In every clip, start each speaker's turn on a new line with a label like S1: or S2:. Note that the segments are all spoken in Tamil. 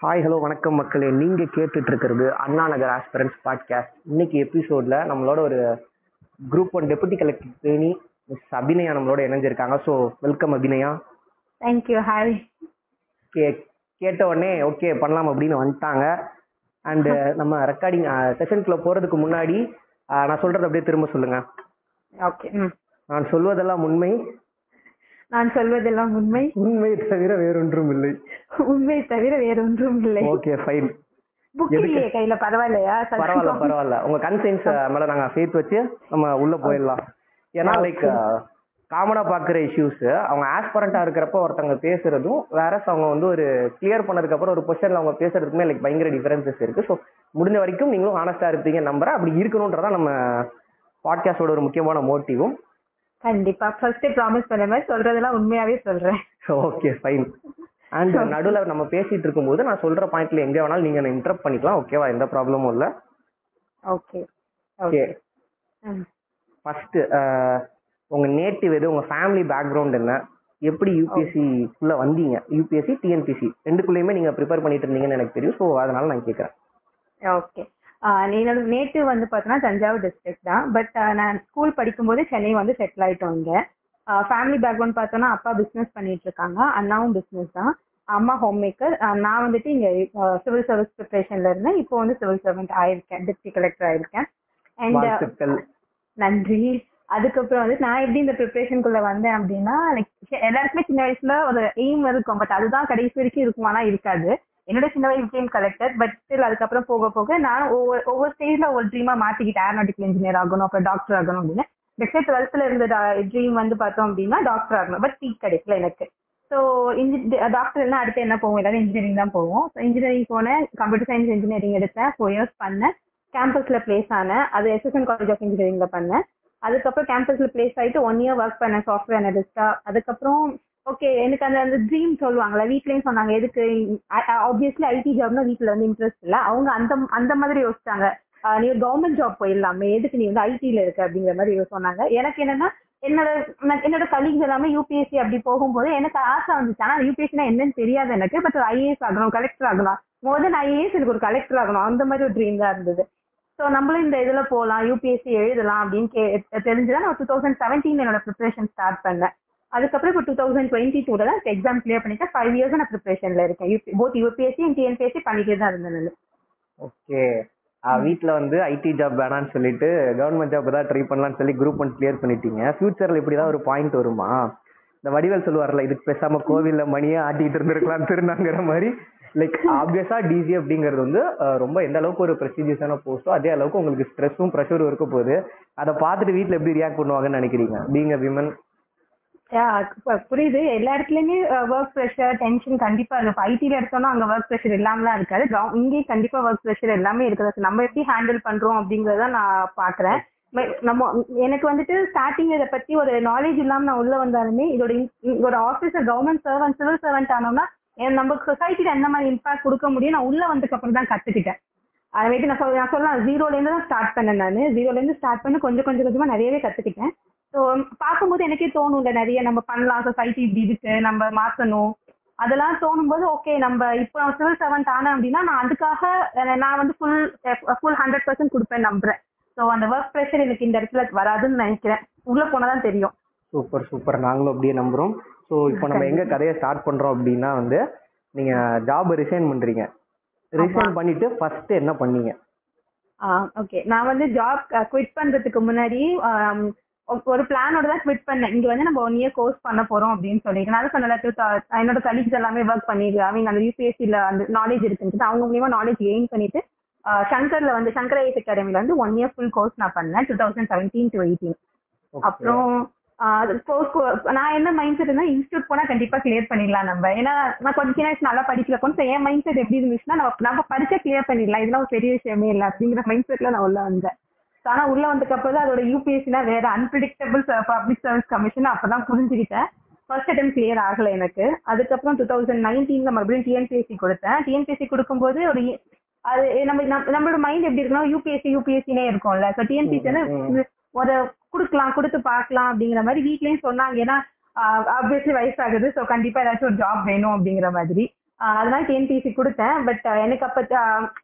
S1: ஹாய் ஹலோ வணக்கம் மக்களே. நீங்க கேட்டுட்டு இருக்கிறது அண்ணா நகர் ஆஸ்பிரன்ஸ் பாட்காஸ்ட் இன்னைக்கு எபிசோட்ல நம்மளோட ஒரு group one deputy collector Theni miss Abhinaya நம்மளோட இணைஞ்சிருக்காங்க. So welcome Abhinaya.
S2: Thank you hi
S1: K கேட்ட உடனே ஓகே பண்ணலாம் அப்படின்னு வந்துட்டாங்க. அண்டு நம்ம ரெக்கார்டிங் செஷனுக்குள்ள போறதுக்கு முன்னாடி நான் சொல்றது அப்படியே திரும்ப சொல்லுங்க.
S2: ஓகே
S1: நான் சொல்வதெல்லாம் உண்மை.
S2: நான் சொல்வதெல்லாம் உண்மை.
S1: உண்மை தவிர வேறொன்றும் இல்லை
S2: உண்மை தவிர வேற ஒன்றும் இல்லை
S1: ஓகே ஃபைன்
S2: புக் இல்லையே கையில பரவாயில்லையா?
S1: பரவாயில்ல பரவாயில்ல. உங்க கன்சைன்ஸ் மேல நாங்க ஃபேத் வச்சு நம்ம உள்ள போயிடலாம். ஏன்னா லைக் காமனா பாக்குற இஷ்யூஸ் அவங்க ஆஸ்பரண்டா இருக்கிறப்ப ஒருத்தவங்க பேசுறதும் வேற அவங்க வந்து ஒரு கிளியர் பண்ணதுக்கு அப்புறம் ஒரு பொசிஷன்ல அவங்க பேசுறதுக்குமே லைக் பயங்கர டிஃபரன்சஸ் இருக்கு. ஸோ முடிஞ்ச வரைக்கும் நீங்களும் ஆனஸ்டா இருப்பீங்க நம்புறேன். அப்படி இருக்கணும்ன்றதான் நம்ம பாட்காஸ்டோட ஒரு முக்கியமான மோட்டிவும்
S2: கண்டிப்பா. ஃபர்ஸ்ட் ப்ராமிஸ் பண்ண மாதிரி சொல்றதெல்லாம் உண்மையாவே சொல்றேன்.
S1: ஓகே ஃபைன் அண்ட் நடுவுல நம்ம பேசிட்டு இருக்கும்போது நான் சொல்ற பாயிண்ட்ல எங்க வேணாலும் நீங்க இன்டரப்ட் பண்ணிக்கலாம். ஓகேவா எந்த ப்ராப்ளமும் இல்ல.
S2: ஓகே
S1: ஓகே ஃபர்ஸ்ட் உங்க நேட்டிவ் எது உங்க ஃபேமிலி பேக்ரவுண்ட் என்ன? எப்படி யூபிஎஸ்சி குள்ள வந்தீங்க? யூபிஎஸ்சி டிஎன்பிசி ரெண்டுக்குள்ளயுமே நீங்க ப்ரிப்பேர் பண்ணிட்டு இருந்தீங்கன்னு எனக்கு தெரியும். ஸோ அதனால நான் கேட்கறேன்
S2: ஓகே என்னோட நேட்டிவ் வந்து பார்த்தோன்னா தஞ்சாவூர் டிஸ்ட்ரிக்ட் தான். பட் நான் ஸ்கூல் படிக்கும்போது சென்னை வந்து செட்டில் ஆயிட்டோம் இங்க. ஃபேமிலி பேக்ரவுண்ட் பார்த்தோன்னா அப்பா பிஸ்னஸ் பண்ணிட்டு இருக்காங்க. அண்ணாவும் பிஸ்னஸ் தான். அம்மா ஹோம் மேக்கர் நான் வந்துட்டு இங்க சிவில் சர்வீஸ் ப்ரிப்பரேஷன்ல இருந்தேன். இப்போ வந்து சிவில் சர்வெண்ட் ஆயிருக்கேன். டிப்டி கலெக்டர் ஆயிருக்கேன். அண்ட் நன்றி. அதுக்கப்புறம் வந்து நான் எப்படி இந்த ப்ரிப்பரேஷனுக்குள்ள வந்தேன் அப்படின்னா எல்லாருக்குமே சின்ன வயசுல ஒரு எய்ம் இருக்கும். பட் அதுதான் கடைசி வரைக்கும் இருக்குமானா இருக்காது. என்னோட சின்ன வயசு கேம் கலெக்டர் பட் ஸ்டில் அதுக்கப்புறம் போக போக நான் ஒவ்வொரு ஒவ்வொரு ஸ்டேஜ்ல ஒவ்வொரு ட்ரீமா மாத்திக்கிட்டேன். ஏரோநாட்டிக்கல் இன்ஜினியர் ஆகணும் அப்புறம் டாக்டர் ஆகணும் அப்படின்னு. நெக்ஸ்ட் டுவெல்த்ல இருந்த ட்ரீம் வந்து பார்த்தோம் அப்படின்னா டாக்டர் ஆகணும். பட் சீட் கிடைக்கல எனக்கு. ஸோ இன்ஜி டாக்டர் என்ன அடுத்து என்ன போவோம்? எல்லாரும் இன்ஜினியரிங் தான் போவோம். ஸோ இன்ஜினியரிங் போனேன் கம்ப்யூட்டர் சயின்ஸ் இன்ஜினியரிங் எடுத்தேன் ஃபோர் இயர்ஸ் பண்ணேன். கேம்பஸ்ல பிளேஸ் ஆனேன் அது எஸ்எஸ்என் காலேஜ் ஆஃப் இன்ஜினியரிங்ல பண்ணேன். அதுக்கப்புறம் கேம்பஸ்ல பிளேஸ் ஆயிட்டு ஒன் இயர் ஒர்க் பண்ணேன் சாஃப்ட்வேர் அனலிஸ்டா அதுக்கப்புறம் ஓகே எனக்கு அந்த அந்த ட்ரீம் சொல்லுவாங்கல்ல வீட்லயும் சொன்னாங்க எதுக்கு ஆப்வியஸ்லி ஐடி ஜாப்னா வீட்ல வந்து இன்ட்ரெஸ்ட் இல்ல. அவங்க அந்த அந்த மாதிரி யோசிச்சாங்க. நீ கவர்மெண்ட் ஜாப் போயிடலாமே எதுக்கு நீ வந்து ஐடில இருக்க அப்படிங்கிற மாதிரி சொன்னாங்க எனக்கு என்னன்னா என்னோட நான் என்னோட கலீக்ஸ் எல்லாமே யூபிஎஸ்சி அப்படி போகும்போது எனக்கு ஆசை வந்துச்சு. ஆனா யூபிஎஸ்சினா என்னன்னு தெரியாது எனக்கு. பட் ஐஏஎஸ் ஆகணும் கலெக்டர் ஆகணும். மோர் தென் ஐஏஎஸ் எனக்கு ஒரு கலெக்டர் ஆகணும். அந்த மாதிரி ஒரு ட்ரீம் தான் இருந்தது. ஸோ நம்மளும் இந்த இதுல போகலாம் யூபிஎஸ்சி எழுதலாம் அப்படின்னு கே தெரிஞ்சுதான் நான் டூ தௌசண்ட் செவன்டீன் என்னோட ப்ரிப்பரேஷன் ஸ்டார்ட் பண்ணேன். அதுக்கப்புறம் இப்போ டூ தௌசண்ட் டுவெண்ட்டி டூல தான் எக்ஸாம் கிளியர் பண்ணிட்டு ஃபைவ் இயர்ஸ் நான் ப்ரிப்பரேஷன்ல இருக்கேன். போத் யூபிஎஸ்சி அண்ட் டிஎன்பிஎஸ்சி பண்ணிட்டே தான் இருந்தேன்
S1: ஓகே வீட்ல வந்து ஐடி ஜாப் வேணாம்னு சொல்லிட்டு கவர்மெண்ட் ஜாப் தான் ட்ரை பண்ணலாம்னு சொல்லி குரூப் ஒன் கிளியர் பண்ணிட்டீங்க. ஃபியூச்சர்ல இப்படிதான் ஒரு பாயிண்ட் வருமா? இந்த வடிவேல் சொல்லுவார்ல இதுக்கு பேசாம கோவில்ல மணியே ஆட்டிட்டு இருந்திருக்கலாம் திருநாங்கிற மாதிரி. லைக் ஆப்வியஸா டிசி அப்படிங்கிறது வந்து ரொம்ப எந்த அளவுக்கு ஒரு ப்ரெஸ்டீஜியஸான போஸ்டோ அதே அளவுக்கு உங்களுக்கு ஸ்ட்ரெஸ்ஸும் ப்ரெஷரும் இருக்க போகுது. அதை பார்த்துட்டு வீட்ல எப்படி ரியாக்ட் பண்ணுவாங்கன்னு நினைக்கிறீங்க? பீங் அ விமன்
S2: புரியுது. எல்லா இடத்துலயுமே ஒர்க் ப்ரெஷர் டென்ஷன் கண்டிப்பா இருக்கும். ஐடில எடுத்தோம்னா அங்க ஒர்க் ப்ரெஷர் இல்லாமலாம் இருக்காது. இங்கேயும் கண்டிப்பா ஒர்க் ப்ரெஷர் எல்லாமே இருக்குது. நம்ம எப்படி ஹேண்டில் பண்றோம் அப்படிங்கறத நான் பாக்குறேன். நம்ம எனக்கு வந்துட்டு ஸ்டார்டிங் இதை பத்தி ஒரு நாலேஜ் இல்லாம நான் உள்ள வந்தாலுமே இதோட ஒரு officer government servant civil servant ஆனோம்னா நம்ம சொசைட்டில என்ன மாதிரி இம்பாக்ட் கொடுக்க முடியும் நான் உள்ள வந்ததுக்கு அப்புறம் தான் கத்துக்கிட்டேன். அதுமாதிரி நான் சொல்ல நான் சொல்லலாம் ஜீரோல இருந்து தான் ஸ்டார்ட் பண்ணேன் நான். ஜீரோல இருந்து ஸ்டார்ட் பண்ணி கொஞ்சம் கொஞ்சம் கொஞ்சமா நிறையவே கத்துக்கிட்டேன். ஸோ பார்க்கும்போது எனக்கே தோணும்ல நிறைய நம்ம பண்ணலாம் சொசைட்டி இப்படி இருக்கு நம்ம மாத்தணும். அதெல்லாம் தோணும்போது ஓகே நம்ம இப்போ சிவில் செவன்த் ஆனேன் அப்படின்னா நான் அதுக்காக நான் வந்து ஃபுல் ஃபுல் ஹண்ட்ரட் பர்சன்ட் கொடுப்பேன் நம்புறேன். ஸோ அந்த ஒர்க் ப்ரெஷர் எனக்கு இந்த இடத்துல வராதுன்னு நினைக்கிறேன். உள்ள போனாதான் தெரியும்.
S1: சூப்பர் சூப்பர் நாங்களும் அப்படியே நம்புறோம். ஸோ இப்போ நம்ம எங்க கதையை ஸ்டார்ட் பண்றோம் அப்படின்னா வந்து நீங்க ஜாப் ரிசைன் பண்றீங்க. ரிசைன் பண்ணிட்டு ஃபர்ஸ்ட் என்ன பண்ணீங்க?
S2: ஓகே நான் வந்து ஜாப் குவிட் பண்றதுக்கு முன்னாடி ஒரு பிளானோட தான் குவிட் பண்ணேன். இங்க வந்து நம்ம ஒன் இயர் கோர்ஸ் பண்ண போறோம் அப்படின்னு சொல்லிட்டு. நான் சொன்னல என்னோட கலீக்ஸ் எல்லாமே ஒர்க் ஐ மீன் அந்த யூபிஎஸ்சில அந்த நாலேஜ் இருக்குன்னு அவங்க மூலியமா நாலேஜ் கெயின் பண்ணிட்டு சங்கர்ல வந்து சங்கர் ஐஎஸ் அகாடமில வந்து ஒன் இயர் ஃபுல் கோர்ஸ் நான் பண்ணேன் two thousand seventeen to eighteen அப்புறம் நான் என்ன மைண்ட் செட் இருந்தா இன்ஸ்டியூட் போனா கண்டிப்பா கிளியர் பண்ணிடலாம் நம்ம. ஏன்னா நான் கொஞ்சம் சின்ன வயசு நல்லா படிக்கல. கொஞ்சம் என் மைண்ட் செட் எப்படி இருந்துச்சுன்னா நம்ம நம்ம படிச்சா கிளியர் பண்ணிடலாம். இதெல்லாம் ஒரு பெரிய விஷயமே இல்லை அப்படிங்கிற மைண்ட் செட்ல நான் உள்ள வந்தேன். ஆனா உள்ள வந்ததுக்கு அப்புறம் அதோட யூபிஎஸ்சினா வேற அன்பிரிடிக்டபிள் பப்ளிக் சர்வீஸ் கமிஷன் அப்பதான் புரிஞ்சுக்கிட்டேன். ஃபர்ஸ்ட் அட்டம் கிளியர் ஆகல எனக்கு. அதுக்கப்புறம் டூ தௌசண்ட் நைன்டீன்ல மறுபடியும் டிஎன்பிஎஸ்சி கொடுத்தேன். டிஎன்பிஎஸ்சி கொடுக்கும்போது ஒரு அது நம்ம நம்ம- நம்மளோட மைண்ட் எப்படி இருக்குன்னா யூபிஎஸ்சி யூபிஎஸ்சினே இருக்கும்ல. ஸோ டிஎன்பிஎஸ்சி ஒரு கொடுக்கலாம் கொடுத்து பார்க்கலாம் அப்படிங்கிற மாதிரி வீட்லயும் சொன்னாங்க. ஏன்னா ஆப்வியஸ்லி வயசாகுது. ஸோ கண்டிப்பா ஏதாச்சும் ஒரு ஜாப் வேணும் அப்படிங்கிற மாதிரி. அதனால டிஎன்பிசி கொடுத்தேன். பட் எனக்கு அப்ப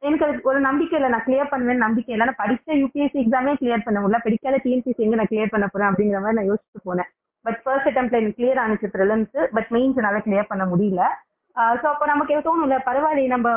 S2: எனக்கு அது ஒரு நம்பிக்கை இல்லை. நான் கிளியர் பண்ணுவேன்னு நம்பிக்கை இல்லை. நான் படிச்ச யூபிஎஸ்சி எக்ஸாமே கிளியர் பண்ண முடியல. படிக்காத டிஎன்பிசி எங்க நான் கிளியர் பண்ண போறேன் அப்படிங்கிற மாதிரி நான் யோசிச்சு போனேன். பட் ஃபர்ஸ்ட் அட்டம்ப்ட்ல எனக்கு கிளியர் ஆனிச்சு ப்ரிலிம்ஸ் பட் மெயின்ஸ் என்னால கிளியர் பண்ண முடியல. ஸோ அப்போ நமக்கு தோணும்ல? பரவாயில்ல நம்ம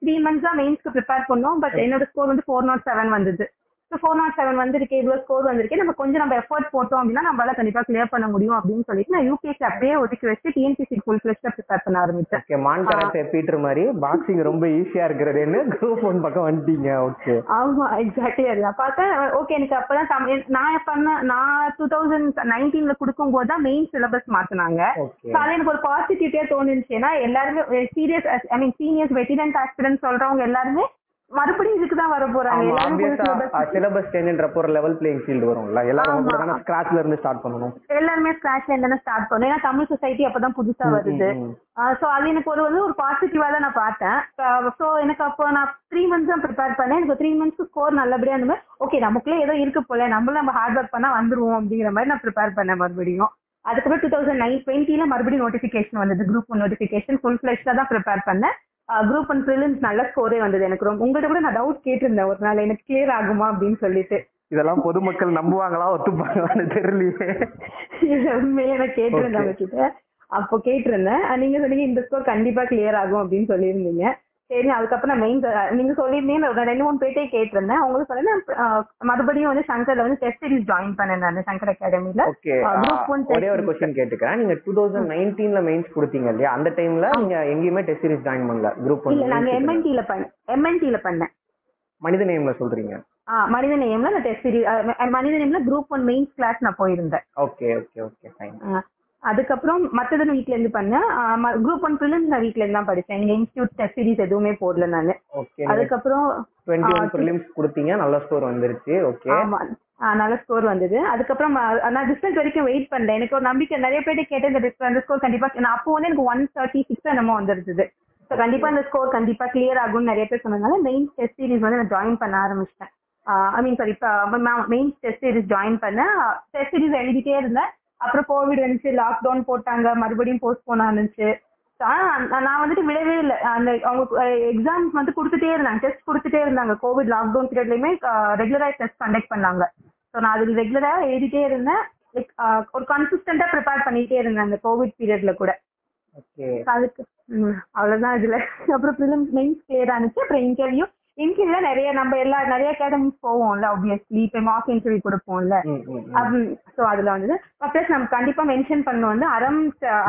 S2: த்ரீ மந்த்ஸ் தான் மெயின்ஸ்க்கு ப்ரிப்பேர் பண்ணோம். பட் என்னோட ஸ்கோர் வந்து ஃபோர் நாட் செவன் வந்தது. ஃபோர் நாட் செவன் வந்திருக்கு இவ்வளோ ஸ்கோர் வந்திருக்கு நம்ம கொஞ்சம் நம்ம எஃபர்ட் போட்டோம் அப்படின்னா நம்மளால கண்டிப்பா கிளியர் பண்ண முடியும் அப்படின்னு சொல்லிட்டு நான் யூபிஎஸ்சி அப்படியே ஒதுக்கி வச்சு டிஎன்பிசி ஃபுல் ஃபிளெஷ்டாக ப்ரிப்பேர் பண்ண ஆரம்பிச்சேன்.
S1: ஓகே மான் கராத்தே பீட்டர் மாதிரி பாக்ஸிங் ரொம்ப ஈஸியா இருக்கிறதுன்னு குரூப் ஒன் பக்கம் வந்துட்டீங்க ஓகே
S2: ஆமா எக்ஸாக்ட்லி அது பார்த்தேன். ஓகே எனக்கு அப்பதான் தமிழ் நான் பண்ண நான் டூ தௌசண்ட் நைன்டீன்ல கொடுக்கும் போது தான் மெயின் சிலபஸ் மாத்தினாங்க.
S1: ஓகே
S2: So, அது எனக்கு ஒரு பாசிட்டிவிட்டியா தோணுச்சு ஏன்னா எல்லாருமே சீரியஸ் ஐ மீன் சீனியர்ஸ் வெட்டினன்ட் ஆஸ்பிரன்ட் சொல்றவங்க எல்லாருமே மறுபடியும் இதுக்கு தான் வர போறாங்க.
S1: சிலபஸ் சேஞ்ச்ன்றப்போ ஒரு லெவல் பிளேயிங் ஃபீல்டு வரும்ல எல்லாரும் தானே ஸ்கிராச்ல இருந்து ஸ்டார்ட் பண்ணணும்.
S2: எல்லாருமே ஸ்கிராச்ல இருந்தானே ஸ்டார்ட் பண்ணோம் ஏன்னா தமிழ் சொசைட்டி அப்பதான் புதுசா வருது. சோ அது எனக்கு ஒரு வந்து ஒரு பாசிட்டிவா தான் நான் பார்த்தேன். சோ எனக்கு அப்போ நான் த்ரீ மந்த்ஸ் தான் ப்ரிப்பேர் பண்ணேன். எனக்கு த்ரீ மந்த்ஸ் ஸ்கோர் நல்லபடியா இருந்த ஓகே நமக்குள்ளே ஏதோ இருக்கு போல. நம்மளும் நம்ம ஹார்ட் ஒர்க் பண்ணா வந்துருவோம் அப்படிங்கிற மாதிரி நான் ப்ரிப்பேர் பண்ணேன் மறுபடியும். அதுக்கப்புறம் டூ தௌசண்ட் நைன் டுவெண்ட்டில மறுபடியும் நோட்டிஃபிகேஷன் வந்தது. குரூப் ஒன் நோட்டிஃபிகேஷன் ஃபுல் ஃபிளெஷ்ல தான் ப்ரிப்பேர் பண்ணேன். குரூப் ஒன் ப்ரிலிம்ஸ் நல்ல ஸ்கோரே வந்தது எனக்கு ரொம்ப. உங்கள்ட்ட கூட நான் டவுட் கேட்டிருந்தேன். ஒரு நாள் எனக்கு கிளியர் ஆகுமா அப்படின்னு சொல்லிட்டு.
S1: இதெல்லாம் பொதுமக்கள் நம்புவாங்களா ஒத்துப்பாங்களான்னு தெரியலையே.
S2: உண்மையிலே நான் கேட்டிருந்தேன். உங்ககிட்ட. அப்போ கேட்டிருந்தேன். நீங்க சொன்னீங்க இந்த ஸ்கோர் கண்டிப்பா கிளியர் ஆகும் அப்படின்னு சொல்லியிருந்தீங்க. சரி அதுக்கப்புறம் மெயின் நீங்க சொல்லியிருந்தீங்க ரெண்டு மூணு பேர்ட்டே கேட்டிருந்தேன். அவங்களுக்கு சொன்னேன் மறுபடியும் வந்து சங்கர்ல வந்து டெஸ்ட் சீரிஸ் ஜாயின் பண்ணேன் நான் சங்கர் அகாடமில
S1: ஓகே
S2: குரூப் ஒன்
S1: ஒரே ஒரு கொஸ்டின் கேட்டுக்கிறேன். நீங்க டூ தௌசண்ட் நைன்டீன்ல மெயின்ஸ் கொடுத்தீங்க இல்லையா? அந்த டைம்ல நீங்க எங்கேயுமே டெஸ்ட் சீரிஸ் ஜாயின் பண்ணல குரூப்
S2: இல்ல நாங்க எம்என்டில பண்ணேன் எம்என்டில பண்ணேன்.
S1: மனித நேம்ல சொல்றீங்க.
S2: மனித நேயம்ல நான் டெஸ்ட் சீரிஸ் மனித நேயம்ல குரூப் ஒன் மெயின்ஸ் கிளாஸ் நான் போயிருந்தேன்.
S1: ஓகே ஓகே ஓகே ஃபைன்
S2: அதுக்கப்புறம் மத்தது வீட்ல இருந்து பண்ணேன்? குரூப் ஒன் ப்ரிலிம்ஸ் நான் வீட்ல இருந்து தான் படிச்சேன். எங்க இன்ஸ்டியூட் டெஸ்ட் சீரிஸ் எதுவுமே போடல நானு. அதுக்கப்புறம்
S1: ப்ரிலிம்ஸ் கொடுத்தீங்க. நல்ல ஸ்கோர் வந்துருச்சு. ஓகே
S2: ஆமா. நல்ல ஸ்கோர் வந்தது. அதுக்கப்புறம் நான் ரிசல்ட் வரைக்கும் வெயிட் பண்ணேன் எனக்கு ஒரு நம்பிக்கை. நிறைய பேர்ட்டு கேட்டேன் இந்த அந்த ஸ்கோர் கண்டிப்பா நான் அப்போ வந்து எனக்கு ஒன் தேர்ட்டி சிக்ஸ் என்னமோ வந்துருந்தது. ஸோ கண்டிப்பா இந்த ஸ்கோர் கண்டிப்பா கிளியர் ஆகும்னு நிறைய பேர் சொன்னதுனால மெயின் டெஸ்ட் சீரிஸ் வந்து நான் ஜாயின் பண்ண ஆரம்பிச்சிட்டேன். ஐ மீன் சாரி இப்போ மெயின் டெஸ்ட் சீரிஸ் ஜாயின் பண்ணேன். டெஸ்ட் சீரிஸ் எழுதிட்டே இருந்தேன். அப்புறம் கோவிட் வந்துச்சு லாக்டவுன் போட்டாங்க மறுபடியும் போஸ்ட்போன் ஆனிச்சு. ஆனா நான் நான் வந்துட்டு விடவே இல்லை. அந்த அவங்க எக்ஸாம்ஸ் வந்து கொடுத்துட்டே இருந்தாங்க டெஸ்ட் கொடுத்துட்டே இருந்தாங்க. கோவிட் லாக்டவுன் பீரியட்லயுமே ரெகுலரா டெஸ்ட் கண்டக்ட் பண்ணாங்க. ஸோ நான் அதில் ரெகுலரா எழுதிட்டே இருந்தேன். லைக் ஒரு கன்சிஸ்டண்டா ப்ரிப்பேர் பண்ணிட்டே இருந்தேன் அந்த கோவிட் பீரியட்ல கூட. அதுக்கு அவ்வளவுதான் இதுல. அப்புறம் ப்ரிலிம்ஸ் மெயின்ஸ் கிளியர் ஆனிச்சு. அப்புறம் இன்டர்வியூ இன்டர்வியூல நிறைய நம்ம எல்லா நிறைய அகாடமிஸ் போவோம்ல ஆப்வியஸ்லி இப்போ மார்க் இன்டர்வியூ கொடுப்போம்ல. ஸோ அதுல வந்து ப்ளஸ் நம்ம கண்டிப்பா மென்ஷன் பண்ண வந்து அறம்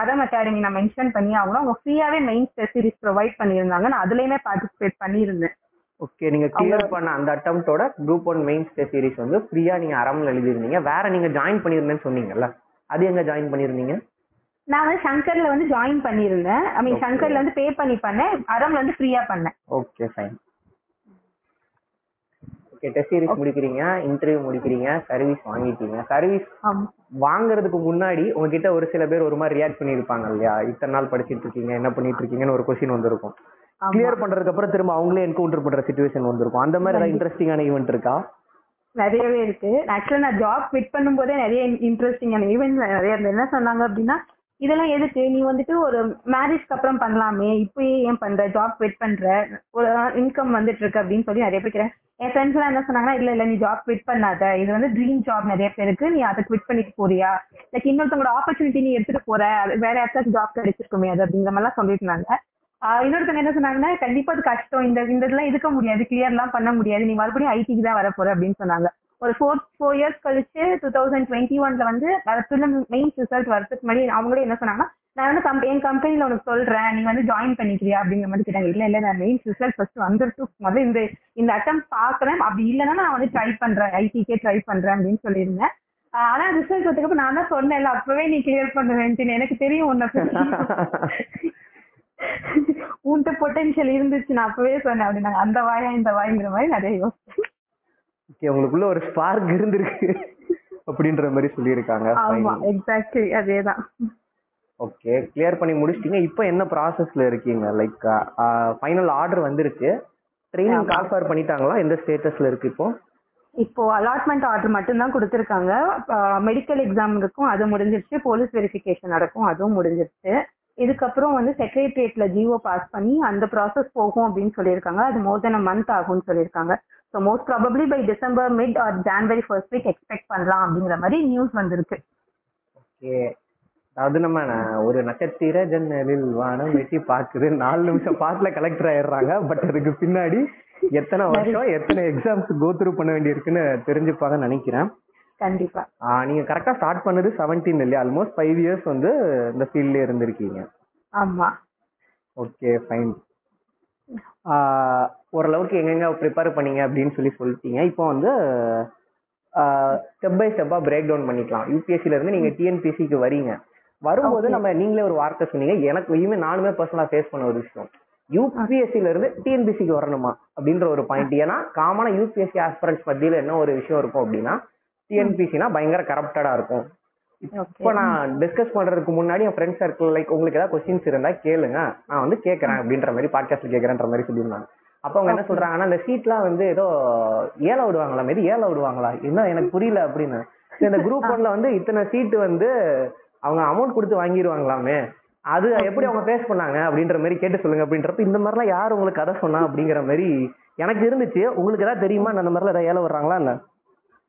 S2: அறம் அகாடமி நான் மென்ஷன் பண்ணி ஆகணும். அவங்க ஃப்ரீயாவே மெயின் சீரிஸ் ப்ரொவைட் பண்ணியிருந்தாங்க. நான் அதுலயுமே பார்ட்டிசிபேட் பண்ணியிருந்தேன்.
S1: ஓகே நீங்க கிளியர் பண்ண அந்த அட்டம்ப்டோட குரூப் ஒன் டெஸ்ட் சீரிஸ் வந்து ஃப்ரீயா நீங்க அறம்ல எழுதிருந்தீங்க வேற நீங்க ஜாயின் பண்ணிருந்தேன்னு சொன்னீங்கல்ல அது எங்க ஜாயின் பண்ணிருந்தீங்க
S2: நான் வந்து சங்கர்ல வந்து ஜாயின் பண்ணியிருந்தேன். ஐ மீன். சங்கர்ல வந்து பே பண்ணி பண்ணேன். அறம்ல வந்து ஃப்ரீயா பண்ணேன்.
S1: Okay fine okay test series முடிக்கிறீங்க interview முடிக்கிறீங்க சர்வீஸ் வாங்கிட்டீங்க. சர்வீஸ் வாங்குறதுக்கு முன்னாடி உங்ககிட்ட ஒரு சில பேர் ஒரு மாதிரி ரியாக்ட் பண்ணிருப்பாங்க இல்லையா? இத்தனை நாள் படிச்சிட்டு இருக்கீங்க என்ன பண்ணிட்டு இருக்கீங்கன்னு ஒரு கொஸ்டின் வந்திருக்கும். கிளியர் பண்றதுக்கு அப்புறம் திரும்ப அவங்களே என்கவுண்டர் பண்ற சுச்சுவேஷன் வந்திருக்கும். அந்த மாதிரி ஏதாவது இன்ட்ரெஸ்டிங்கான ஈவெண்ட் இருக்கா?
S2: நிறையவே இருக்கு. ஆக்சுவலா நான் ஜாப் குவிட் பண்ணும்போதே நிறைய இன்ட்ரெஸ்டிங்கான ஈவெண்ட் நிறைய இருந்தது என்ன சொன்னாங்க அப்படின்னா இதெல்லாம் எதுக்கு? நீ வந்துட்டு ஒரு மேரேஜ்க்கு அப்புறம் பண்ணலாமே. இப்பயே ஏன் பண்ற? ஜாப் குவிட் பண்ற? ஒரு இன்கம் வந்துட்டு இருக்கு அப்படின்னு சொல்லி நிறைய பேர் என் ஃப்ரெண்ட்ஸ் எல்லாம் என்ன சொன்னாங்கன்னா இல்ல இல்ல நீ ஜாப் குவிட் பண்ணாத. இது வந்து ட்ரீம் ஜாப் நிறைய பேருக்கு. நீ அதை குவிட் பண்ணிட்டு போறியா? லைக் இன்னொருத்தவங்களோட ஆப்பர்ச்சுனிட்டி நீ எடுத்துட்டு போற. வேற யாருக்காச்சும் ஜாப் கிடைச்சிருக்குமே அது அப்படிங்கிற மாதிரிலாம் சொல்லிட்டு இருந்தாங்க இன்னொருத்தவங்க என்ன சொன்னாங்கன்னா கண்டிப்பா அது கஷ்டம். இந்த இந்த இதெல்லாம் இருக்க முடியாது. கிளியர் எல்லாம் பண்ண முடியாது. நீ மறுபடியும் ஐடிக்கு தான் வர போற அப்படின்னு சொன்னாங்க. ஒரு ஃபோர் ஃபோர் இயர்ஸ் கழிச்சு டூ தௌசண்ட் டுவெண்ட்டி ஒன்ல வந்து மெயின் ரிசல்ட் வரதுக்கு முன்னாடி அவங்களே என்ன சொன்னாங்கன்னா நான் வந்து கம்ப என் கம்பெனியில உனக்கு சொல்றேன் நீ வந்து ஜாயின் பண்ணிக்கிறியா அப்படிங்கிற மாதிரி கேட்டாங்க. இல்ல இல்ல நான் மெயின் ரிசல்ட் ஃபர்ஸ்ட் வந்துட்டு முதல்ல இந்த இந்த அட்டம் பாக்குறேன் அப்படி இல்லைன்னா நான் வந்து ட்ரை பண்றேன். ஐடிக்கே ட்ரை பண்றேன் அப்படின்னு சொல்லியிருந்தேன். ஆனா ரிசல்ட் வந்ததுக்கு நான் தான் சொன்னேன்ல அப்பவே நீ கிளியர் பண்ணுவேன் எனக்கு தெரியும் உன்னை உன்ட்ட உன்கிட்ட பொட்டன்ஷியல் இருந்துச்சு. நான் அப்பவே சொன்னேன் அப்படின்னாங்க. அந்த வாயா இந்த வாய்ங்கிற மாதிரி நிறைய யோசிச்சு
S1: ஓகே உங்களுக்குள்ள ஒரு ஸ்பார்க் இருந்திருக்கு அப்படின்ற மாதிரி சொல்லியிருக்காங்க.
S2: ஆமா எக்ஸாக்ட்லி அதேதான்.
S1: ஓகே கிளியர் பண்ணி முடிச்சிட்டீங்க. இப்போ என்ன ப்ராசஸ்ல இருக்கீங்க? லைக் ஃபைனல் ஆர்டர் வந்துருச்சு ட்ரைனிங். கால்ஃபர் பண்ணிட்டாங்களா? எந்த ஸ்டேட்டஸ்ல இருக்கு இப்போ?
S2: இப்போ அலாட்மெண்ட் ஆர்டர் மட்டும்தான் கொடுத்துருக்காங்க. மெடிக்கல் எக்ஸாம் இருக்கும் அது முடிஞ்சிருச்சு. போலீஸ் வெரிஃபிகேஷன் நடக்கும் அதுவும் முடிஞ்சிருச்சு. இதுக்கப்புறம் வந்து செக்ரட்டரியேட்ல ஜிஓ பாஸ் பண்ணி அந்த ப்ராசஸ் போகும் அப்படின்னு சொல்லியிருக்காங்க. அது மோர் தென் அ மந்த் ஆகும்னு சொல்லியிருக்காங்க. So most probably by December mid or January first week expect பண்ணலாம் அப்படிங்கிற மாதிரி நியூஸ் வந்திருக்கு.
S1: ஓகே. அதாவது நம்ம ஒரு நட்சத்திர ஜன்னலில் வானம் வெட்டி பாக்குது நாலு நிமிஷம் பாட்டுல கலெக்டர் ஆயிடுறாங்க. பட் அதுக்கு பின்னாடி எத்தனை வருஷம் எத்தனை எக்ஸாம்ஸ் கோ த்ரூ பண்ண வேண்டியிருக்குன்னு தெரிஞ்சுப்பாங்கன்னு நினைக்கிறேன்.
S2: கண்டிப்பா.
S1: நீங்க கரெக்டா ஸ்டார்ட் பண்ணது செவன்டீன் இல்லையா? ஆல்மோஸ்ட் ஃபைவ் இயர்ஸ் வந்து இந்த ஃபீல்ட்ல இருந்திருக்கீங்க.
S2: ஆமா.
S1: ஓகே ஃபைன் ஓரளவுக்கு எங்கெங்க ப்ரிப்பேர் பண்ணீங்க அப்படின்னு சொல்லி சொல்லிட்டீங்க. இப்போ வந்து ஸ்டெப் பை ஸ்டெப்பா பிரேக் டவுன் பண்ணிக்கலாம். யூபிஎஸ்சில இருந்து நீங்க டிஎன்பிசிக்கு வரீங்க. வரும்போது. நம்ம நீங்களே ஒரு வார்த்தை சொன்னீங்க. எனக்கு இனிமே நானுமே பர்சனலா ஃபேஸ் பண்ண ஒரு விஷயம். யூபிஎஸ்சில இருந்து டிஎன்பிசிக்கு வரணுமா அப்படின்ற ஒரு பாயிண்ட் ஏன்னா காமனா யூபிஎஸ்சி ஆஸ்பிரன்ஸ் மத்தியில என்ன ஒரு விஷயம் இருக்கும் அப்படின்னா டிஎன்பிசினா பயங்கர கரப்டடா இருக்கும். இப்போ நான் டிஸ்கஸ் பண்றதுக்கு முன்னாடி என் ஃப்ரெண்ட் சர்க்கிள் லைக் உங்களுக்கு ஏதாவது கொஸ்டின்ஸ் இருந்தா கேளுங்க. நான் வந்து கேட்கறேன் அப்படின்ற மாதிரி பாட்காஸ்ட்ல கேட்கறேன்ற மாதிரி சொல்லியிருந்தாங்க. அப்போ அவங்க என்ன. சொல்றாங்கன்னா அந்த சீட்லாம் வந்து ஏதோ ஏல விடுவாங்களா? இது ஏல விடுவாங்களா? என்ன எனக்கு புரியல அப்படின்னு. இந்த குரூப் ஒன்ல வந்து இத்தனை சீட்டு வந்து அவங்க அமௌண்ட் கொடுத்து வாங்கிடுவாங்களாமே அது எப்படி அவங்க ஃபேஸ் பண்ணாங்க அப்படின்ற மாதிரி கேட்டு சொல்லுங்க அப்படின்றப்ப இந்த மாதிரிலாம் யார் உங்களுக்கு கதை சொன்னா அப்படிங்கிற மாதிரி எனக்கு இருந்துச்சு. உங்களுக்கு ஏதாவது தெரியுமா? அந்த மாதிரிலாம் ஏதாவது ஏல விடுறாங்களா? இல்ல.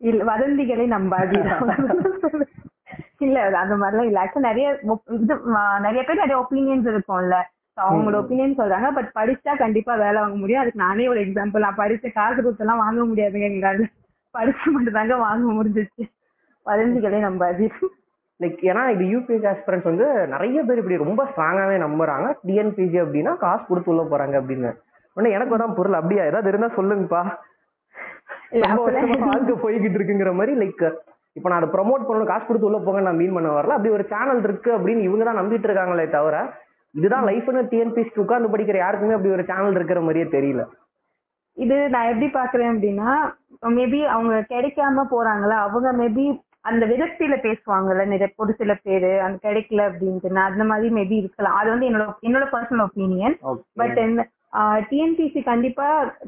S2: இல்ல வதந்திகளை நம்பாதீர்கள் இல்ல அந்த மாதிரிலாம் இல்ல. ஆக்சுவலா நிறைய இது நிறைய பேர் நிறைய ஒப்பீனியன்ஸ் இருக்கும்ல. அவங்களோட. ஒப்பீனியன் சொல்றாங்க. பட் படிச்சா கண்டிப்பா வேலை வாங்க முடியும். அதுக்கு நானே ஒரு எக்ஸாம்பிள் நான் படிச்ச காசு கொடுத்தெல்லாம் வாங்க முடியாதுங்க எங்களால. படிச்சு மட்டும் தாங்க வாங்க முடிஞ்சிச்சு. வதந்திகளை நம்பாதீர்கள்
S1: லைக் ஏன்னா இது யூபிஎஸ்சி ஆஸ்பிரன்ஸ் வந்து நிறைய பேர் இப்படி ரொம்ப ஸ்ட்ராங்காவே நம்புறாங்க. டிஎன்பிசி அப்படின்னா காசு கொடுத்து உள்ள போறாங்க அப்படின்னு. உடனே எனக்கு அதான் பொருள் அப்படியா? ஏதாவது இருந்தா சொல்லுங்கப்பா. போய்கிட்டு இருக்குங்கிற மாதிரி லைக் இப்போ நான் அதை ப்ரொமோட் பண்ணணும் காசு கொடுத்து உள்ள போங்க நான் மீன் பண்ண வரல. அப்படி ஒரு சேனல் இருக்கு அப்படின்னு இவங்க தான் நம்பிட்டு இருக்காங்களே தவிர இதுதான் லைஃப்னு டிஎன்பிசிக்கு உட்கார்ந்து படிக்கிற யாருக்குமே அப்படி ஒரு சேனல் இருக்கிற மாதிரியே தெரியல.
S2: இது நான் எப்படி பாக்குறேன் அப்படின்னா மேபி அவங்க கிடைக்காம போறாங்களா அவங்க மேபி அந்த விரக்தியில பேசுவாங்கல்ல நிறைய ஒரு சில பேரு அந்த கிடைக்கல அப்படின்ட்டு. நான் அந்த மாதிரி மேபி இருக்கலாம். அது வந்து என்னோட என்னோட பர்சனல் ஒப்பீனியன் பட் இந்த டிஎன்பிசி கண்டிப்பா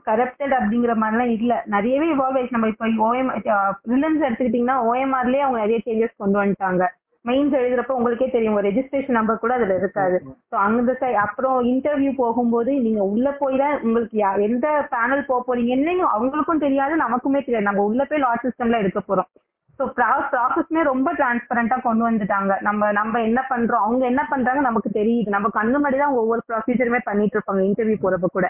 S2: கரப்டட் அப்படிங்கிற மாதிரிலாம் இல்ல. நிறையவே இவால்வ் ஆயிடுச்சு. நம்ம இப்போ ஓஎம் ரிலன்ஸ் எடுத்துக்கிட்டீங்கன்னா ஓஎம்ஆர்லயே அவங்க நிறைய சேஞ்சஸ் கொண்டு வந்துட்டாங்க. மெயின்ஸ் எழுதுறப்ப உங்களுக்கே தெரியும். ஒரு ரெஜிஸ்ட்ரேஷன் நம்பர் கூட அதுல இருக்காது. ஸோ அந்த சை அப்புறம் இன்டர்வியூ போகும்போது நீங்க உள்ள போய் தான் உங்களுக்கு எந்த பேனல் போக போறீங்கன்னு அவங்களுக்கும் தெரியாது நமக்குமே தெரியாது. நம்ம உள்ள போய் லாட் சிஸ்டம்ல எடுக்க போறோம். ஸோ ப்ராசஸ்மே ரொம்ப டிரான்ஸ்பரண்டா கொண்டு வந்துட்டாங்க. நம்ம நம்ம என்ன பண்றோம் அவங்க என்ன பண்றாங்க நமக்கு தெரியுது. நம்ம கண்ணு தான் அவங்க ஒவ்வொரு ப்ரொசீஜருமே பண்ணிட்டு இருப்பாங்க இன்டர்வியூ போறப்ப கூட.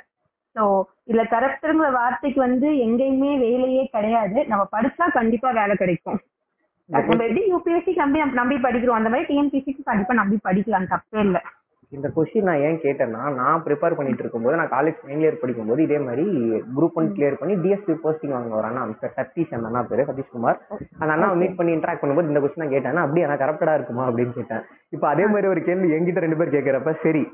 S2: ஸோ இதுல கரெக்டுங்கிற வார்த்தைக்கு வந்து எங்கேயுமே வேலையே கிடையாது. நம்ம படிச்சா கண்டிப்பா வேலை கிடைக்கும். நம்ம எப்படி யூபிஎஸ்சி நம்பி நம்பி படிக்கிறோம் அந்த மாதிரி டிஎன்பிசிக்கு கண்டிப்பா நம்பி படிக்கலாம் தப்பே இல்லை.
S1: இந்த கொஸ்டின் நான் ஏன் கேட்டேன்னா நான் ப்ரிப்பேர் பண்ணிட்டு இருக்கும்போது நான் காலேஜ் ஃபைனல் இயர் படிக்கும்போது இதே மாதிரி குரூப் ஒன் கிளியர் பண்ணி டிஎஸ்பி போஸ்டிங் வாங்க ஒரு அண்ணா மிஸ்டர் சதீஷ் அந்த அண்ணா பேரு சதீஷ்குமார். அந்த அண்ணா மீட் பண்ணி இன்ட்ராக்ட் பண்ணும்போது இந்த கொஸ்டின் நான் கேட்டேன் அப்படியே நான் கரப்டடா இருக்குமா? அப்படின்னு கேட்டேன். இப்போ அதே மாதிரி ஒரு கேள்வி என்கிட்ட ரெண்டு பேர் கேட்கறப்ப சரி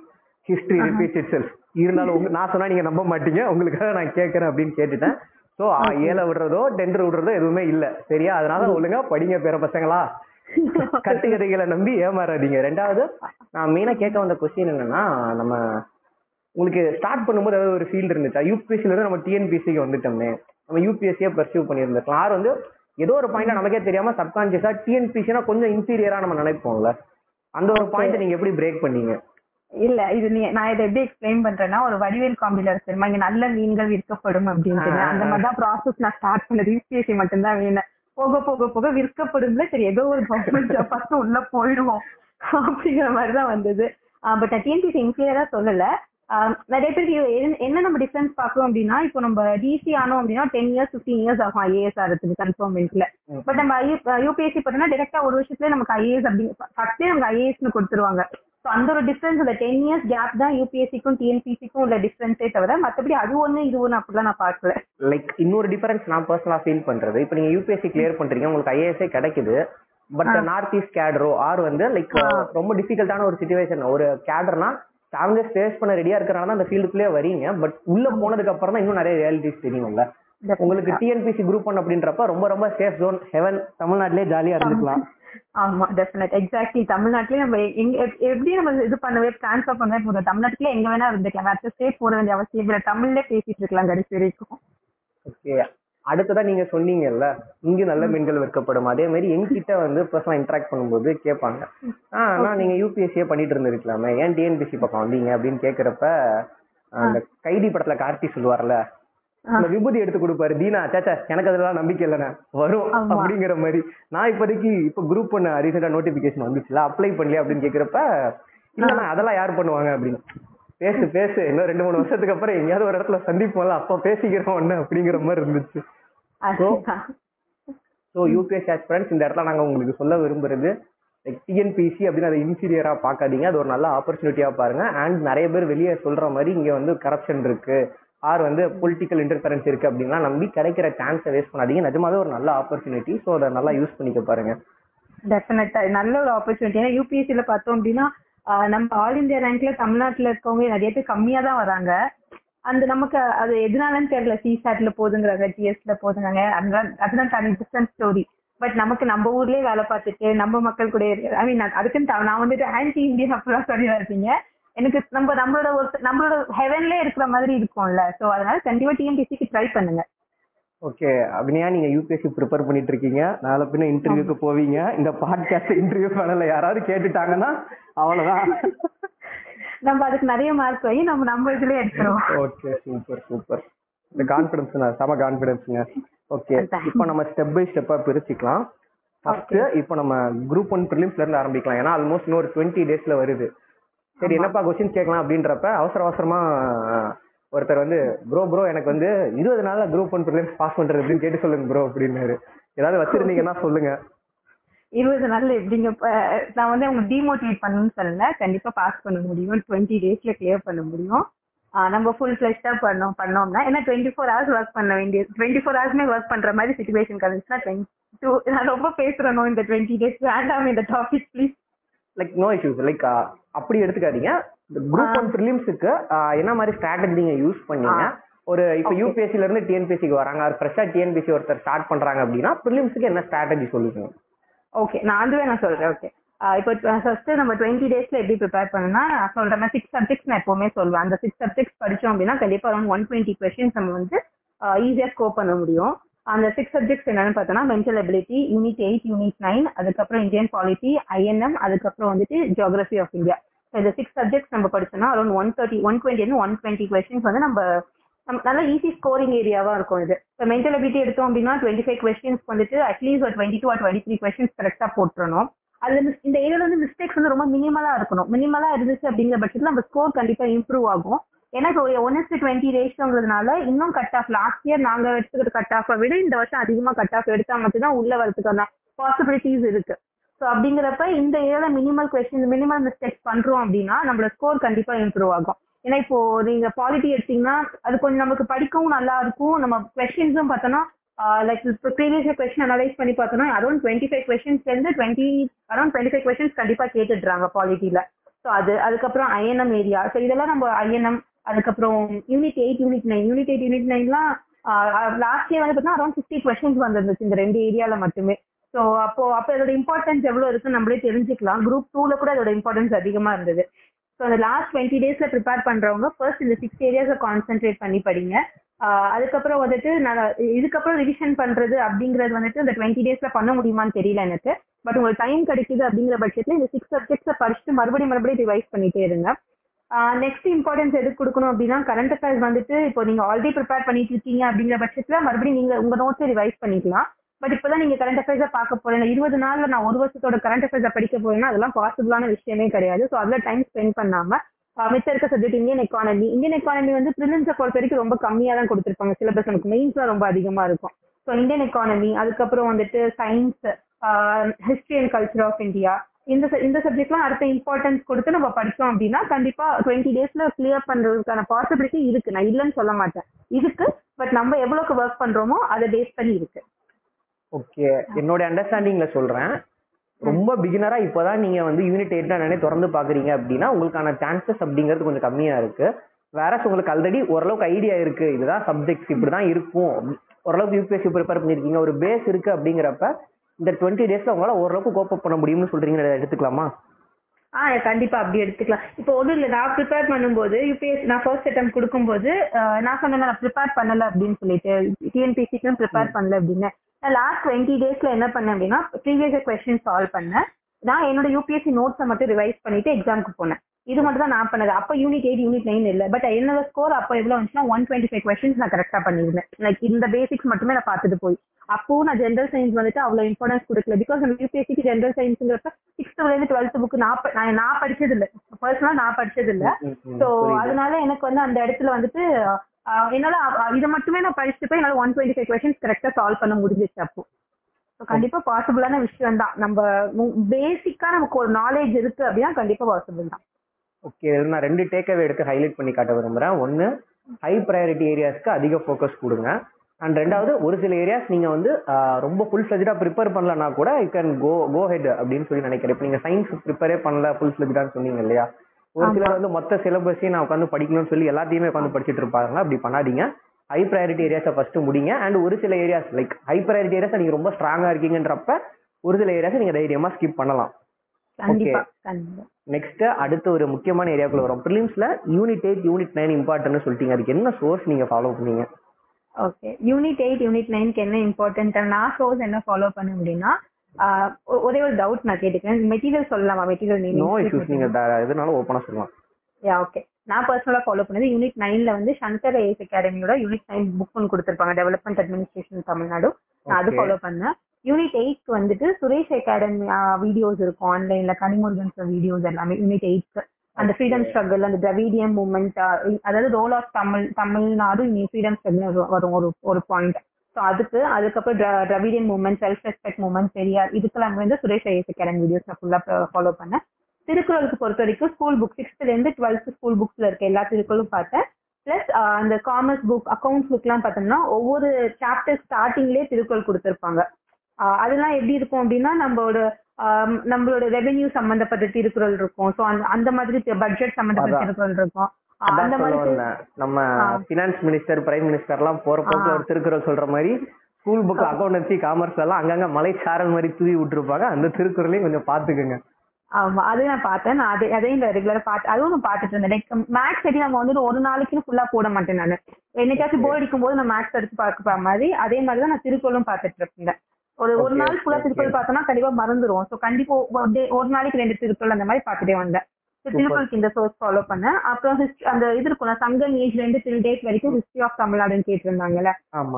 S1: ஹிஸ்டரி ரிப்பீட்ஸ் இட் செல்ஃப் இருந்தாலும் உங்க நான் சொன்னா நீங்க நம்ப மாட்டீங்க உங்களுக்காக நான் கேட்கறேன் அப்படின்னு கேட்டுட்டேன். ஸோ ஏழை விடுறதோ டெண்டர் விடுறதோ எதுவுமே இல்ல. சரியா? அதனால ஒழுங்கா படிங்க பேர பசங்களா. கட்டுக்கதைகளை நம்பி ஏமாறாதீங்க. ரெண்டாவது நான் மெயினா கேட்க வந்த கொஸ்டின் என்னன்னா நம்ம உங்களுக்கு ஸ்டார்ட் பண்ணும்போது ஏதாவது ஒரு ஃபீல்டு இருந்துச்சா? யூபிஎஸ்சில இருந்து நம்ம டிஎன்பிசிக்கு வந்துட்டோமே. நம்ம யூபிஎஸ்சியை பர்சியூ பண்ணியிருந்திருக்கலாம். ஆர் வந்து ஏதோ ஒரு பாயிண்ட் நமக்கே தெரியாம சப்கான்சியஸா டிஎன்பிசினா கொஞ்சம் இன்ஃபீரியரா நம்ம நினைப்போம்ல. அந்த ஒரு பாயிண்ட் நீங்க எப்படி பிரேக் பண்ணீங்க?
S2: இல்ல இது நீ நான் இதை எப்படி எக்ஸ்பிளைன் பண்றேன்னா ஒரு வடிவேல் இருக்கு தெரியுமா? இங்க நல்ல மீன்கள் விற்கப்படும்
S1: ஆ,
S2: அந்த. மாதிரி தான் ப்ராசஸ் நான் ஸ்டார்ட் பண்ணது. யூபிஎஸ்சி மட்டும்தான் வேணும் போக போக போக விற்கப்படும்ல சரி ஏதோ ஒரு கவர்மெண்ட் ஜாப் ஃபர்ஸ்ட் உள்ள போயிடுவோம். அப்படிங்கிற மாதிரிதான் வந்தது. பட் டிஎன்பிசி இன்க்ளியரா சொல்லல. நிறைய இது என்ன- நம்ம டிஃபரன்ஸ் பார்க்கறோம் அப்படின்னா இப்போ நம்ம டிசி ஆனோம் அப்படின்னா டென் இயர்ஸ் ஃபிஃப்டீன் இயர்ஸ் ஆகும் ஐஏஎஸ் ஆகிறதுக்கு கன்ஃபார்மெண்ட்ல. பட் நம்ம யூபிஎஸ்சி பார்த்தோம்னா டேரக்டா ஒரு வருஷத்துல நமக்கு ஐஏஎஸ் அப்படி ஃபர்ஸ்டே நமக்கு ஐஏஎஸ்னு கொடுத்துருவாங்க ஸோ அந்த ஒரு டிஃபரன்ஸ் இந்த டென் இயர்ஸ் கேப் தான் யூபிஎஸ்சிக்கும் டிஎன்பிசிக்கும் உள்ள டிஃபரன்ஸே தவிர மற்றபடி அது ஒண்ணு இது ஒண்ணு அப்படிலாம் நான் பார்க்கல
S1: லைக் இன்னொரு டிஃபரன்ஸ் நான் பர்சனலா ஃபீல் பண்றது இப்போ நீங்க யூபிஎஸ்சி கிளியர் பண்றீங்க உங்களுக்கு ஐஏஎஸ்ஏ கிடைக்குது பட். நார்த் ஈஸ்ட் கேடரோ ஆர் வந்து லைக். ரொம்ப டிஃபிகல்ட்டான ஒரு சுச்சுவேஷன் ஒரு கேடர்னா அவங்க ஃபேஸ் பண்ண ரெடியா இருக்கிறனால தான் அந்த ஃபீல்டுக்குள்ளே வரீங்க. பட் உள்ள போனதுக்கு அப்புறம் தான் இன்னும் நிறைய ரியாலிட்டிஸ் தெரியும்ல. உங்களுக்கு டிஎன்பிசி குரூப் ஒன் அப்படின்றப்ப ரொம்ப ரொம்ப சேஃப் ஜோன் ஹெவன் தமிழ்நாட்டிலே ஜாலியா இருந்துக்கலாம்.
S2: ஆமா. டெஃபினட் எக்ஸாக்ட்லி தமிழ்நாட்டுலயே நம்ம எங்க எப்- எப்படி நம்ம இது பண்ணவே ட்ரான்ஸ்ஃபர் பண்ணவே போதும். தமிழ்நாட்டுல எங்க வேணா இருந்துக்கலாம். வேற ஸ்டேட் போட வேண்டிய அவசியம் இல்லை. தமிழ்ல பேசிட்டு இருக்கலாம் கடைசி வரைக்கும்.
S1: ஓகே அடுத்ததா நீங்க சொன்னீங்கல்ல இங்க நல்ல மீன்கள் விற்கப்படும் அதே மாதிரி என்கிட்ட வந்து பர்சனலா இன்டராக்ட் பண்ணும்போது கேட்பாங்க. ஆ நான் நீங்க யூபிஎஸ்சியே பண்ணிட்டு இருந்திருக்கலாமே. ஏன் டிஎன்பிசி பக்கம் வந்தீங்க? அப்படின்னு கேக்குறப்ப அந்த கைதி படத்துல கார்த்தி சொல்லுவார்ல அந்த விபூதி எடுத்து கொடுப்பாரு தீனா சேச்சா எனக்கு அதெல்லாம் நம்பிக்கை இல்லைண்ணே வரும். அப்படிங்கிற மாதிரி. நான் இப்போதைக்கு இப்போ குரூப் பண்ண ரீசெண்டா நோட்டிபிகேஷன் வந்துச்சுல அப்ளை பண்ணலையா அப்படின்னு கேக்குறப்ப இல்லண்ணா அதெல்லாம் யார் பண்ணுவாங்க? அப்படின்னு. பேசு பேசு. இன்னும் ரெண்டு மூணு வருஷத்துக்கு அப்புறம் எங்கேயாவது ஒரு இடத்துல சந்திப்போம்ல அப்ப பேசிக்கிறோம் ஒண்ணு அப்படிங்கிற மாதிரி இருந்துச்சு. ஸோ யூபிஎஸ் ஆஸ்பிரன்ஸ் இந்த இடத்துல நாங்க உங்களுக்கு சொல்ல விரும்புறது லைக் டிஎன்பிசி அப்படின்னு அதை இன்ஃபீரியரா பார்க்காதீங்க. அது ஒரு நல்ல ஆப்பர்ச்சுனிட்டியா பாருங்க. அண்ட் நிறைய பேர் வெளியே சொல்ற மாதிரி இங்க வந்து கரப்ஷன் இருக்கு. ஆர் வந்து பொலிட்டிக்கல் இன்டர்ஃபரன்ஸ் இருக்கு அப்படின்லாம் நம்பி கிடைக்கிற சான்ஸை வேஸ்ட் பண்ணாதீங்க. நிஜமாவே ஒரு நல்ல ஆப்பர்ச்சுனிட்டி ஸோ அதை நல்லா யூஸ் பண்ணிக்க பாருங்க.
S2: டெஃபினட்டா நல்ல ஒரு ஆப்பர்ச்சுனிட்டி ஏன்னா யூபிஎஸ்சில பார்த்தோம் அப்படின்னா நம்ம ஆல் இந்தியா ரேங்க்ல தமிழ்நாட்டுல இருக்கவங்க நிறைய பேர் கம்மியா தான் வராங்க. அந்த நமக்கு அது எதனாலன்னு தெரியல. சிசாட்ல போதுங்கிறாங்க ஜிஎஸ்ல போதுங்கிறாங்க. அதுதான் அதுதான் தனி டிஃப்ரெண்ட் ஸ்டோரி பட் நமக்கு நம்ம ஊர்லயே வேலை பார்த்துட்டு நம்ம மக்கள் கூட ஐ மீன் அதுக்குன்னு நான் வந்துட்டு ஆன்டி இந்தியன் அப்படிலாம் சொல்லி இருப்பீங்க எனக்கு நம்ம நம்மளோட ஒரு நம்மளோட ஹெவன்ல இருக்கிற மாதிரி இருக்கும்ல. சோ அதனால கண்டிப்பா டிஎன்பிசிக்கு ட்ரை பண்ணுங்க.
S1: ஓகே அபினியா நீங்க யூபிஎஸ்சி ப்ரிப்பேர் பண்ணிட்டு இருக்கீங்க நாளை பின்ன இன்டர்வியூக்கு போவீங்க. இந்த பாட்காஸ்ட் இன்டர்வியூ பண்ணல யாராவது கேட்டுட்டாங்கன்னா அவ்வளவுதான்.
S2: நம்ம அதுக்கு நிறைய மார்க் வாங்கி நம்ம நம்ம இதுலயே எடுத்துருவோம்.
S1: ஓகே சூப்பர் சூப்பர் இந்த கான்ஃபிடன்ஸ்ங்க செம கான்ஃபிடன்ஸ்ங்க ஓகே. இப்போ நம்ம ஸ்டெப் பை ஸ்டெப்பா பிரிச்சுக்கலாம். ஃபர்ஸ்ட் இப்போ நம்ம குரூப் ஒன் ப்ரிலிம்ஸ்ல இருந்து ஆரம்பிக்கலாம். ஏன்னா ஆல்மோஸ்ட் இன்னொரு டுவெண்ட்டி டேஸ்ல வருது. சரி என்னப்பா கொஸ்டின் கேட்கலாம் அப்படின்றப்ப அவசர அவசரமா ஒருத்தர் வந்து ப்ரோ ப்ரோ எனக்கு வந்து இருபது நாள்ல குரூப் ஒன் ப்ரிலிம்ஸ் பாஸ் பண்றது அப்படின்னு கேட்டு சொல்லுங்க ப்ரோ அப்படின்னாரு. ஏதாவது வச்சிருந்தீங்கன்னா சொல்லுங்க.
S2: இருபது நாள்ல எப்படிங்க? நான் வந்து அவங்க டிமோட்டிவேட் பண்ணணும்னு சொல்லல. கண்டிப்பா பாஸ் பண்ண முடியும். டுவெண்ட்டி டேஸ்ல கிளியர் பண்ண முடியும். நம்ம ஃபுல் ஃபிளெஷ்டா பண்ணோம் பண்ணோம்னா ஏன்னா டுவெண்ட்டி ஃபோர் ஹவர்ஸ் ஒர்க் பண்ண வேண்டியது டுவெண்ட்டி ஃபோர் ஹவர்ஸ்மே ஒர்க் பண்ற மாதிரி சுச்சுவேஷன் டுவெண்ட்டி டூ நான் ரொம்ப பேசுறேனோ இந்த டுவெண்ட்டி டேஸ் வேண்டாம் இந்த topic please
S1: like no issues like அப்படி எடுத்துக்காதீங்க. குரூப் ஒன் ப்ரிலிம்ஸுக்கு என்ன மாதிரி ஸ்ட்ராட்டஜி நீங்க யூஸ் பண்ணீங்க? ஒரு இப்போ. யூபிஎஸ்சில இருந்து டிஎன்பிஎஸ்சிக்கு வராங்க. அது ஃப்ரெஷ்ஷா டிஎன்பிஎஸ்சி ஒருத்தர் ஸ்டார்ட் பண்றாங்க அப்படின்னா ப்ரிலிம்ஸுக்கு என்ன ஸ்ட்ராட்டஜி சொல்லுங்க
S2: ஓகே நான் அதுவே நான் சொல்றேன். ஓகே இப்போ ஃபர்ஸ்ட் நம்ம டுவெண்ட்டி டேஸ்ல எப்படி ப்ரிப்பேர் பண்ணணும்னா நான் சொல்ற மாதிரி சிக்ஸ் சப்ஜெக்ட்ஸ் நான் எப்பவுமே சொல்லுவேன் அந்த சிக்ஸ் சப்ஜெக்ட்ஸ் படிச்சோம் அப்படின்னா கண்டிப்பா அரௌண்ட் ஒன் டுவெண்ட்டி கொஸ்டின்ஸ் நம்ம வந்து ஈஸியா ஸ்கோர் பண்ண முடியும். அந்த சிக்ஸ் சப்ஜெக்ட்ஸ் என்னன்னு பார்த்தோம்னா mental ability unit eight unit nine அதுக்கப்புறம் இந்தியன் பாலிட்டி ஐஎன்எம் அதுக்கப்புறம் வந்துட்டு ஜியோகிரபி ஆஃப் இந்தியா இந்த சிக்ஸ் சப்ஜெக்ட்ஸ் நம்ம படிச்சோம்னா around one thirty one twenty one twenty questions வந்து நம்ம நம்ம நல்ல ஈஸி ஸ்கோரிங் ஏரியாவா இருக்கும் இது. இப்போ மென்டல் அபிலிட்டி எடுத்தோம் அப்படின்னா டுவெண்ட்டி ஃபைவ் கொஸ்டின்ஸ் வந்துட்டு அட்லீஸ்ட் ஒரு twenty two twenty three questions கரெக்டாக போட்டுருணும் அதுல இந்த ஏரியால வந்து மிஸ்டேக்ஸ் வந்து ரொம்ப மினிமலா இருக்கணும். மினிமலா இருந்துச்சு அப்படிங்கிற பட்சத்துல நம்ம ஸ்கோர் கண்டிப்பா இம்ப்ரூவ் ஆகும். ஏன்னா இப்போ ஒன் எஸ் டுவெண்ட்டி ரேஷோங்கிறதுனால இன்னும் கட் ஆஃப் லாஸ்ட் இயர் நாங்க எடுத்துக்கிற கட் ஆஃபை விட இந்த வருஷம் அதிகமா கட் ஆஃப் எடுத்தா மட்டும்தான் உள்ள வரதுக்கான பாசிபிலிட்டிஸ் இருக்கு. ஸோ அப்படிங்கிறப்ப இந்த ஏரியால மினிமல் கொஸ்டின் மினிமல் மிஸ்டேக்ஸ் பண்றோம் அப்படின்னா நம்மளோட ஸ்கோர் கண்டிப்பா இம்ப்ரூவ் ஆகும். ஏன்னா இப்போ நீங்க பாலிட்டி எடுத்தீங்கன்னா அது கொஞ்சம் நமக்கு படிக்கவும் நல்லா இருக்கும். நம்ம கொஸ்டின்ஸும் பார்த்தோம்னா லைக் இப்போ ப்ரீவியஸ் கொஸ்டின் அனலைஸ் பண்ணி பார்த்தோம்னா அரௌண்ட் டுவெண்ட்டி ஃபைவ் கொஸ்டின்ஸ்ல இருந்து twenty around twenty five questions கண்டிப்பா கேட்டுடுறாங்க பாலிட்டியில ஸோ அது அதுக்கப்புறம் ஐஎன்எம் ஏரியா ஸோ இதெல்லாம் நம்ம ஐஎன்எம் அதுக்கப்புறம் unit eight unit nine unit eight unit நைன்லாம் last year வந்து பார்த்தீங்கன்னா அரௌண்ட் ஃபிஃப்டி கொஸ்டின்ஸ் வந்துருந்துச்சு இந்த ரெண்டு ஏரியால மட்டுமே. ஸோ அப்போ அப்போ இதோட இம்பார்ட்டன்ஸ் எவ்வளவு இருக்குன்னு நம்மளே தெரிஞ்சுக்கலாம். குரூப் டூல கூட அதோட இம்பார்ட்டன்ஸ் அதிகமா இருந்தது. ஸோ அந்த லாஸ்ட் டுவெண்ட்டி டேஸ்ல ப்ரிப்பேர் பண்றவங்க ஃபர்ஸ்ட் இந்த சிக்ஸ் ஏரியாஸை கான்சென்ட்ரேட் பண்ணி படிங்க. அதுக்கப்புறம் வந்துட்டு நான் இதுக்கப்புறம் ரிவிஷன் பண்றது அப்படிங்கிறது வந்துட்டு இந்த டுவெண்ட்டி டேஸ்ல பண்ண முடியுமான்னு தெரியல எனக்கு. பட் உங்களுக்கு டைம் கிடைக்குது அப்படிங்கிற பட்சத்துல இந்த சிக்ஸ் சப்ஜெக்ட்ஸை படிச்சுட்டு மறுபடியும் மறுபடியும் ரிவைஸ் பண்ணிட்டே இருங்க. நெக்ஸ்ட் இம்பார்ட்டன்ஸ் எதுக்கு கொடுக்கணும் அப்படின்னா கரண்ட் அஃபேர்ஸ் வந்துட்டு இப்போ நீங்க ஆல்ரெடி ப்ரிப்பேர் பண்ணிட்டு இருக்கீங்க அப்படிங்கிற பட்சத்துல மறுபடியும் நீங்க உங்க நோட்ஸை ரிவைஸ் பண்ணிக்கலாம். பட் இப்பதான் நீங்க கரண்ட் அஃபேர்ஸை பார்க்க போறேன் இருபது நாள்ல நான் ஒரு வருஷத்தோட கரண்ட் அஃபேர்ஸை படிக்க போறேன்னா அதெல்லாம் பாசிபிளான விஷயமே கிடையாது. ஸோ அதுல டைம் ஸ்பெண்ட் பண்ணாம ஆஹ் மிச்சம் இருக்க subject Indian economy Indian economy வந்து ப்ரிலிம்ஸை பொறுத்த வரைக்கும் ரொம்ப கம்மியா தான் கொடுத்துருப்பாங்க. சிலபஸ் நமக்கு மெயின்ஸ்லாம் ரொம்ப அதிகமா இருக்கும். ஸோ இந்தியன் எக்கானமி அதுக்கப்புறம் வந்துட்டு science history and culture of India இந்த இந்த சப்ஜெக்ட்லாம் அடுத்த இம்பார்ட்டன்ஸ் கொடுத்து நம்ம படிச்சோம் அப்படின்னா கண்டிப்பா டுவெண்ட்டி டேஸ்ல கிளியர் பண்றதுக்கான பாசிபிலிட்டி இருக்கு. நான் இல்லைன்னு சொல்ல மாட்டேன். இருக்கு பட் நம்ம எவ்வளோக்கு ஒர்க் பண்றோமோ அதை பேஸ் பண்ணி இருக்கு.
S1: ஓகே என்னோட அண்டர்ஸ்டாண்டிங்ல சொல்றேன். ரொம்ப பிகினரா இப்போதான் நீங்க வந்து யூனிட் எயிட் நானே திறந்து பாக்குறீங்க அப்படின்னா உங்களுக்கான சான்சஸ் அப்படிங்கிறது கொஞ்சம் கம்மியா இருக்கு. வேற உங்களுக்கு ஆல்ரெடி ஓரளவுக்கு ஐடியா இருக்கு. இதுதான் சப்ஜெக்ட்ஸ் இப்படிதான் இருக்கும். ஓரளவுக்கு யூபிஎஸ்சி ப்ரிப்பேர் பண்ணிருக்கீங்க. ஒரு பேஸ் இருக்கு அப்படிங்கிறப்ப இந்த டுவெண்ட்டி டேஸ்ல உங்களால ஓரளவுக்கு கோப் பண்ண முடியும்னு சொல்றீங்க எடுத்துக்கலாமா?
S2: ஆ கண்டிப்பா அப்படி எடுத்துக்கலாம். இப்போ ஒன்றும் இல்லை நான் ப்ரிப்பேர் பண்ணும்போது யூபிஎஸ் நான் ஃபர்ஸ்ட் அட்டம் கொடுக்கும்போது நான் சொன்னேன் நான் ப்ரிப்பேர் பண்ணல அப்படின்னு சொல்லிட்டு டிஎன்பிசிக்கும் ப்ரிப்பேர் பண்ணல அப்படின்னு. நான் லாஸ்ட் டுவெண்ட்டி டேஸ்ல என்ன பண்ணேன் அப்படின்னா ப்ரீவியஸ் கொஸ்டின் சால்வ் பண்ணேன். நான் என்னோட யூபிஎஸ்சி நோட்ஸை மட்டும் ரிவைஸ் பண்ணிட்டு எக்ஸாமுக்கு போனேன். இது மட்டும் தான் நான் பண்ணது. அப்போ யூனிட் எயிட் யூனிட் நைன் இல்லை. பட் என்னோட ஸ்கோர் அப்போ எவ்வளோ வந்துச்சுன்னா ஒன் டுவெண்ட்டி ஃபைவ் கொஸ்டின்ஸ் நான் கரெக்டாக பண்ணியிருந்தேன். லைக் இந்த பேசிக்ஸ் மட்டுமே நான் பார்த்துட்டு போய். அப்போ நான் ஜென்ரல் சயின்ஸ் வந்துட்டு அவ்வளோ இம்பார்ட்டன்ஸ் கொடுக்கல. பிகாஸ் நம்ம யூபிஎஸ்சிக்கு ஜென்ரல் சயின்ஸ்ங்கிறப்ப சிக்ஸ்த்ல இருந்து டுவெல்த் புக் நான் நான் நான் படிச்சது இல்ல பர்சனலா நான் படிச்சது இல்ல
S1: புரியுது.
S2: அதனால எனக்கு வந்து அந்த இடத்துல வந்துட்டு என்னால இதை மட்டுமே நான் படிச்சுட்டு போய் என்னால ஒன் டுவெண்ட்டி ஃபைவ் கொஸ்டின்ஸ் கரெக்டா சால்வ் பண்ண முடிஞ்சிச்சு அப்போ. கண்டிப்பா பாசிபிளான விஷயம் தான் நம்ம பேசிக்கா நமக்கு ஒரு நாலேஜ் இருக்கு அப்படின்னா கண்டிப்பா பாசிபிள் தான்.
S1: ஓகே நான் ரெண்டு டேக்அவே எடுத்து ஹைலைட் பண்ணி காட்ட விரும்புறேன். ஒன்னு ஹை ப்ரையாரிட்டி ஏரியாஸ்க்கு அதிக ஃபோக்கஸ் கொடுங்க. அண்ட் ரெண்டாவது ஒரு சில ஏரியாஸ் நீங்க வந்து ரொம்ப ஃபுல் ஃபிளஜா ப்ரிப்பேர் பண்ணலனா கூட you can go go head அப்படின்னு சொல்லி நினைக்கிறேன். இப்போ நீங்க சயின்ஸ் ப்ரிப்பேரே பண்ணல ஃபுல் ஃபிளஜான்னு சொன்னீங்க இல்லையா? ஒரு சிலர் வந்து மொத்த சிலபஸையும் நான் உட்காந்து படிக்கணும்னு சொல்லி எல்லாத்தையுமே உட்காந்து படிச்சிட்டு இருப்பாங்க அப்படி பண்ணாதீங்க. ஹை ப்ரையாரிட்டி ஏரியாஸை ஃபர்ஸ்ட் முடிங்க. அண்ட் ஒரு சில areas like high priority areas நீங்க ரொம்ப ஸ்ட்ராங்கா இருக்கீங்கன்றப்ப ஒரு சில ஏரியாஸ் நீங்க தைரியமா ஸ்கிப் பண்ணலாம்.
S2: கண்டிப்பா
S1: நெக்ஸ்ட் அடுத்து ஒரு முக்கியமான ஏரியாக்குள்ள வரும். ப்ரிலிம்ஸ்ல unit eight unit nine important சொல்லிட்டீங்க. அதுக்கு என்ன சோர்ஸ் நீங்க ஃபாலோ பண்ணீங்க?
S2: ஓகே யூனிட் எயிட் யூனிட் நைன்க்கு என்ன இம்பார்ட்டன்ட் நான் சோர்ஸ் என்ன ஃபாலோ பண்ண அப்படின்னா ஒரே ஒரு டவுட் நான் கேட்டுக்கிறேன். மெட்டீரியல் சொல்லலாமா? மெட்டீரியல்
S1: நோ இஷ்யூஸ் நீங்க எதுனாலும் ஓப்பனா சொல்லலாம்.
S2: யா ஓகே நான் பர்சனலா ஃபாலோ பண்ணது யூனிட் நைன்ல வந்து சங்கர் ஐஎஸ் அகாடமியோட யூனிட் நைன் புக் ஒன்று கொடுத்துருப்பாங்க. டெவலப்மெண்ட் அட்மினிஸ்ட்ரேஷன் தமிழ்நாடு நான் அது. ஃபாலோ பண்ணேன். யூனிட் எயிட் வந்துட்டு சுரேஷ் அகாடமி வீடியோஸ் இருக்கும். ஆன்லைன்ல கனிமுருகன் வீடியோஸ் எல்லாமே. யூனிட் எயிட் அந்த ஃப்ரீடம் ஸ்ட்ரகிள் அந்த திராவிடியன் மூமெண்ட் அதாவது ரோல் ஆஃப் தமிழ் தமிழ்நாடு இனி ஃப்ரீடம் ஸ்ட்ரகிள் வரும் ஒரு ஒரு பாயிண்ட் ஸோ அதுக்கு அதுக்கப்புறம் திரா- Dravidian movement self respect movement Periyar இதுக்கெல்லாம் வந்து சுரேஷ் ஐஎஸ் அகாடமி வீடியோஸ் நான் ஃபுல்லாக ஃபாலோ பண்ணேன். திருக்குறளுக்கு பொறுத்த வரைக்கும் ஸ்கூல் புக் சிக்ஸ்த்ல இருந்து டுவெல்த் ஸ்கூல் புக்ஸ்ல இருக்க எல்லா திருக்குறளும் பார்த்தேன். பிளஸ் அந்த காமர்ஸ் புக் அக்கௌண்ட்ஸ் புக்லாம் பார்த்தோம்னா ஒவ்வொரு சாப்டர் ஸ்டார்டிங்லேயே திருக்குறள் கொடுத்துருப்பாங்க. அதெல்லாம் எப்படி இருக்கும் அப்படின்னா நம்மளோட நம்மளோட ரெவென்யூ சம்பந்தப்பட்ட திருக்குறள் இருக்கும். ஸோ அந்த அந்த மாதிரி பட்ஜெட் சம்பந்தப்பட்ட. திருக்குறள் இருக்கும். அந்த மாதிரி
S1: நம்ம. பினான்ஸ் மினிஸ்டர் பிரைம் மினிஸ்டர் எல்லாம் போற போக்குல
S2: ஆ.
S1: ஒரு திருக்குறள் சொல்ற மாதிரி ஸ்கூல் புக் அக்கௌண்டன்சி காமர்ஸ் எல்லாம் அங்கங்க மலைச்சாரல் மாதிரி தூவி விட்டுருப்பாங்க. அந்த திருக்குறளையும் கொஞ்சம் பாத்துக்கோங்க
S2: ஆமா அது நான் பார்த்தேன். நான் அதை அதையும் ரெகுலரா பார்த்து அதுவும் நான் பார்த்துட்டு இருந்தேன். லைக் மேக்ஸ் எப்படி நம்ம வந்துட்டு ஒரு நாளைக்குன்னு ஃபுல்லா போட மாட்டேன் நான். என்னைக்காச்சும் போர் அடிக்கும் போது நான் மேக்ஸ் எடுத்து பார்க்க மாதிரி அதே மாதிரி தான் நான் திருக்குறளும் பார்த்துட்டு இருந்தேன். ஒரு ஒரு நாள் ஃபுல்லா. திருக்குறள் பார்த்தோம்னா கண்டிப்பா மறந்துடும் ஸோ கண்டிப்பா ஒரு நாளைக்கு ரெண்டு திருக்குறள் அந்த மாதிரி பார்த்துட்டே வந்தேன். திருக்குறளுக்கு இந்த சோர்ஸ் ஃபாலோ பண்ணேன். அப்புறம் hist- அந்த இது இருக்கும் சங்கம் ஏஜ்ல இருந்து till டேட் வரைக்கும் ஹிஸ்டரி ஆஃப் தமிழ்நாடுன்னு கேட்டிருந்தாங்கல்ல.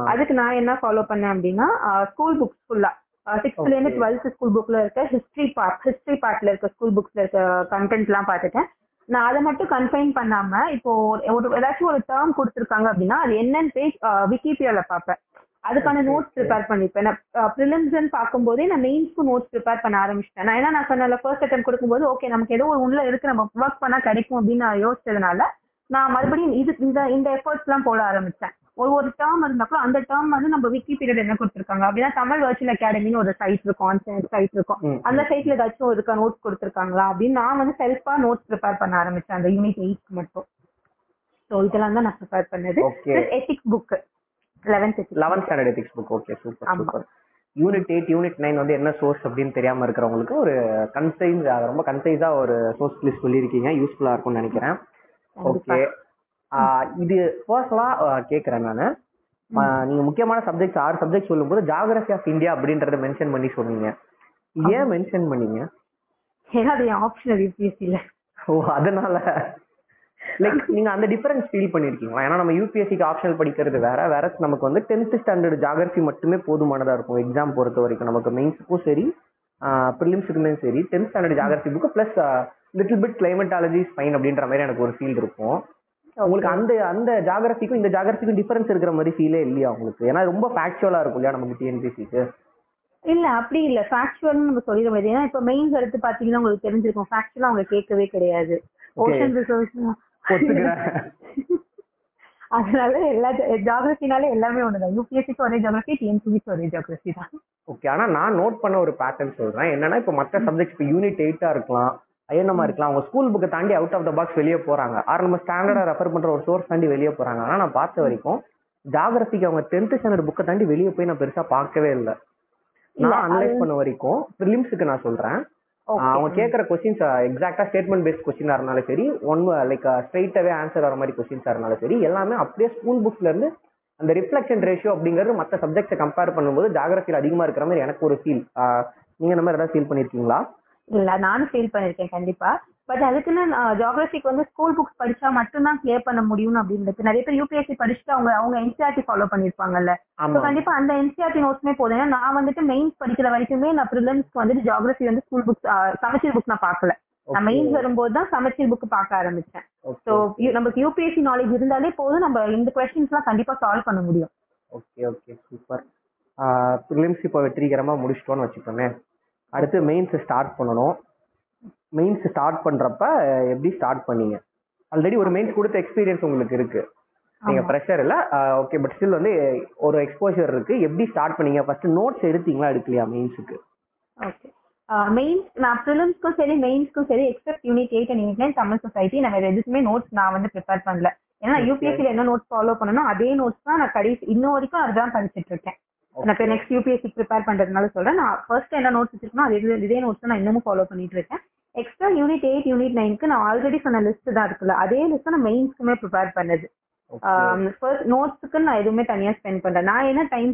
S2: அதுக்கு நான் என்ன ஃபாலோ பண்ணேன் அப்படின்னா ஸ்கூல் புக்ஸ் ஃபுல்லா சிக்ஸ்த்ல இருந்து. டுவெல்த் ஸ்கூல் புக்ல இருக்க ஹிஸ்டரி பார்ட் ஹிஸ்டரி பார்ட்ல இருக்க ஸ்கூல் புக்ஸ்ல இருக்க கண்டென்ட் எல்லாம் பார்த்துட்டேன். நான் அதை மட்டும் கன்ஃபைன் பண்ணாம இப்போ ஒரு ஏதாச்சும் ஒரு டேர்ம் கொடுத்துருக்காங்க அப்படின்னா அது என்னன்னு போய் விக்கிபீடியால பார்ப்பேன். அதுக்கான நோட்ஸ். ப்ரிப்பேர் பண்ணிப்பேன் நான் ப்ரிலிம்ஸ்ன்னு பார்க்கும்போதே நான் மெயின்ஸ்க்கு நோட்ஸ் ப்ரிப்பேர் பண்ண ஆரம்பிச்சிட்டேன். நான் என்ன நான் சொன்னல ஃபர்ஸ்ட் அட்டம் கொடுக்கும்போது ஓகே நமக்கு ஏதோ ஒரு உள்ள இருக்கு நம்ம ஒர்க் பண்ணா கிடைக்கும் அப்படின்னு நான் யோசிச்சதுனால நான் மறுபடியும் இது இந்த இந்த எஃபர்ட்ஸ் எல்லாம் போட ஆரம்பிச்சேன். ஒரு ஒரு டேர்ம் இருந்தப்போ அந்த டேர்ம் வந்து நம்ம விக்கி பீரியட் என்ன கொடுத்துருக்காங்க? அப்படின்னா தமிழ் வர்ச்சுவல் அகாடமின்னு ஒரு சைட் இருக்கும் ஆன்சைன் சைட் இருக்கும். அந்த சைட்ல ஏதாச்சும் இருக்கா நோட்ஸ் கொடுத்துருக்காங்களா? அப்படின்னு நான் வந்து செல்ஃபா நோட்ஸ் ப்ரிப்பேர் பண்ண ஆரம்பிச்சேன் அந்த யூனிட் எயிட் மட்டும். ஸோ இதெல்லாம் தான் நான் ப்ரிப்பேர் பண்ணது. Ethics book eleventh
S1: eleventh standard ethics book okay super. Super unit eight unit nine வந்து என்ன சோர்ஸ் அப்படின்னு தெரியாம இருக்கிறவங்களுக்கு ஒரு கன்சைஸ் ரொம்ப கன்சைஸா ஒரு சோர்ஸ் லிஸ்ட் சொல்லியிருக்கீங்க. யூஸ்ஃபுல்லா இருக்கும்னு நினைக்கிறேன். ஓகே இது பர்சனலா கேக்குறேன் நானு. நீங்க முக்கியமான சப்ஜெக்ட்ஸ் ஆறு சப்ஜெக்ட் சொல்லும்போது ஜாகிரபி ஆஃப் இந்தியா அப்படின்றத மென்ஷன் பண்ணி சொன்னீங்க ஏன் மென்ஷன் பண்ணீங்க?
S2: ஏன்னா அது ஆப்ஷனல் யூபிஎஸ்சியில்
S1: ஓ அதனால. லைக் நீங்க அந்த டிஃபரன்ஸ் ஃபீல் பண்ணிருக்கீங்களா? ஏன்னா நம்ம யூபிஎஸ்சிக்கு ஆப்ஷனல் படிக்கிறது வேற வேற நமக்கு வந்து டென்த் ஸ்டாண்டர்ட் ஜாகிரபி மட்டுமே போதுமானதா இருக்கும். எக்ஸாம் பொறுத்த வரைக்கும் நமக்கு மெயின்ஸுக்கும் சரி ப்ரிலிம்ஸுக்குமே சரி tenth standard geography book plus little bit climatology fine அப்படின்ற மாதிரி எனக்கு ஒரு ஃபீல் இருக்கும். உங்களுக்கு அந்த அந்த ஜாகிரபிக்கும் இந்த ஜாகிரபிக்கும் டிஃபரன்ஸ் இருக்கிற மாதிரி ஃபீலே இல்லையா உங்களுக்கு? ஏன்னா ரொம்ப ஃபேக்சுவலா இருக்கும் இல்லையா நமக்கு டிஎன்பிசிக்கு
S2: இல்ல அப்படி இல்ல. ஃபேக்சுவல்னு நம்ம சொல்லிட முடியாது. ஏன்னா இப்ப மெயின்ஸ் எடுத்து பாத்தீங்கன்னா உங்களுக்கு தெரிஞ்சிருக்கும். ஃபேக்சுவலா அவங்க கேட்கவே கிடையாது. ஓஷன் ரிசோர்ஸ் அதனால எல்லா ஜாகிரபினால எல்லாமே ஒண்ணுதான். யூபிஎஸ்சிக்கு ஒரே ஜாகிரபி டிஎன்சிக்கு ஒரே ஜாகிரபி தான்.
S1: ஓகே ஆனா நான் நோட் பண்ண ஒரு பேட்டர்ன் சொல்றேன். என்னன்னா இப்போ மற்ற சப்ஜெக்ட் இப்போ யூனிட் எயிட்டா இருக்கலாம் ஐஎன்எம்மா இருக்கலாம் அவங்க ஸ்கூல் புக்கை தாண்டி அவுட் ஆஃப் த பாக்ஸ் வெளியே போறாங்க. ஆர் நம்ம ஸ்டாண்டர்டா ரெஃபர் பண்ற ஒரு சோர்ஸ் தாண்டி வெளியே போறாங்க. ஆனா நான் பார்த்த வரைக்கும் ஜாகிரபிக்கு அவங்க டென்த் ஸ்டாண்டர்ட் புக்கை தாண்டி வெளியே போய் நான் பெருசா பார்க்கவே இல்லை. நான் அனலைஸ் பண்ண வரைக்கும் ப்ரிலிம்ஸுக்கு நான் சொல்றேன். அவங்க கேட்குற கொஸ்டின்ஸ் எக்ஸாக்டா ஸ்டேட்மெண்ட் பேஸ்ட் கொஸ்டினா இருந்தாலும் சரி ஒன் லைக் ஸ்ட்ரைட்டாவே ஆன்சர் வர மாதிரி கொஸ்டின்ஸா இருந்தாலும் சரி எல்லாமே அப்படியே ஸ்கூல் புக்ஸ்ல இருந்து அந்த ரிஃப்ளெக்ஷன் ரேஷியோ அப்படிங்கிறது மற்ற சப்ஜெக்ட்ஸை கம்பேர் பண்ணும்போது ஜாகிரபியில் அதிகமா இருக்கிற மாதிரி எனக்கு ஒரு ஃபீல் நீங்க இந்த மாதிரி ஏதாவது ஃபீல் பண்ணிருக்கீங்களா?
S2: இல்ல நானும் ஃபீல் பண்ணிருக்கேன் கண்டிப்பா. பட் அதுக்குன்னு ஜியாகிரபிக்கு வந்து ஸ்கூல் புக்ஸ் படிச்சா மட்டும்தான் கிளியர் பண்ண முடியும் அப்படின்னு நிறைய பேர் யூபிஎஸ்சி படிச்சுட்டு அவங்க அவங்க என்சிஆர்டி ஃபாலோ பண்ணிருப்பாங்கல்ல So,
S1: ஆமா.
S2: கண்டிப்பா அந்த என்சிஆர்டி நோட்ஸ்மே போதும். ஏன்னா நான் வந்துட்டு மெயின்ஸ் படிக்கிற வரைக்குமே நான் ப்ரிலிம்ஸ்க்கு வந்துட்டு ஜியாகிரபி வந்து ஸ்கூல் புக்ஸ் சமச்சீர் புக் நான் பார்க்கல. நான் மெயின்ஸ் வரும்போது தான் சமச்சீர் புக் பார்க்க ஆரம்பிச்சேன். ஸோ நமக்கு யூபிஎஸ்சி நாலேஜ் இருந்தாலே போதும். நம்ம இந்த கொஸ்டின்ஸ் எல்லாம் கண்டிப்பா சால்வ் பண்ண முடியும்.
S1: ஓகே ஓகே சூப்பர் ப்ரிலிம்ஸ் இப்போ வெற்றிகரமா முடிச்சிட்டோம்னு வச்சுக்கோமே. அடுத்து மெயின்ஸ் ஸ்டார்ட் பண்ணணும். மெயின்ஸ் ஸ்டார்ட் பண்றப்ப எப்படி ஸ்டார்ட் பண்ணீங்க? ஆல்ரெடி ஒரு மெயின்ஸ் கொடுத்த எக்ஸ்பீரியன்ஸ் உங்களுக்கு இருக்கு. நீங்க ப்ரெஷர் இல்ல ஓகே பட் ஸ்டில் வந்து ஒரு எக்ஸ்போஷர் இருக்கு. எப்படி ஸ்டார்ட் பண்ணீங்க? ஃபர்ஸ்ட் நோட்ஸ் எடுத்தீங்களா? எடுக்கலையா மெயின்ஸுக்கு
S2: ஓகே மெயின்ஸ் நான் ப்ரிலிம்ஸ்க்கும் சரி மெயின்ஸ்க்கும் சரி except unit eight and unit Tamil society நான் வேற எதுக்குமே நோட்ஸ் நான் வந்து ப்ரிப்பேர் பண்ணல. ஏன்னா. யூபிஎஸ்சியில் என்ன நோட்ஸ் ஃபாலோ பண்ணணும் அதே நோட்ஸ் தான் நான் கடைசி இன்ன வரைக்கும் அதுதான் படிச்சிட்டு இருக்கேன். நான் இப்போ நெக்ஸ்ட் யூபிஎஸ்சி ப்ரிப்பேர் பண்றதுனால சொல்றேன். நான் ஃபர்ஸ்ட் என்ன நோட்ஸ் வச்சிருக்கணும் அதே இதே நோட்ஸ் நான் இன்னமும் ஃபாலோ பண்ணிட்டு இருக்கேன். எக்ஸ்ட்ரா யூனிட் எயிட் யூனிட் நைனுக்கு நான் ஆல்ரெடி சொன்ன லிஸ்ட் தான் இருக்குல்ல அதே லிஸ்ட் நான் மெயின்ஸ்க்குமே ப்ரிப்பேர் பண்ணது. ஃபர்ஸ்ட் நோட்ஸுக்கு நான் எதுவுமே தனியா ஸ்பெண்ட் பண்றேன் நான் என்ன டைம்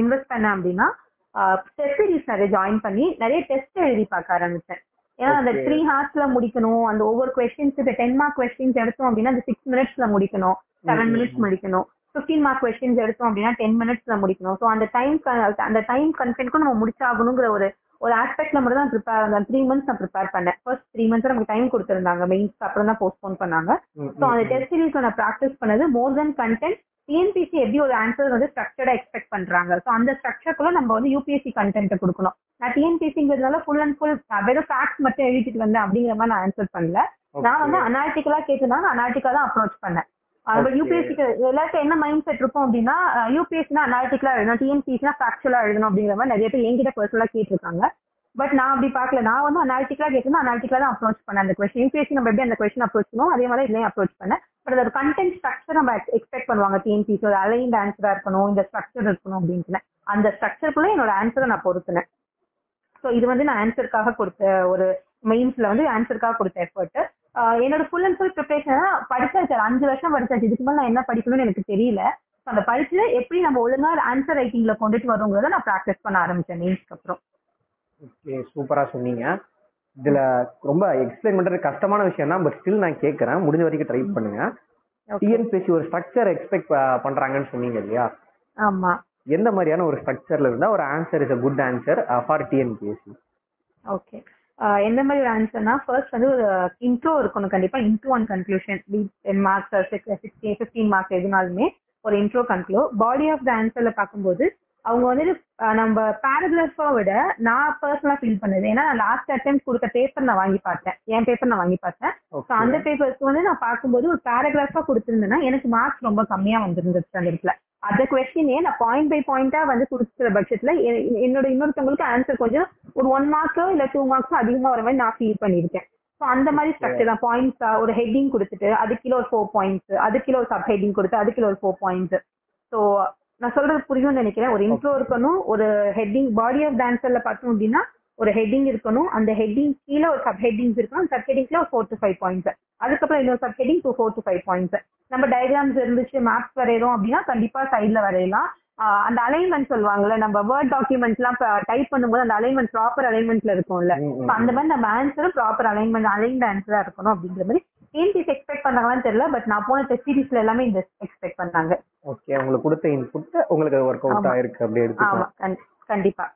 S2: இன்வெஸ்ட் பண்ணேன் அப்படின்னா டெஸ்ட் சீரிஸ் நிறைய ஜாயின் பண்ணி நிறைய டெஸ்ட் எழுதி பார்க்க ஆரம்பிச்சேன். ஏன்னா அந்த. த்ரீ ஹார்ஸ்ல முடிக்கணும் அந்த ஒவ்வொரு கொஸ்டின்ஸ் இப்போ டென் மார்க் கொஸ்டின்ஸ் எடுத்தோம் அப்படின்னா அந்த சிக்ஸ் மினிட்ஸ்ல முடிக்கணும் செவன் மினிட்ஸ். முடிக்கணும். ஃபிஃப்டீன் மார்க் கொஸ்டின்ஸ் எடுத்தோம் அப்படின்னா டென் மினிட்ஸ்ல முடிக்கணும். ஸோ அந்த டைம் அந்த டைம் கன்டென்ட்க்கும் நம்ம முடிச்சாகணுங்கிற ஒரு ஒரு ஆஸ்பெக்ட்ல மட்டும் தான் ப்ரிப்பேர் அந்த த்ரீ மந்த்ஸ் நான் ப்ரிப்பேர் பண்ணேன். ஃபர்ஸ்ட் த்ரீ மந்த்ஸ் நமக்கு டைம் கொடுத்துருந்தாங்க. மெயின்ஸ்க்கு அப்புறம் தான் போஸ்ட்போன் பண்ணாங்க. ஸோ அந்த டெஸ்ட் சீரீஸ்ல நான் ப்ராக்டிஸ் பண்ணது மோர் தென் கண்டென்ட் டிஎன்பிசி எப்படி ஒரு ஆன்சர் வந்து ஸ்ட்ரக்சர்டா எக்ஸ்பெக்ட் பண்றாங்க? ஸோ அந்த ஸ்ட்ரக்சருக்குள்ள நம்ம வந்து யூபிஎஸ்சி கண்டென்ட் கொடுக்கணும். நான் டிஎன்பிசிங்கிறதுனால ஃபுல் அண்ட் ஃபுல் வெறும் ஃபேக்ட்ஸ் மட்டும் எழுதிட்டு வந்தேன் அப்படிங்கிற மாதிரி நான் ஆன்சர் பண்ணல. நான் வந்து அனாலிட்டிக்கலா கேட்டிருந்தாங்க அனாலிட்டிக்கா தான் அப்ரோச் பண்ணேன். யூபிஎஸ்சிக்கு எல்லாருக்கும் என்ன மைண்ட் செட் இருக்கும் அப்படின்னா யூபிஎஸ்சினா அனாலிட்டிக்கலா எழுதணும் டிஎன்பிசினா ஃபேக்சுவலா எழுதணும் அப்படிங்கிற மாதிரி நிறைய பேர் என்கிட்ட பர்சனலா கேட்டிருக்காங்க. பட் நான் அப்படி பார்க்கல. நான் வந்து அனாலிட்டிக்கலா கேட்டிருந்தா அனாலிட்டிக்கலா தான் அப்ரோச் பண்ணேன் அந்த கொஸ்டின் யூபிஎஸ்சி நம்ம எப்படி அந்த கொஸ்டின் அப்ரோச் பண்ணுவோம் அதே மாதிரி இதுலயும் அப்ரோச் பண்ணேன். பட் அது கண்டென்ட் ஸ்ட்ரக்சர் நம்ம எக்ஸ்பெக்ட் பண்ணுவாங்க. டிஎன்பிசி ஒரு ஆன்சரா இருக்கணும் இந்த ஸ்ட்ரக்சர் இருக்கணும் அப்படின்ட்டு அந்த ஸ்ட்ரக்சருக்குள்ள என்னோட ஆன்சரை நான் பொறுத்துனேன் ஸோ இது வந்து நான் ஆன்சருக்காக கொடுத்த ஒரு மெயின்ஸ்ல வந்து ஆன்சருக்காக கொடுத்த எஃபர்ட் என்னோட ஃபுல் அண்ட் ஃபுல் ப்ரிப்பரேஷன் படிச்சாச்சு ஒரு அஞ்சு வருஷம் படிச்சாச்சு இதுக்கு மேலே நான் என்ன படிக்கணும்னு எனக்கு தெரியல. அந்த படிச்சு எப்படி நம்ம ஒழுங்கா ஆன்சர் ரைட்டிங்ல கொண்டுட்டு வரோங்கிறத நான் ப்ராக்டிஸ் பண்ண ஆரம்பிச்சேன் மெயின்ஸ்க்கு அப்புறம்.
S1: ஓகே சூப்பரா சொன்னீங்க. இதுல ரொம்ப எக்ஸ்பிளைன் பண்றது கஷ்டமான விஷயம் தான் பட் ஸ்டில் நான் கேட்கறேன் முடிஞ்ச வரைக்கும் ட்ரை பண்ணுங்க. டிஎன்பிஎஸ்சி ஒரு ஸ்ட்ரக்சர் எக்ஸ்பெக்ட் பண்றாங்கன்னு சொன்னீங்க இல்லையா?
S2: ஆமா.
S1: எந்த மாதிரியான ஒரு ஸ்ட்ரக்சர்ல இருந்தா ஒரு answer is a good answer for TNPSC
S2: okay எந்த மாதிரி ஒரு ஆன்சர்னா ஃபர்ஸ்ட் வந்து ஒரு uh, இன்ட்ரோ இருக்கணும் கண்டிப்பா intro and conclusion ten marks sixteen fifteen marks எதுனாலுமே ஒரு இன்ட்ரோ கன்க்ளூ பாடி ஆஃப் த ஆன்சர்ல பார்க்கும்போது அவங்க வந்துட்டு நம்ம பேராகிராஃபா விட நான் பர்சனலா ஃபீல் பண்ணது. ஏன்னா நான் லாஸ்ட் அட்டம் கொடுத்த பேப்பர் நான் வாங்கி பார்த்தேன். என் பேப்பர் நான் வாங்கி பார்த்தேன். ஸோ அந்த பேப்பர்ஸ்க்கு வந்து நான் பார்க்கும்போது ஒரு பேராகிராஃபா கொடுத்துருந்தேன்னா எனக்கு மார்க்ஸ் ரொம்ப கம்மியா வந்திருந்துச்சு அந்த இடத்துல. அந்த கொஸ்டினே நான் பாயிண்ட் பை பாயிண்டா வந்து கொடுத்துற பட்சத்துல என்னோட இன்னொருத்தவங்களுக்கு ஆன்சர் கொஞ்சம் ஒரு ஒன் மார்க்கோ இல்ல டூ மார்க்ஸோ அதிகமா வர மாதிரி நான் ஃபீல் பண்ணியிருக்கேன். ஸோ அந்த மாதிரி ஸ்ட்ரக்சர் தான். பாயிண்ட்ஸ் ஒரு ஹெட்டிங் கொடுத்துட்டு அது கிலோ ஒரு ஃபோர் பாயிண்ட்ஸ் அது கிலோ ஒரு சப் ஹெட்டிங் கொடுத்து அது கிலோ ஒரு ஃபோர் பாயிண்ட்ஸ் ஸோ நான் சொல்றது புரியும்னு நினைக்கிறேன். ஒரு இன்ட்ரோ இருக்கணும் ஒரு ஹெட்டிங் பாடி ஆஃப் டான்சர்ல பார்த்தோம் அப்படின்னா ஒரு ஹெட்டிங் இருக்கணும். அந்த ஹெட்டிங் கீழே ஒரு சப் ஹெட்டிங்ஸ் இருக்கும் அந்த சப் ஹெட்டிங்ல ஒரு ஃபோர் டு ஃபைவ் பாயிண்ட்ஸ் அதுக்கப்புறம் இன்னொரு sub heading two four to five points நம்ம டயக்ராம்ஸ் இருந்துச்சு மேப்ஸ் வரைகிறோம் அப்படின்னா கண்டிப்பா சைட்ல வரையலாம். அந்த அலைன்மெண்ட் சொல்லுவாங்கல்ல நம்ம வேர்ட் டாக்குமெண்ட்ஸ்லாம் டைப் பண்ணும்போது அந்த அலைன்மெண்ட் ப்ராப்பர் அலைன்மெண்ட்ல இருக்கும்ல. அந்த மாதிரி நம்ம ஆன்சரும் ப்ராப்பர் அலைன்மெண்ட் அலைன்ட் ஆன்சரா இருக்கணும் அப்படிங்கிற மாதிரி டிஎன்பிஎஸ் எக்ஸ்பெக்ட் பண்ணாங்களான்னு தெரியல பட் நான் போன டெஸ்ட் சீரிஸ்ல எல்லாமே இந்த எக்ஸ்பெக்ட் பண்ணாங்க.
S1: ஓகே உங்களுக்கு கொடுத்த இன்புட் உங்களுக்கு ஒர்க் அவுட். ஆயிருக்கு அப்படி எடுத்துக்கலாம்.
S2: கண்- கண்டிப்பா.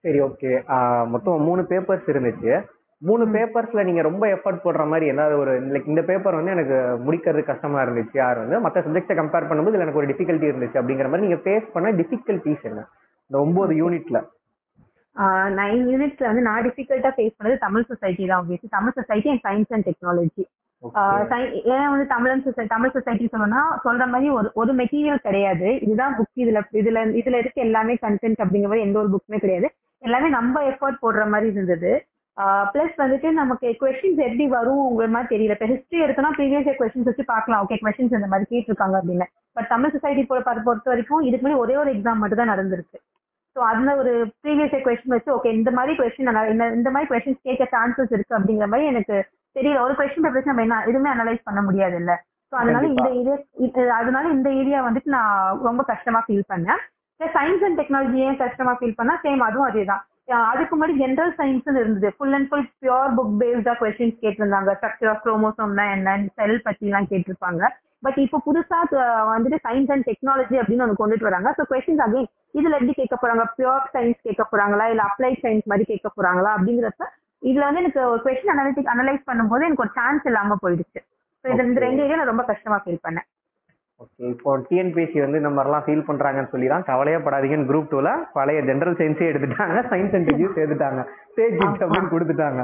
S1: சரி ஓகே மொத்தம் மூணு பேப்பர்ஸ் இருந்துச்சு. மூணு பேப்பர்ஸ்ல நீங்க ரொம்ப எஃபர்ட் போடுற மாதிரி ஏதாவது ஒரு லைக் இந்த பேப்பர் வந்து எனக்கு முடிக்கிறது கஷ்டமா இருந்துச்சு. யார் வந்து மற்ற சப்ஜெக்ட்ஸை கம்பேர் பண்ணும்போது எனக்கு ஒரு டிஃபிகல்ட்டி இருந்துச்சு அப்படிங்கிற மாதிரி நீங்க ஃபேஸ் பண்ண டிஃபிகல்ட்டிஸ் என்ன? இந்த ஒன்பது யூனிட்ல
S2: நைன் யூனிட்ஸ்ல வந்து நான் டிஃபிகல்ட்டா ஃபேஸ் பண்ணது தமிழ் சொசைட்டி தான் obviously. Tamil society and science and technology ஏன் வந்து தமிழ் சொசைட்டி தமிழ் சொசைட்டி சொல்லணும்னா சொல்ற மாதிரி ஒரு ஒரு மெட்டீரியல் கிடையாது. இதுதான் புக் இதுல இதுல இதுல இருக்க எல்லாமே கண்டென்ட் அப்படிங்கிற மாதிரி எந்த ஒரு புக்குமே கிடையாது. எல்லாமே நம்ம எஃபர்ட் போடுற மாதிரி இருந்தது. பிளஸ் வந்துட்டு நமக்கு கொஸ்டின்ஸ் எப்படி வரும் உங்க மாதிரி தெரியல. இப்போ ஹிஸ்ட்ரி எடுத்தோம்னா ப்ரீவியஸ் இயர் கொஸ்டின்ஸ் வச்சு பார்க்கலாம். ஓகே கொஸ்டின்ஸ் இந்த மாதிரி கேட்டிருக்காங்க அப்படின்னு. பட் தமிழ் சொசைட்டி பொறுத்த வரைக்கும் இதுக்கு முன்னாடி ஒரே ஒரு எக்ஸாம் மட்டும் தான் நடந்திருக்கு. ஸோ அதுல ஒரு ப்ரீவியஸ் கொஸ்டின் வச்சு ஓகே இந்த மாதிரி கொஸ்டின் இந்த இந்த மாதிரி கொஸ்டின் கேட்க சான்சஸ் இருக்கு அப்படிங்கிற மாதிரி எனக்கு தெரியல. ஒரு கொஸ்டின் பேப்பர்ஸ் நம்ம என்ன எதுவுமே அனலைஸ் பண்ண முடியாது இல்ல ஸோ அதனால இந்த ஏரியா அதனால இந்த ஏரியா வந்துட்டு நான் ரொம்ப கஷ்டமா ஃபீல் பண்ணேன். சயின்ஸ் அண்ட் டெக்னாலஜி ஏன் கஷ்டமா ஃபீல் பண்ணா சேம் அதுவும் அதே தான் அதுக்கு முன்னாடி ஜென்ரல் சயின்ஸ் இருந்தது. Full and full pure book பேஸ்டா questions கேட்டிருந்தாங்க. ஸ்ட்ரக்சர் ஆஃப் குரோமோசோம்னா என்ன செல் பத்தி எல்லாம் கேட்டிருப்பாங்க. பட் இப்போ புதுசா வந்துட்டு சயின்ஸ் அண்ட் டெக்னாலஜி அப்படின்னு ஒன்று கொண்டுட்டு வராங்க. ஸோ கொஸ்டின்ஸ் அகைன் இதுல எப்படி கேட்க போறாங்க? பியூர் சயின்ஸ் கேட்க போறாங்களா? இல்ல அப்ளைட் சயின்ஸ் மாதிரி கேட்க போறாங்களா? அப்படிங்கிறப்ப இதுல வந்து எனக்கு ஒரு கொஸ்டின் அனலிட்டிக் அனலைஸ் பண்ணும்போது எனக்கு ஒரு சான்ஸ் இல்லாம போயிடுச்சு. ஸோ இது இந்த ரெண்டு ஏரியா நான் ரொம்ப கஷ்டமா ஃபீல் பண்ணேன்.
S1: ஓகே இப்போ டிஎன்பிஎஸ்சி வந்து இந்த மாதிரிலாம் ஃபீல் பண்றாங்கன்னு சொல்லி தான் கவலையே படாதீங்கன்னு குரூப் டூல பழைய ஜென்ரல் சயின்ஸே எடுத்துட்டாங்க சயின்ஸ் அண்ட் டெக்னிக் சேர்த்துட்டாங்க டேக் இட் அப்படின்னு கொடுத்துட்டாங்க.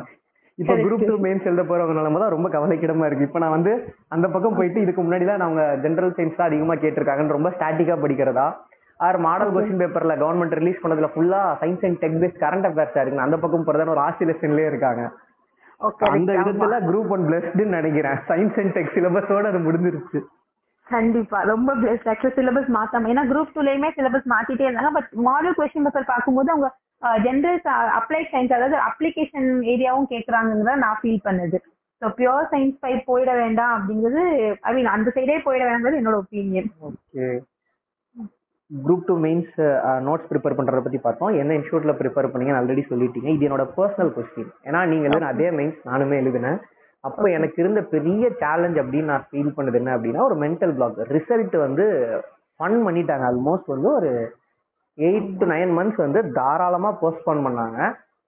S1: இப்போ குரூப் டூ மெயின்ஸ் எழுத போறவங்க நிலைமை தான் ரொம்ப கவலைக்கிடமா இருக்கு. இப்போ நான் வந்து அந்த பக்கம் போயிட்டு இதுக்கு முன்னாடிலாம் அவங்க ஜென்ரல் சயின்ஸ் தான் அதிகமா கேட்டிருக்காங்கன்னு ரொம்ப ஸ்டாட்டிக்கா படிக்கிறதா? ஆர் மாடல் கொஸ்டின் பேப்பர்ல கவர்மெண்ட் ரிலீஸ் பண்ணதுல ஃபுல்லா science and tech based current அஃபேர்ஸா இருக்கு அந்த பக்கம் போறதான ஒரு ஆசிலேஷன்லயே இருக்காங்க. அந்த விதத்துல குரூப் ஒன் பிளஸ்ட்னு நினைக்கிறேன். சயின்ஸ் அண்ட் டெக் சிலபஸோட அது முடிஞ்சிருச்சு.
S2: கண்டிப்பா. ரொம்ப பெஸ்ட் ஆக்சுவலி சிலபஸ் மாத்தாம ஏன்னா குரூப் டூலயுமே சிலபஸ் மாத்திட்டே இருந்தாங்க பட் மாடல் கொஸ்டின் பேப்பர் பார்க்கும்போது அவங்க ஜென்ரல் அப்ளை சயின்ஸ் அதாவது அப்ளிகேஷன் ஏரியாவும் கேட்கறாங்கிறத நான் ஃபீல் பண்ணுது. ஸோ பியோர் சயின்ஸ் பை போயிட வேண்டாம் அப்படிங்கிறது ஐ மீன் அந்த சைடே போயிட வேண்டாம்ங்கிறது என்னோட opinion
S1: okay group two mains notes prepare பண்றத பத்தி பார்த்தோம். என்ன இன்ஸ்டியூட்ல ப்ரிப்பேர் பண்ணீங்கன்னு ஆல்ரெடி சொல்லிட்டீங்க. இது என்னோட பர்சனல் கொஸ்டின் ஏன்னா நீங்க எழுதின அதே மெயின்ஸ் நானுமே எழுதினேன். அப்போ எனக்கு இருந்த பெரிய சேலஞ்ச் அப்படின்னு நான் ஃபீல் பண்ணது என்ன அப்படின்னா ஒரு மென்டல் பிளாக் ரிசல்ட் வந்து ஃபன் பண்ணிட்டாங்க. ஆல்மோஸ்ட் வந்து ஒரு எயிட் டு நைன் மந்த்ஸ் வந்து தாராளமா போஸ்ட்போன் பண்ணாங்க.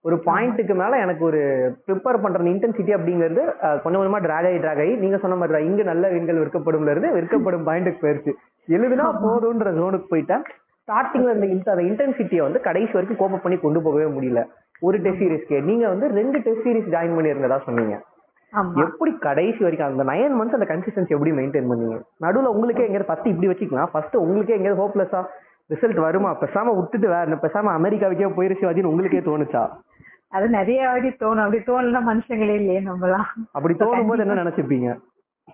S1: ஒரு பாயிண்ட்டுக்கு மேல எனக்கு ஒரு ப்ரிப்பேர் பண்ற இன்டென்சிட்டி அப்படிங்கிறது கொஞ்சம் கொஞ்சமா டிராக் ஆகி டிராக் ஆகி. நீங்க சொன்ன மாதிரி இங்க நல்ல விண்கள் விற்கப்படும்ல இருந்து விற்கப்படும் பாயிண்ட்டுக்கு போயிருச்சு. எழுதுனா போதுன்ற ஜோனுக்கு போயிட்டேன். ஸ்டார்டிங்ல இருந்த அந்த இன்டென்சிட்டியை வந்து கடைசி வரைக்கும் கோப்ப பண்ணி கொண்டு போகவே முடியல. ஒரு டெஸ்ட் சீரிஸ்க்கு நீங்க வந்து ரெண்டு டெஸ்ட் சீரிஸ் ஜாயின் பண்ணிருந்ததா சொன்னீங்க. எப்படி கடைசி வரைக்கும் அந்த நைன் மந்த்ஸ் அந்த கன்சிஸ்டன்சி எப்படி மெயின்டைன் பண்ணீங்க? நடுவில் உங்களுக்கே எங்கேயாவது ஃபர்ஸ்ட் இப்படி வச்சுக்கலாம். ஃபர்ஸ்ட் உங்களுக்கே எங்கேயாவது ஹோப்லெஸ்ஸா ரிசல்ட் வருமா? பேசாம விட்டுட்டு வேற பேசாம அமெரிக்காவுக்கே போயிருச்சு வாதின்னு உங்களுக்கே தோணுச்சா?
S2: அது நிறைய வாட்டி தோணும். அப்படி தோணலாம் மனுஷங்களே இல்லையே நம்மலாம்.
S1: அப்படி தோணும் போது என்ன நினைச்சுப்பீங்க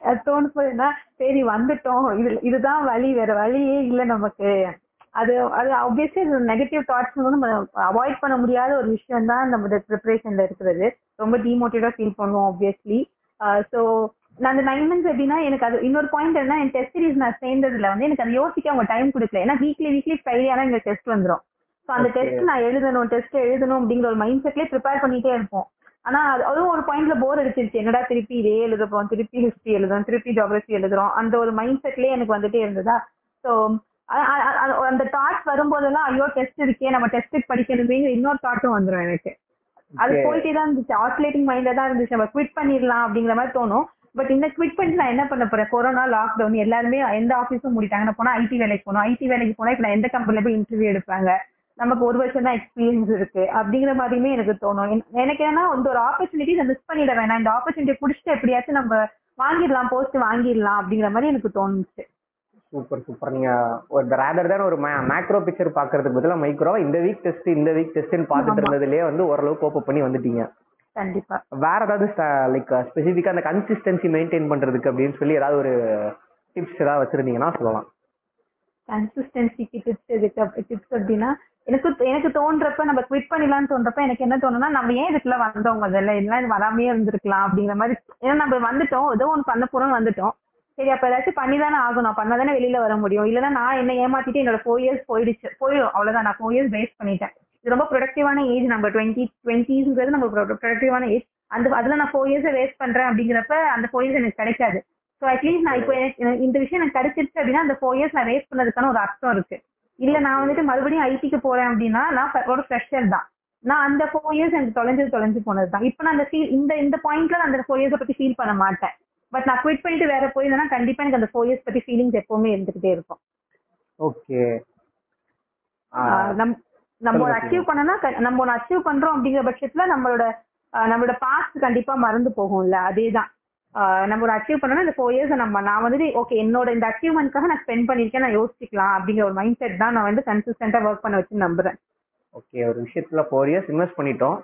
S2: அது தோணும் போதுன்னா சரி வந்துட்டோம். இது இதுதான் வழி. வேற வழியே இல்ல நமக்கு. அது அது ஆப்வியஸ்லி நெகட்டிவ் தாட்ஸ் வந்து நம்ம அவாய்ட் பண்ண முடியாத ஒரு விஷயம் தான் நம்ம ப்ரிப்பரேஷன்ல இருக்கிறது. ரொம்ப டிமோட்டிவேட்டா ஃபீல் பண்ணுவோம் ஆப்வியஸ்லி ஸோ நான் அந்த நைன் மந்த்ஸ் எப்படின்னா எனக்கு அது இன்னொரு பாயிண்ட் என்ன என் டெஸ்ட் சீரிஸ் நான் சேர்ந்ததுல வந்து எனக்கு அதை யோசிக்க அவங்க டைம் கொடுக்கல. ஏன்னா வீக்லி வீக்லி ஃப்ரைடே ஆனா எங்க டெஸ்ட் வந்துடும் ஸோ அந்த டெஸ்ட் நான் எழுதணும் டெஸ்ட் எழுதணும் அப்படிங்கிற ஒரு மைண்ட் செட்லேயே ப்ரிப்பேர் பண்ணிட்டே இருப்போம். ஆனா அதுவும் ஒரு பாயிண்ட்ல போர் அடிச்சிருச்சு. என்னடா திருப்பி இதே எழுதுறோம் திருப்பி ஹிஸ்டரி எழுதுறோம் திருப்பி ஜியாகிரபி எழுதுறோம் அந்த ஒரு மைண்ட் செட்லயே எனக்கு வந்துட்டே இருந்ததா? ஸோ அந்த தாட்ஸ் வரும்போதெல்லாம் ஐயோ டெஸ்ட் இருக்கே நம்ம டெஸ்ட் படிக்கணுமேங்கிற இன்னொரு தாட்டும் வந்துடும் எனக்கு. அது போயிட்டே தான் இருந்துச்சு. ஆஸ்லேட்டிங் மைண்ட்ல தான் இருந்துச்சு. நம்ம குவிட் பண்ணிடலாம் அப்படிங்கிற மாதிரி தோணும். பட் இந்த குவிட் பண்ணிட்டு நான் என்ன பண்ண போறேன்? கொரோனா லாக்டவுன் எல்லாருமே எந்த ஆஃபீஸும் மூடிட்டாங்க நான் போனா ஐடி வேலைக்கு போனோம் ஐடி வேலைக்கு போனா இப்ப நான் எந்த கம்பெனில போய் இன்டர்வியூ எடுப்பாங்க? நமக்கு ஒரு வருஷம் தான் எக்ஸ்பீரியன்ஸ் இருக்கு. அப்படிங்கிற மாதிரியுமே எனக்கு தோணும். எனக்கு என்னன்னா இந்த ஒரு ஆப்பர்ச்சுனிட்டி நான் மிஸ் பண்ணிட வேணாம். இந்த ஆப்பர்ச்சுனிட்டி பிடிச்சிட்டு எப்படியாச்சும் நம்ம வாங்கிடலாம் போஸ்ட் வாங்கிடலாம் அப்படிங்கிற மாதிரி எனக்கு தோணுச்சு.
S1: சூப்பர் சூப்பர் நீங்க ஒரு ரேதர் தான் ஒரு மேக்ரோ பிக்சர் பாக்குறதுக்கு பதிலாக மைக்ரோவா இந்த வீக் டெஸ்ட் இந்த வீக் டெஸ்ட்னு பாத்துட்டு இருந்ததுலயே வந்து ஓரளவு கோப்பப் பண்ணி வந்துட்டீங்க.
S2: கண்டிப்பா.
S1: வேற ஏதாவது லைக் ஸ்பெசிஃபிக்கா அந்த கன்சிஸ்டன்சி மெயின்டைன் பண்றதுக்கு அப்படின்னு சொல்லி ஏதாவது ஒரு டிப்ஸ் ஏதாவது வச்சிருந்தீங்கன்னா சொல்லலாம்.
S2: கன்சிஸ்டன்சிக்கு டிப்ஸ் எதுக்கு டிப்ஸ் அப்படின்னா எனக்கு எனக்கு தோன்றப்ப நம்ம குவிட் பண்ணிடலாம்னு தோன்றப்ப எனக்கு என்ன தோணுன்னா நம்ம ஏன் இதுக்குள்ள வந்தோம் முதல்ல? இதெல்லாம் வராமையே இருந்திருக்கலாம் அப்படிங்கிற மாதிரி. ஏன்னா நம்ம வந்துட்டோம். ஏதோ ஒன்று பண்ண போறோம்னு வந்துட்டோம். சரி அப்ப ஏதாச்சும் பண்ணி தானே ஆகணும் பண்ணாதானே வெளியில வர முடியும். இல்லைன்னா நான் என்ன ஏமாத்திட்டு என்னோட ஃபோர் இயர்ஸ் போயிடுச்சு. போயிடும். அவ்வளவுதான். நான் ஃபோர் இயர்ஸ் வேஸ்ட் பண்ணிட்டேன். ரொம்ப ப்ரொடக்டிவான ஏஜ் நம்ம டுவெண்ட்டி டுவெண்ட்டிஸ்ங்கிறது நம்ம ப்ரொடக்டிவான ஏஜ் அந்த அதுல நான் ஃபோர் இயர்ஸ் வேஸ்ட் பண்றேன் அப்படிங்கிறப்ப அந்த ஃபோர் இயர்ஸ் எனக்கு கிடைக்காது. ஸோ அட்லீஸ்ட் நான் இப்போ எனக்கு இந்த விஷயம் எனக்கு கிடைச்சிருச்சு அப்படின்னா அந்த ஃபோர் இயர்ஸ் நான் வேஸ்ட் பண்ணதுக்கான ஒரு அர்த்தம் இருக்கு. இல்ல நான் வந்துட்டு மறுபடியும் ஐடிக்கு போறேன் அப்படின்னா நான் ஒரு ஃப்ரெஷர் தான். நான் அந்த ஃபோர் இயர்ஸ் எனக்கு தொலைஞ்சு தொலைஞ்சு போனது தான். இப்போ நான் அந்த ஃபீல் இந்த இந்த பாயிண்ட்ல நான் அந்த ஃபோர் இயர்ஸை பத்தி ஃபீல் பண்ண மாட்டேன். பட் நான் குவிட் பண்ணிட்டு வேற போயிருந்தேன்னா கண்டிப்பா எனக்கு அந்த ஃபோர் இயர்ஸ் பத்தி ஃபீலிங்ஸ் எப்பவுமே இருந்துகிட்டே இருக்கும்.
S1: ஓகே
S2: நம் நம்ம அச்சீவ் பண்ணனா நம்ம ஒன்று அச்சீவ் பண்றோம் அப்படிங்கிற பட்சத்துல நம்மளோட நம்மளோட பாஸ்ட் கண்டிப்பா மறந்து போகும்ல அதே தான் நம்ம ஒரு அச்சீவ் பண்ணணும் இந்த ஃபோர் இயர்ஸ் நம்ம நான் வந்துட்டு ஓகே என்னோட இந்த அச்சீவ்மெண்ட்காக நான் ஸ்பெண்ட் பண்ணிருக்கேன் நான் யோசிக்கலாம் அப்படிங்கிற ஒரு மைண்ட் செட் தான் நான் வந்து கன்சிஸ்டன்டா ஒர்க் பண்ண வச்சு நம்புறேன்.
S1: ஓகே ஒரு விஷயத்துல ஃபோர் இயர்ஸ் இன்வெஸ்ட் பண்ணிட்டோம்.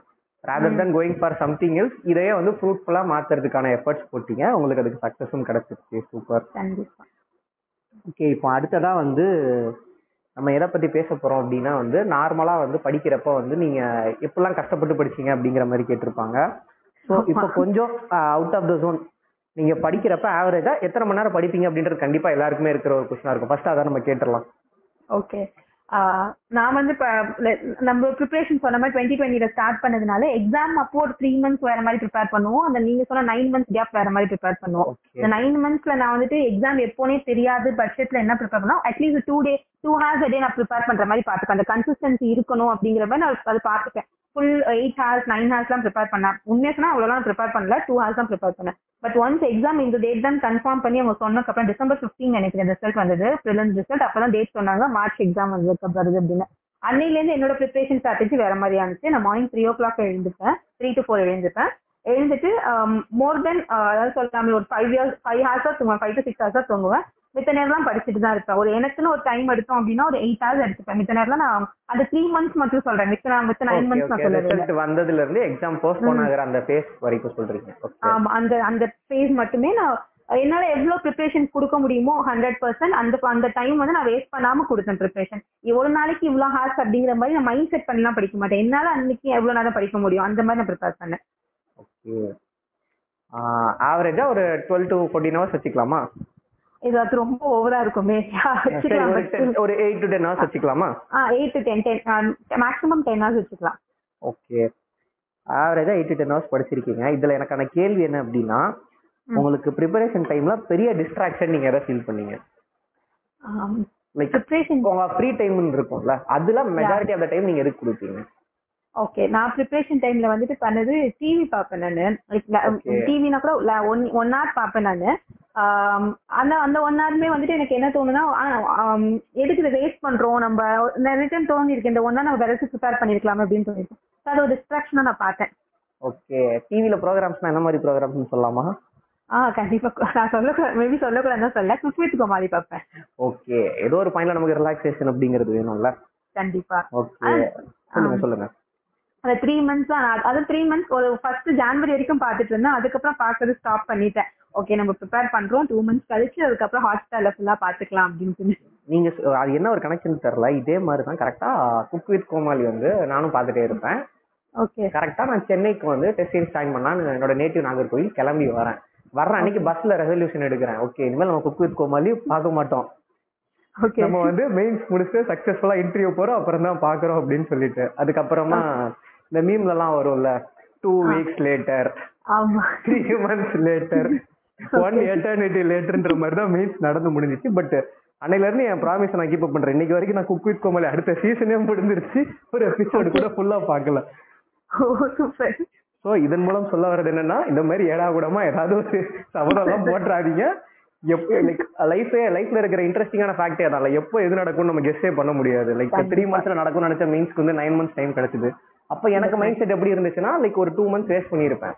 S1: Rather than going for something else இதையே வந்து ஃப்ரூட்ஃபுல்லா மாத்துறதுக்கான எஃபர்ட்ஸ் போட்டீங்க. உங்களுக்கு அதுக்கு சக்சஸும் கிடைச்சிருச்சு. சூப்பர்
S2: கண்டிப்பா.
S1: ஓகே இப்போ அடுத்ததா வந்து நம்ம எதை பத்தி பேச போறோம் அப்படின்னா வந்து நார்மலா வந்து படிக்கிறப்ப வந்து நீங்க எப்படிலாம் கஷ்டப்பட்டு படிச்சீங்க அப்படிங்கிற மாதிரி கேட்டிருப்பாங்க. ஸோ இப்போ கொஞ்சம் அவுட் ஆஃப் த ஜோன் நீங்க படிக்கிறப்ப ஆவரேஜா எத்தனை மணி நேரம் படிப்பீங்க அப்படின்றது கண்டிப்பா எல்லாருக்குமே இருக்கிற ஒரு கொஸ்டினா இருக்கும். ஃபர்ஸ்ட் அதை நம்ம கேட்டுடலாம்.
S2: ஓகே நான் வந்து இப்போ நம்ம ப்ரிப்பரேஷன் சொன்ன மாதிரி டுவெண்ட்டி டுவெண்ட்டில ஸ்டார்ட் பண்ணதுனால எக்ஸாம் அப்போ ஒரு த்ரீ மந்த்ஸ் வேற மாதிரி ப்ரிப்பேர் பண்ணுவோம். அந்த நீங்க சொன்ன நைன் மந்த்ஸ் கேப் வேற மாதிரி ப்ரிப்பேர் பண்ணுவோம். இந்த நைன் மந்த்ஸ்ல நான் வந்துட்டு எக்ஸாம் எப்போனே தெரியாது பட்ஜெட்ல என்ன ப்ரிப்பேர் பண்ணோம்? At least two day two hours day நான் ப்ரிப்பேர் பண்ற மாதிரி பார்த்துப்பேன். அந்த கன்சிஸ்டன்சி இருக்கணும் அப்படிங்கிற மாதிரி நான் அது பார்த்துப்பேன். ஃபுல் எயிட் ஹார்ஸ் நைன் ஹார்ஸ்லாம் ப்ரிப்பேர் பண்ணேன். உண்மையாக சொன்னா அவ்வளோலாம் ப்ரிப்பேர் பண்ணல. டூ ஹார்ஸ் தான் ப்ரிப்பேர் பண்ணேன். பட் ஒன்ஸ் எக்ஸாம் இந்த டேட் தான் கன்ஃபார்ம் பண்ணி அவங்க சொன்னதுக்கப்புறம் டிசம்பர் ஃபிஃப்டீன் நினைக்கிறேன் ரிசல்ட் வந்தது. ப்ரிலிம்ஸ் ரிசல்ட் அப்போ தான் டேட் சொன்னாங்க. மார்ச் எக்ஸாம் வந்ததுக்கு வருது அப்படின்னு. அன்னையிலேருந்து என்னோட ப்ரிப்பரேஷன் ஸ்ட்ராட்டஜி வேற மாதிரி இருந்துச்சு நான் மார்னிங் த்ரீ ஓ கிளாக் எழுந்துப்பேன். த்ரீ டு ஃபோர் எழுந்துப்பேன். எழுந்துட்டு um, மோர் தென் uh, அதாவது சொல்லாம ஒரு ஃபைவ் இயர்ஸ் ஃபைவ் ஹவர்ஸா தூங்குவேன். ஃபைவ் டு சிக்ஸ் ஹவர்ஸா தூங்குவேன். மித்த நேரம்லாம் படிச்சுட்டு தான் இருப்பேன். ஒரு எனக்குன்னு ஒரு டைம் எடுத்தோம் அப்படின்னா ஒரு எயிட் ஹவர்ஸ் எடுத்துப்பேன். மித்த நேரம் நான் அந்த த்ரீ மந்த்ஸ் மட்டும் சொல்றேன். மித்த நான் மித்த நைன் மந்த்ஸ் நான்
S1: ரிசல்ட் வந்ததுல இருந்து எக்ஸாம் போஸ்ட்போன் ஆகுற அந்த ஃபேஸ் வரைக்கும் சொல்றீங்க.
S2: ஆமா அந்த அந்த ஃபேஸ் மட்டுமே நான் என்னால எவ்வளவு ப்ரிப்பரேஷன் கொடுக்க முடியுமோ ஹண்ட்ரட் பர்சன்ட் அந்த அந்த டைம் வந்து நான் வேஸ்ட் பண்ணாம கொடுத்தேன் ப்ரிப்பரேஷன் ஒரு நாளைக்கு இவ்வளவு ஹார்ஸ் அப்படிங்கிற மாதிரி நான் மைண்ட் செட் பண்ணலாம் படிக்க மாட்டேன். என்னால அன்னைக்கு எவ்வளவு நேரம் படிக்க முடியும்? அந்த மாதிரி நான் ப்ரிப்பேர் பண்ணேன்.
S1: ஓகே ஆவரேஜா ஒரு டுவெல் டு ஃபோர்டீன் ஹவர்ஸ் வச்சுக்கலாமா?
S2: இது ரொம்ப ஓவரா இருக்குமே.
S1: ஒரு 10 ஒரு எயிட் டு டென் ஹவர்ஸ் வச்சுக்கலாமா?
S2: Eight to ten ten maximum ten hours வச்சுக்கலாம்.
S1: ஓகே. ஆவரேஜா எயிட் டு டென் ஹவர்ஸ் படிச்சிருக்கீங்க. இதுல எனக்கான கேள்வி என்ன அப்படின்னா உங்களுக்கு ப்ரிப்பரேஷன் டைம்ல பெரிய டிஸ்ட்ராக்ஷன் நீங்க எதை ஃபீல் பண்ணீங்க? லைக்
S2: ப்ரிப்பரேஷன்
S1: உங்க ஃப்ரீ டைம் இருக்கும்ல அதுல மெஜாரிட்டி ஆஃப் த டைம் நீங்க எதுக்கு கொடுப்பீங்க?
S2: ஓகே நான் ப்ரிப்பரேஷன் டைம்ல வந்துட்டு பண்ணது டிவி பார்ப்பேன் நானு. டிவினா கூட ஒன் ஒன் ஹவர் பார்ப்பேன் நானு. ஆம், அந்த அந்த ஒன் ஹவருமே வந்துட்டு எனக்கு என்ன தோணுனா ஆ, ஆம், எதுக்கு இதை வேஸ்ட் பண்றோம்? நம்ம நிறைய டைம் தோணி இருக்கு இந்த ஒன் ஹவர் நம்ம வேற ப்ரிப்பேர் பண்ணிருக்கலாம் அப்படின்னு தோணிருக்கு அது ஒரு டிஸ்ட்ராக்ஷனா நான் பார்த்தேன்.
S1: ஓகே டிவில ப்ரோக்ராம்ஸ்னா என்ன மாதிரி ப்ரோக்ராம்ஸ் சொல்லலாமா?
S2: ஆ கண்டிப்பா. நான் சொல்லக்கூடாது மேபி சொல்லக்கூடாதுன்னு சொல்ல. குக் வித் கோமாளி பார்ப்பேன்.
S1: ஓகே ஏதோ ஒரு பாயிண்ட்ல நமக்கு ரிலாக்ஸேஷன் அப்படிங்கிறது வேணும்ல?
S2: கண்டிப்பா.
S1: ஓகே சொல்லுங்க சொல்லுங்க.
S2: அந்த த்ரீ மந்த்ஸ் தான் நான் அது த்ரீ மந்த்ஸ் ஒரு ஃபர்ஸ்ட் ஜான்வரி வரைக்கும் பார்த்துட்டு இருந்தேன். அதுக்கப்புறம் பார்க்கறது ஸ்டாப் பண்ணிட்டேன். ஓகே நம்ம ப்ரிப்பேர் பண்றோம். டூ மந்த்ஸ் கழிச்சு அதுக்கப்புறம் ஹாட் ஸ்டார்ல ஃபுல்லா பாத்துக்கலாம் அப்படின்னு சொல்லி
S1: நீங்க அது என்ன ஒரு கனெக்ஷன் தெரியல. இதே மாதிரி தான் கரெக்டா குக் வித் கோமாளி வந்து நானும் பார்த்துட்டே இருப்பேன்.
S2: ஓகே
S1: கரெக்டா நான் சென்னைக்கு வந்து டெஸ்ட் சீரிஸ் ஜாயின் பண்ணா என்னோட நேட்டிவ் நாகர்கோவில் கிளம்பி வரேன். வர்ற அன்னைக்கு பஸ்ல ரெசல்யூஷன் எடுக்கிறேன். ஓகே இனிமேல் நம்ம குக் வித் கோமாளி பார்க்க மாட்டோம். நம்ம வந்து மெயின்ஸ் முடிச்சுட்டு சக்சஸ்ஃபுல்லா இன்டர்வியூ போறோம். அப்புறம் தான் பாக்குறோம் அப்படின்னு சொல்லிட்டு. அதுக்கப்புறமா இந்த மீம்ல எல்லாம் வரும்ல two weeks later three months later one eternity லேட்டர்ன்ற மாதிரி தான் மீன்ஸ் நடந்து முடிஞ்சிச்சு. பட் அன்னையில இருந்து என் ப்ராமிஸ் நான் கீப் பண்றேன். இன்னைக்கு வரைக்கும் நான் குக் வித் கோமாளி அடுத்த சீசனே முடிஞ்சிருச்சு. ஒரு எபிசோடு கூட ஃபுல்லா பார்க்கல.
S2: சூப்பர்
S1: சோ இதன் மூலம் சொல்ல வர்றது என்னன்னா இந்த மாதிரி ஏடா கூடமா ஏதாவது ஒரு சபதம் எல்லாம் போட்டுறாதீங்க. எப்போ லைக் லைஃபே லைஃப்ல இருக்கிற இன்ட்ரெஸ்டிங்கான ஃபேக்டே அதான் எப்போ எது நடக்கும்னு நம்ம கெஸ்டே பண்ண முடியாது. லைக் த்ரீ மந்த்ஸ்ல நடக்கும்னு நினைச்ச மீன்ஸ்க்கு வந்து நைன் மந்த்ஸ் டைம் கிடைச்சது. அப்ப எனக்கு மைண்ட் செட் எப்படி இருந்துச்சுன்னா லைக் ஒரு டூ மந்த்ஸ் வேஸ்ட் பண்ணியிருப்பேன்.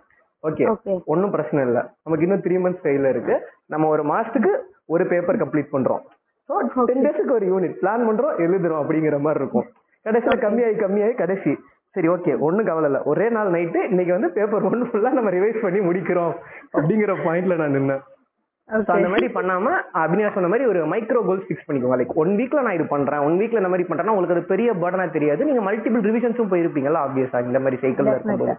S1: ஓகே ஒன்றும் பிரச்சனை இல்லை. நமக்கு இன்னும் த்ரீ மந்த்ஸ் கையில் இருக்கு. நம்ம ஒரு மாசத்துக்கு ஒரு பேப்பர் கம்ப்ளீட் பண்றோம். ஸோ டென் டேஸ்க்கு ஒரு யூனிட் பிளான் பண்றோம் எழுதுறோம் அப்படிங்கிற மாதிரி இருக்கும். கடைசியில் கம்மியாகி கம்மியாகி கடைசி. சரி ஓகே ஒன்றும் கவலை இல்லை. ஒரே நாள் நைட்டு இன்னைக்கு வந்து பேப்பர் ஒன்று ஃபுல்லாக நம்ம ரிவைஸ் பண்ணி முடிக்கிறோம் அப்படிங்கிற பாயிண்ட்ல நான் நின்னேன். அந்த மாதிரி பண்ணாம அபினியா சொன்ன மாதிரி ஒரு மைக்ரோ கோல்ஸ் ஃபிக்ஸ் பண்ணிக்கோங்க. லைக் ஒன் வீக்ல நான் இது பண்றேன். ஒன் வீக்ல இந்த மாதிரி பண்றேன்னா உங்களுக்கு அது பெரிய பேர்டனா தெரியாது. நீங்க மல்டிபிள் ரிவிஷன்ஸும் போயிருப்பீங்கல்ல ஆப்வியஸா இந்த மாதிரி சைக்கிள்ல இருக்கும்போது.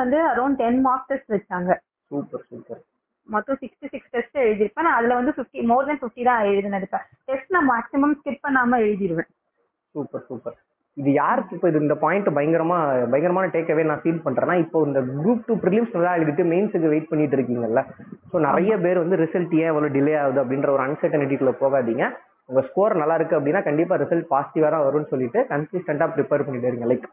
S2: வந்து அரௌண்ட் டென் மார்க் டெஸ்ட் வச்சாங்க.
S1: சூப்பர் சூப்பர்
S2: மொத்தம் சிக்ஸ்டி சிக்ஸ் டெஸ்ட் எழுதிருப்பேன் அதுல வந்து ஃபிஃப்டி மோர் தென் ஃபிஃப்டி தான் எழுதினது டெஸ்ட் நான் மேக்ஸிமம் ஸ்கிப் பண்ணாம எழுதிருவேன்.
S1: சூப்பர் சூப்பர் இது யாருக்கு இப்போ இது இந்த பாயிண்ட் பயங்கரமா பயங்கரமான டேக்அவே நான் ஃபீல் பண்றேன்னா இப்போ இந்த குரூப் டூ ப்ரிலிம்ஸ் நல்லா எழுதிட்டு மெயின்ஸுக்கு வெயிட் பண்ணிட்டு இருக்கீங்கல்ல. ஸோ நிறைய பேர் வந்து ரிசல்ட் ஏன் இவ்வளோ டிலே ஆகுது அப்படின்ற ஒரு அன்சர்டனிட்டிக்குள்ள போகாதீங்க. உங்க ஸ்கோர் நல்லா இருக்கு அப்படின்னா கண்டிப்பா ரிசல்ட் பாசிட்டிவா தான் வரும்னு சொல்லிட்டு கன்சிஸ்டன்டா ப்ரிப்பேர் பண்ணிட்டு இருங்க. லைக்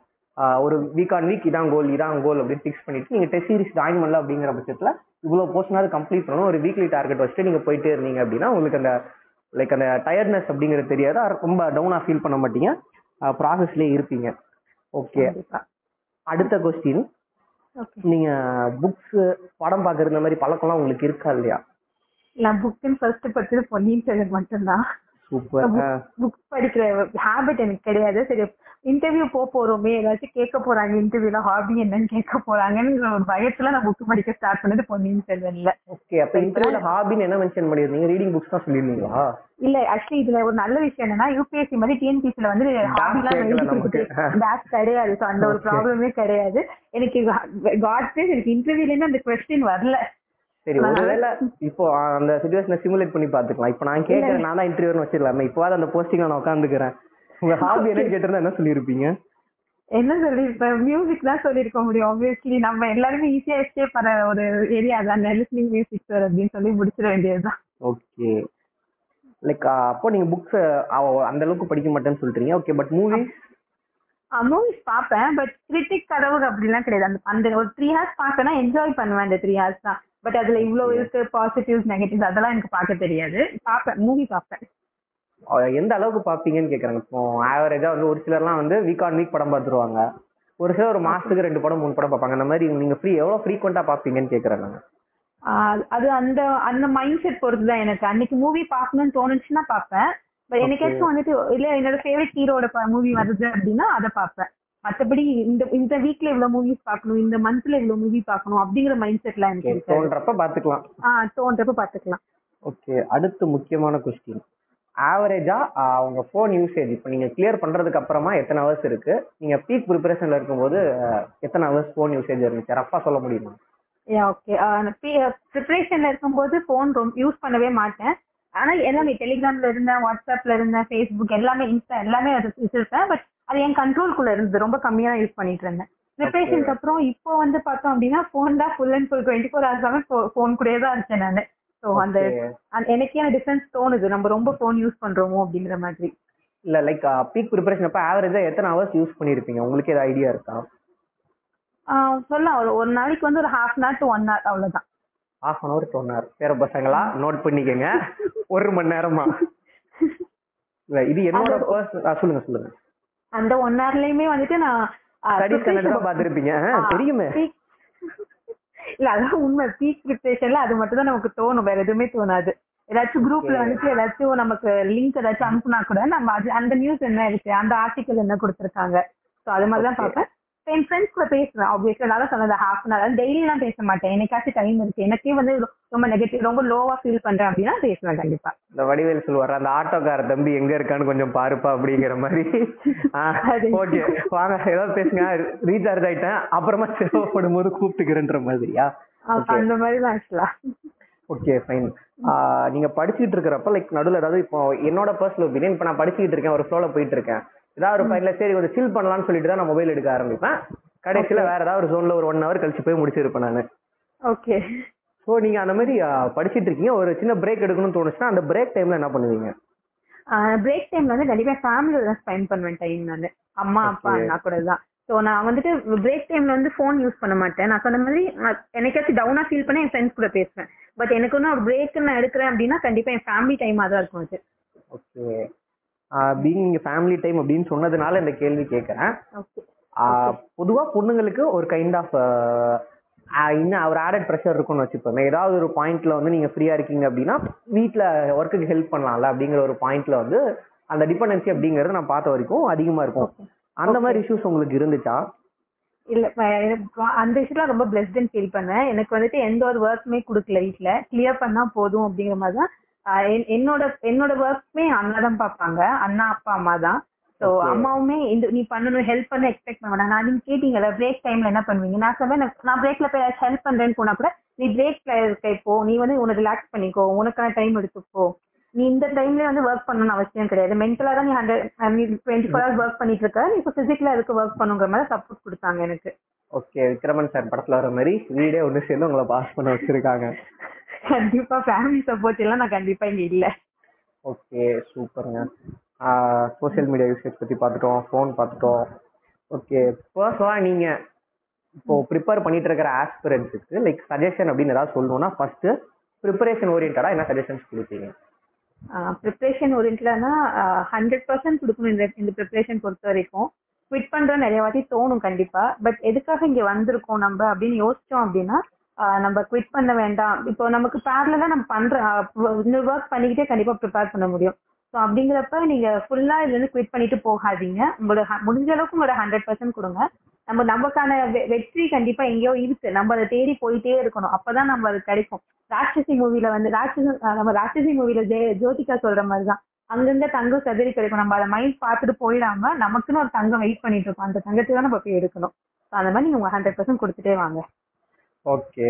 S1: ஒரு வீக் ஆன் வீக் இதான் கோல் இதான் கோல் அப்படின்னு ஃபிக்ஸ் பண்ணிட்டு நீங்க டெஸ்ட் சீரிஸ் ஜாயின் பண்ணல அப்படிங்கிற பட்சத்துல இவ்வளவு போர்ஷனாவது கம்ப்ளீட் பண்ணணும். ஒரு வீக்லி டார்கெட் வச்சுட்டு நீங்க போயிட்டே இருந்தீங்க அப்படின்னா உங்களுக்கு அந்த லைக் அந்த டயர்ட்னஸ் அப்படிங்கிறது தெரியாது. ரொம்ப டவுனா ஃபீல் பண்ண மாட்டீங்க. ப்ராசஸ்லேயே இருப்பீங்க. ஓகே அடுத்த கொஸ்டின் நீங்க புக்ஸ் படம் பார்க்கறது இந்த மாதிரி பழக்கம்லாம் உங்களுக்கு இருக்கா இல்லையா?
S2: நான் புக்கின் ஃபர்ஸ்ட் படிச்சது பொன்னியின் செல்வன் மட்டும்தான். புக் படிக்கிற ஹாபிட் எனக்கு கிடையாது. சரி இன்டர்வியூ போக போறோமே. ஏதாச்சும் கேட்க போறாங்க. இன்டர்வியூல ஹாபி என்னன்னு கேட்க போறாங்கன்னு ஒரு பயத்துல நான் புக் படிக்க ஸ்டார்ட் பண்ணது பொன்னியின் செல்வன்ல.
S1: ஓகே அப்ப இன்டர்வியூல ஹாபின்னு என்ன மென்ஷன் பண்ணிருந்தீங்க? ரீடிங் புக்ஸ் தான் சொல்லிருந்தீங்களா
S2: இல்ல ஆக்சுவலி இதுல ஒரு நல்ல விஷயம் என்னன்னா யூபிஎஸ்சி மாதிரி டிஎன்பிசில வந்து பேக் கிடையாது. So அந்த ஒரு. ப்ராப்ளமே கிடையாது. எனக்கு காட் எனக்கு இன்டர்வியூல இருந்து அந்த கொஸ்டின் வரல.
S1: சரி ஒருவேளை இப்போ அந்த சுச்சுவேஷனை சிமுலேட் பண்ணி பாத்துக்கலாம் இப்போ நான் கேட்கறேன் நான் தான் இன்டர்வியூன்னு வச்சிடலாமே. இப்போ அந்த போஸ்டிங்ல நான் உட்காந்துக்கிறேன் உங்க ஹாபி என்னன்னு கேட்டிருந்தா என்ன சொல்லியிருப்பீங்க?
S2: என்ன சொல்லி இப்ப மியூசிக் தான் சொல்லிருக்க முடியும் ஆப்வியஸ்லி நம்ம எல்லாருமே ஈஸியா எஸ்கேப் பண்ண ஒரு ஏரியா தான் லிஸ்னிங் மியூசிக் சார் அப்படின்னு சொல்லி முடிச்சிட வேண்டியதுதான்.
S1: ஓகே லைக் அப்போ நீங்க புக்ஸ் அந்த அளவுக்கு படிக்க மாட்டேன்னு சொல்றீங்க. ஓகே பட் மூவி
S2: மூவிஸ் பார்ப்பேன் பட் கிரிட்டிக் கடவுள் அப்படிலாம் கிடையாது. அந்த அந்த ஒரு த்ரீ ஹார்ஸ் பார்க்கனா என்ஜாய் பண்ணுவேன் அந்த த்ரீ ஹார்ஸ் தான். பட் அதுல இவ்வளவு இருக்கு பாசிட்டிவ்ஸ் நெகட்டிவ்ஸ் அதெல்லாம் எனக்கு பார்க்க தெரியாது. பார்ப்பேன் மூவி பார்ப்பேன்.
S1: எந்த அளவுக்கு பாப்பீங்கன்னு கேக்குறாங்க. இப்போ ஆவரேஜா வந்து ஒரு சிலர்லாம் வந்து வீக் ஆன் வீக் படம் பார்த்துருவாங்க. ஒரு சிலர் ஒரு மாசத்துக்கு ரெண்டு படம் மூணு படம் பார்ப்பாங்க. அந்த மாதிரி நீங்க ஃப்ரீ எவ்வளவு ஃப்ரீக்வெண்டா பாப்பீங்கன்னு கேக்குறாங்க.
S2: அது அந்த அந்த மைண்ட் செட் பொறுத்து தான் எனக்கு. அன்னைக்கு மூவி பார்க்கணும்னு தோணுச்சுன்னா பார்ப்பேன். பட் என்னைக்காச்சும் வந்துட்டு இல்ல என்னோட ஃபேவரட் ஹீரோட மூவி வருது அப்படின்னா அதை பார்ப்பேன். மத்தபடி இந்த இந்த வீக்ல இவ்வளவு மூவிஸ் பார்க்கணும் இந்த மந்த்ல இவ்வளவு மூவி பார்க்கணும் அப்படிங்கிற மைண்ட் செட்லாம் எனக்கு
S1: தோன்றப்ப பாத்துக்கலாம்.
S2: ஆஹ் தோன்றப்ப பாத்துக்கலாம்.
S1: ஓகே அடுத்து முக்கியமான கொஸ்டின் ஆவரேஜா உங்க ஃபோன் யூசேஜ் இப்போ நீங்க கிளியர் பண்றதுக்கு அப்புறமா எத்தனை ஹவர்ஸ் இருக்கு? நீங்க பீக் ப்ரிப்பரேஷன்ல இருக்கும்போது எத்தனை ஹவர்ஸ் ஃபோன் யூசேஜ் இருந்துச்சு? ரஃபா சொல்ல முடியுமா?
S2: ஓகே ப்ரிப்பரேஷன்ல இருக்கும்போது ஃபோன் ரொம்ப யூஸ் பண்ணவே மாட்டேன். ஆனா எல்லாமே டெலிகிராம்ல இருந்தேன் வாட்ஸ்அப்ல இருந்தேன் ஃபேஸ்புக் எல்லாமே இன்ஸ்டா எல்லாமே அது வச்சிருப்பேன். பட் அது என் கண்ட்ரோல்குள்ள இருந்தது. ரொம்ப கம்மியா யூஸ் பண்ணிட்டு இருந்தேன். ப்ரிப்பரேஷனுக்கு அப்புறம் இப்போ வந்து பார்த்தோம் அப்படின்னா ஃபோன் தான் full and full twenty four hours phone கூடயே தான் இருக்கேன் நான். ஸோ அந்த எனக்கே அந்த டிஃபரன்ஸ் தோணுது. நம்ம ரொம்ப ஃபோன் யூஸ் பண்றோமோ அப்படிங்கிற மாதிரி.
S1: இல்ல லைக் பீக் ப்ரிப்பரேஷன் அப்ப ஆவரேஜா எத்தனை ஹவர்ஸ் யூஸ் பண்ணிருப்பீங்க? உங்களுக்கு ஏதாவது ஐடியா இருக்கா?
S2: சொல்லலாம். ஒரு ஒரு நாளைக்கு வந்து ஒரு half an hour to one hour அவ்வளவுதான்.
S1: Half an hour one hour பேர பசங்களா? நோட் பண்ணிக்கங்க. ஒரு மணி நேரமா? இல்ல இது என்னோட பர்சனல் சொல்லுங்க சொல்லுங்க.
S2: அந்த ஒன் ஹவர்லயுமே வந்துட்டு நான்
S1: ஸ்டடிஸ் தான் பாத்திருப்பீங்க தெரியுமே.
S2: இல்ல அதான் உண்மை. பீக் ப்ரிப்பரேஷன்ல அது மட்டும் தான் நமக்கு தோணும். வேற எதுவுமே தோணாது. ஏதாச்சும் குரூப்ல. வந்துட்டு ஏதாச்சும் நமக்கு லிங்க் ஏதாச்சும் அனுப்புனா கூட நம்ம அது அந்த நியூஸ் என்ன இருக்கு? அந்த ஆர்டிக்கல் என்ன கொடுத்திருக்காங்க? சோ அது மாதிரி தான்
S1: Okay.
S2: பார்ப்பேன். என் ஃப்ரெண்ட்ஸ் கூட பேசுவேன் ஆப்வியஸ்லி தான் சொன்னது ஹாஃப் அன் ஹவர் டெய்லி எல்லாம் பேச மாட்டேன். என்னைக்காச்சும் டைம் இருக்கு. எனக்கே வந்து ரொம்ப நெகட்டிவ் ரொம்ப லோவா ஃபீல் பண்றேன் அப்படின்னா பேசுவேன் கண்டிப்பா.
S1: இந்த வடிவேல் சொல்லுவாரு அந்த ஆட்டோக்கார தம்பி எங்க இருக்கான்னு கொஞ்சம் பாருப்பா அப்படிங்கிற மாதிரி. ஓகே. வாங்க ஏதாவது பேசுங்க. ரீசார்ஜ் ஆயிட்டேன். அப்புறமா தேவைப்படும் போது கூப்பிட்டுக்கிறேன்ற மாதிரியா.
S2: அந்த மாதிரி தான் ஆக்சுவலா.
S1: ஓகே ஃபைன் நீங்க படிச்சுட்டு இருக்கிறப்ப லைக் நடுவில் ஏதாவது இப்போ என்னோட பர்சனல் ஒப்பீனியன் இப்போ நான் படிச்சுட்டு இருக்கேன் ஒரு ஃப்ளோல போயிட்டு இருக்கேன். ஏதாவது ஒரு ஃபைன்ல சரி கொஞ்சம் சில் பண்ணலாம்னு சொல்லிட்டு தான் நான் மொபைல் எடுக்க ஆரம்பிப்பேன். கடைசியில வேற ஏதாவது ஒரு ஜோன்ல ஒரு ஒன் ஹவர் கழிச்சு போய் முடிச்சிருப்பேன் நான்.
S2: ஓகே
S1: ஸோ நீங்க அந்த மாதிரி படிச்சிட்டு இருக்கீங்க. ஒரு சின்ன பிரேக் எடுக்கணும்னு தோணுச்சுன்னா அந்த பிரேக் டைம்ல என்ன பண்ணுவீங்க?
S2: பிரேக் டைம்ல வந்து கண்டிப்பா ஃபேமிலியோட தான் ஸ்பெண்ட் பண்ணுவேன் டைம் நான். அம்மா அப்பா. அண்ணா கூட தான். ஸோ நான் வந்துட்டு பிரேக் டைம்ல வந்து ஃபோன் யூஸ் பண்ண மாட்டேன். நான் சொன்ன மாதிரி நான் என்னைக்காச்சும் டவுனா ஃபீல் பண்ண என் ஃப்ரெண்ட்ஸ் கூட பேசுவேன். பட் எனக்கு ஒன்றும் ஒரு பிரேக் நான் எடுக்கிறேன் அப்படின்னா கண்டிப்பா என் ஃபேமிலி டைமா தான் இருக்கும் அது.
S1: ஓகே பீங் ஃபேமிலி டைம் அப்படின்னு சொன்னதுனால இந்த கேள்வி கேட்கறேன் பொதுவா பொண்ணுங்களுக்கு ஒரு கைண்ட் ஆஃப் இன்னும் ஒரு ஆடட் ப்ரெஷர் இருக்கும்னு வச்சுப்போம் ஏதாவது ஒரு பாயிண்ட்ல வந்து நீங்க ஃப்ரீயா இருக்கீங்க அப்படின்னா வீட்ல ஒர்க்குக்கு ஹெல்ப் பண்ணலாம்ல அப்படிங்கிற ஒரு பாயிண்ட்ல வந்து அந்த டிபெண்டன்சி அப்படிங்கறது நான் பார்த்த வரைக்கும் அதிகமா இருக்கும். அந்த மாதிரி இஷ்யூஸ் உங்களுக்கு இருந்துச்சா?
S2: இல்ல அந்த விஷயத்துல ரொம்ப பிளஸ்ட்னு ஃபீல் பண்ணேன். எனக்கு வந்துட்டு எந்த ஒரு ஒர்க்குமே கொடுக்கல வீட்ல. கிளியர் பண்ணா போதும் அப்படிங்கிற மாதிரி தான் என்னோட என்னோட ஒர்க்குமே அண்ணா தான் பார்ப்பாங்க. அண்ணா அப்பா அம்மா தான் ஸோ. அம்மாவுமே இந்த நீ பண்ணணும் ஹெல்ப் பண்ண எக்ஸ்பெக்ட் பண்ண மாட்டாங்க. நான் நீங்க கேட்டீங்கல்ல பிரேக் டைம்ல என்ன பண்ணுவீங்க? நான் சொன்னேன் நான்- பிரேக்ல போய் ஹெல்ப் பண்றேன்னு போனா கூட நீ பிரேக்ல இருக்க இப்போ நீ வந்து உன்னை ரிலாக்ஸ் பண்ணிக்கோ. உனக்கான டைம் எடுத்துக்கோ நீ இந்த டைம்ல வந்து ஒர்க் பண்ணணும்னு அவசியம் கிடையாது. மென்டலா தான் நீ hundred twenty four hours work பண்ணிட்டு இருக்க. நீ இப்போ பிசிக்கலா இருக்கு ஒர்க் பண்ணுங்கிற மாதிரி சப்போர்ட் கொடுத்தாங்க எனக்கு.
S1: ஓகே விக்ரமன் சார் படத்துல வர மாதிரி வீடே ஒன்று சேர்ந்து உங்களை பாஸ் பண்ண வச்சிருக்காங்க.
S2: கண்டிப்பா ஃபேமிலி சப்போர்ட் எல்லாம் நான் கண்டிப்பா இங்க இல்ல.
S1: ஓகே சூப்பருங்க சோஷியல் மீடியா யூசேஜ் பத்தி பார்த்துட்டோம் ஃபோன் பார்த்துட்டோம். ஓகே பர்சனலாக நீங்க இப்போ ப்ரிப்பேர் பண்ணிட்டு இருக்கிற ஆஸ்பிரன்ஸுக்கு லைக் சஜஷன் அப்படின்னு ஏதாவது சொல்லணும்னா ஃபர்ஸ்ட் ப்ரிப்பரேஷன் ஓரியன்டா என்ன சஜஷன்ஸ் கொடுப்பீங்க?
S2: ப்ரிப்பரேஷன் ஓரியன்ட்லனா ஹண்ட்ரட் பர்சன்ட் கொடுக்கணும் இந்த இந்த ப்ரிப்பரேஷன் பொறுத்த வரைக்கும். குவிட் பண்ற நிறைய வாட்டி தோணும் கண்டிப்பா. பட் எதுக்காக இங்க வந்திருக்கோம் நம்ம அப்படின்னு யோசிச்சோம் அப்படின்னா நம்ம குவிட் பண்ண வேண்டாம். இப்போ நமக்கு பேரலா நம்ம பண்ற இன்னொரு இந்த ஒர்க் பண்ணிக்கிட்டே கண்டிப்பா ப்ரிப்பேர் பண்ண முடியும். ஸோ அப்படிங்கிறப்ப நீங்க ஃபுல்லா இதுல இருந்து குவிட் பண்ணிட்டு போகாதீங்க. உங்களோட முடிஞ்ச அளவுக்கு உங்களோட ஹண்ட்ரட் பர்சன்ட் கொடுங்க. நம்ம நமக்கான வெற்றி கண்டிப்பா எங்கேயோ இருக்கு. நம்ம அதை தேடி போயிட்டே இருக்கணும். அப்பதான் நம்ம அது கிடைக்கும். ராட்சசி மூவில வந்து ராட்சச நம்ம ராட்சசி மூவில ஜோதிகா சொல்ற மாதிரிதான். அங்கங்க தங்கம் செதறி கிடைக்கும். நம்ம அதை மைண்ட் பார்த்துட்டு போயிடாம நமக்குன்னு ஒரு தங்கம் வெயிட் பண்ணிட்டு இருக்கோம். அந்த தங்கத்தை தான் நம்ம போய் எடுக்கணும். அந்த மாதிரி நீங்க உங்க ஹண்ட்ரட் பர்சன்ட் கொடுத்துட்டே வாங்க.
S1: ஓகே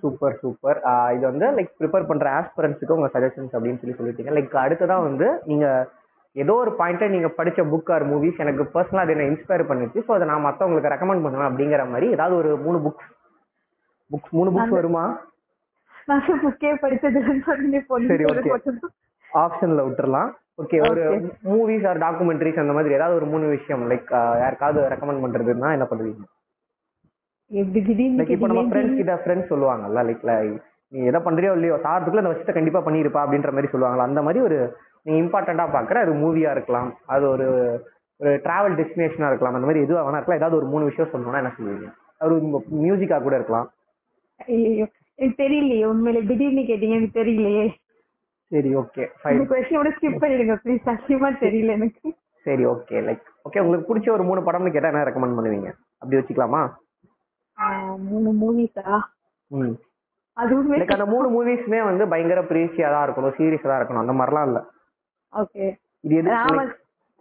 S1: சூப்பர் சூப்பர் இது வந்து லைக் ப்ரிப்பேர் பண்ற ஆஸ்பிரன்ஸுக்கு உங்க சஜஷன்ஸ் அப்படின்னு சொல்லி சொல்லிட்டீங்க. லைக் அடுத்ததா வந்து நீங்க ஏதோ ஒரு பாயிண்ட்டை நீங்க படிச்ச புக் ஆர் மூவிஸ் எனக்கு பர்சனலாக அதை என்ன இன்ஸ்பயர் பண்ணுச்சு. ஸோ அதை நான் மற்றவங்களுக்கு ரெக்கமெண்ட் பண்ணுவேன் அப்படிங்கிற மாதிரி ஏதாவது ஒரு மூணு புக்ஸ் புக்ஸ் மூணு புக்ஸ் வருமா?
S2: நான் புக்கே படிச்சதுன்னு சொல்லி
S1: சரி.
S2: போட்டு
S1: ஆப்ஷன்ல விட்டுறலாம். ஓகே ஒரு. மூவிஸ் ஆர் டாக்குமெண்ட்ரிஸ் அந்த மாதிரி ஏதாவது ஒரு மூணு விஷயம் லைக் யாருக்காவது ரெக்கமெண்ட் பண்றதுன்னா என்ன பண்ணுவீங்க? லைக் இப்போ நம்ம
S2: கேட்டீங்க?
S1: ஃப்ரெண்ட்ஸ் கிட்ட ஃப்ரெண்ட்ஸ் சொல்லுவாங்கல்ல லைக் நீ எதை பண்றியோ இல்லையோ சாகிறதுக்குள்ள இந்த விஷயத்த கண்டிப்பா பண்ணியிருப்பா அப்படின்ற மாதிரி சொல்லுவாங்கல்ல அந்த மாதிரி ஒரு நீ இம்பார்ட்டண்டா பாக்குற அது மூவியா இருக்கலாம். அது ஒரு ஒரு டிராவல் டெஸ்டினேஷனா இருக்கலாம். அந்த மாதிரி எதுவாக வேணா இருக்கலாம். ஏதாவது ஒரு மூணு விஷயம் சொல்லணும்னா என்ன சொல்லுவீங்க? அது மியூசிக்கா கூட இருக்கலாம்.
S2: எனக்கு தெரியலையே. உண்மையில திடீர்னு கேட்டீங்க எனக்கு தெரியலையே.
S1: சரி ஓகே
S2: இந்த கொஸ்டினோட ஸ்கிப் பண்ணிடுங்க ப்ளீஸ் சத்தியமா தெரியல எனக்கு.
S1: சரி ஓகே லைக் ஓகே உங்களுக்கு பிடிச்ச ஒரு மூணு படம்னு கேட்டா என்ன ரெக்கமெண்ட் பண்ணுவீங்க? அப்படி வச்சுக்கலாமா?
S2: மூணு மூவிஸா
S1: ம்.
S2: அதுவுமே
S1: லைக் அந்த மூணு மூவிஸ்மே வந்து பயங்கர பிரீசியா தான் இருக்கணும் சீரியஸா தான் இருக்கணும் அந்த மாதிரிலாம் இல்ல.
S2: ஓகே
S1: இது எது?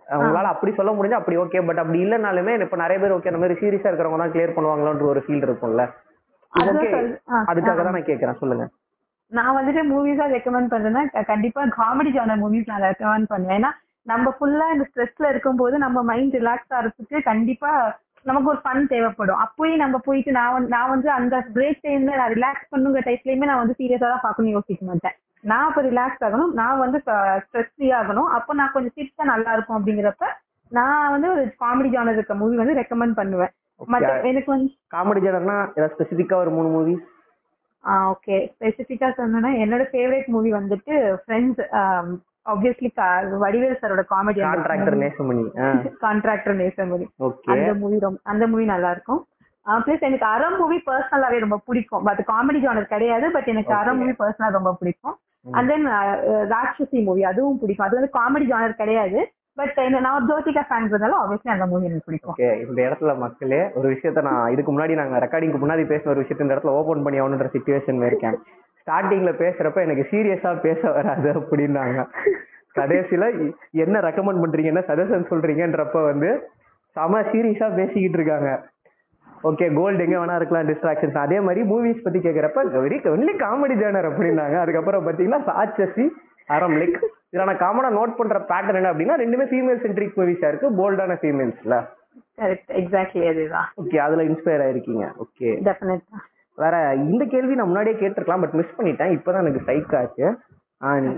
S1: உங்களால அப்படி சொல்ல முடிஞ்சா அப்படி ஓகே பட் அப்படி இல்லைனாலுமே இப்ப நிறைய பேர் ஓகே அந்த மாதிரி சீரியஸா இருக்கிறவங்க தான் கிளியர் பண்ணுவாங்களோன்ற ஒரு ஃபீல் இருக்கும்ல. அதுக்காக. தான் நான் கேக்குறேன் சொல்லுங்க.
S2: நான் வந்துட்டு மூவிஸா ரெக்கமெண்ட் பண்றேன்னா கண்டிப்பா காமெடி ஜானர் மூவிஸ் நான் ரெக்கமெண்ட் பண்ணுவேன். ஏன்னா நம்ம ஃபுல்லா இந்த ஸ்ட்ரெஸ்ல இருக்கும்போது நம்ம மைண்ட் ரிலாக்ஸ் ஆகிறதுக்கு கண்டிப்பா நமக்கு ஒரு ஃபன் தேவைப்படும். அப்போயே நம்ம போயிட்டு நான் நான் வந்து அந்த பிரேக் டைம்ல நான் ரிலாக்ஸ் பண்ணுங்க டைப்லயுமே நான் வந்து சீரியஸா தான் பார்க்கணும்னு யோசிக்க மாட்டேன். நான் அப்ப ரிலாக்ஸ் ஆகணும். நான் வந்து ஸ்ட்ரெஸ் ஃப்ரீ ஆகணும். அப்போ நான் கொஞ்சம் சிரிச்சா நல்லா இருக்கும் அப்படிங்கிறப்ப நான் வந்து ஒரு காமெடி ஜானர் இருக்க மூவி வந்து ரெக்கமெண்ட் பண்ணுவேன். எனக்கு வந்து
S1: காமெடி ஜேனர்னா ஏதாவது ஸ்பெசிஃபிக்கா ஒரு மூணு மூவிஸ்
S2: ஓகே ஸ்பெசிஃபிக்கா சொன்னேன்னா என்னோட ஃபேவரட் மூவி வந்துட்டு ஃப்ரெண்ட்ஸ் ஆப்வியஸ்லி வடிவேல் சாரோட comedy
S1: contractor Nesamani
S2: contractor Nesamani அந்த மூவி ரொம்ப அந்த மூவி நல்லா இருக்கும் ப்ளஸ் எனக்கு அறம் மூவி பர்சனலாவே ரொம்ப பிடிக்கும். பட் காமெடி ஜானர் கிடையாது பட் எனக்கு அறம். மூவி பர்சனலா ரொம்ப பிடிக்கும். அண்ட் தென் ராட்சசி மூவி அதுவும் பிடிக்கும். அது வந்து காமெடி ஜானர் கிடையாது. பட் நான் ஒரு ஜோதிகா ஃபேன்ன்றதால ஆப்வியஸ்லி அந்த மூவி எனக்கு பிடிக்கும்.
S1: ஓகே இந்த இடத்துல மக்களே ஒரு விஷயத்த நான் இதுக்கு முன்னாடி நாங்க ரெக்கார்டிங்க்கு முன்னாடி பேசின ஒரு விஷயத்த இந்த இடத்துல ஓபன் பண்ணி ஆகணுன்ற சுச்சுவேஷன்ல இருக்கேன். ஸ்டார்டிங்ல பேசுறப்ப எனக்கு சீரியஸா பேச வராது அப்படின்னாங்க. கடைசியில என்ன ரெக்கமெண்ட் பண்றீங்க என்ன சஜஷன் சொல்றீங்கன்றப்ப வந்து செம சீரியஸா பேசிக்கிட்டு இருக்காங்க. ஓகே கோல்டு எங்க வேணா இருக்கலாம் டிஸ்ட்ராக்ஷன்ஸ் அதே மாதிரி மூவிஸ் பத்தி கேக்குறப்ப வெரி ஒன்லி காமெடி ஜேனர் அப்படின்னாங்க. அதுக்கப்புறம் பாத்தீங்கன்னா சாட்சசி அறம் லைக் இதுல நான் காமனா நோட் பண்ற பேட்டர்ன் என்ன அப்படின்னா ரெண்டுமே ஃபீமேல் சென்ட்ரிக் மூவிஸா இருக்கு போல்டான ஃபீமேல்ஸ்ல
S2: கரெக்ட் எக்ஸாக்ட்லி அதுதான்.
S1: ஓகே அதுல இன்ஸ்பயர் ஆயிருக்கீங்க. ஓகே
S2: டெஃபினட்டா
S1: வேற இந்த கேள்வி நான் முன்னாடியே கேட்டிருக்கலாம் பட் மிஸ் பண்ணிட்டேன். இப்பதான் எனக்கு ஸ்ட்ரைக் ஆச்சு.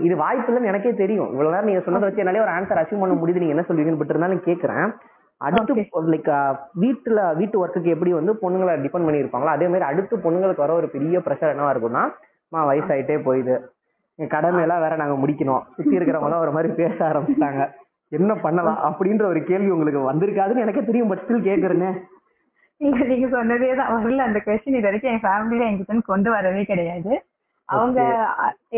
S1: இது வாய்ப்பு எனக்கே தெரியும். இவ்வளவு நேரம் நீங்க சொன்னதை வச்சு என்னாலே ஒரு ஆன்சர் அச்சீவ் பண்ண முடியுது. நீங்க என்ன சொல்லுவீங்கன்னு பட் இருந்தாலும் கேட்கறேன் அடுத்து லைக் வீட்டுல வீட்டு ஒர்க்குக்கு எப்படி வந்து பொண்ணுங்களை டிபெண்ட் பண்ணியிருப்பாங்களோ அதே மாதிரி அடுத்து பொண்ணுங்களுக்கு வர ஒரு பெரிய ப்ரெஷர் என்னவா இருக்கும்னா மா வயசாயிட்டே போயிடுது எங்க கடமையெல்லாம் வேற நாங்க முடிக்கணும். சுத்தி இருக்கிறவங்க எல்லாம் ஒரு மாதிரி பேச ஆரம்பிச்சிட்டாங்க. என்ன பண்ணலாம் அப்படின்ற ஒரு கேள்வி உங்களுக்கு வந்திருக்காதுன்னு எனக்கே தெரியும் பட் ஸ்டில் கேக்குறேனே.
S2: நீங்க நீங்க சொன்னதே தான். வரல அந்த கொஸ்டின் இது வரைக்கும் என் ஃபேமிலியில என்கிட்ட கொண்டு வரவே கிடையாது. அவங்க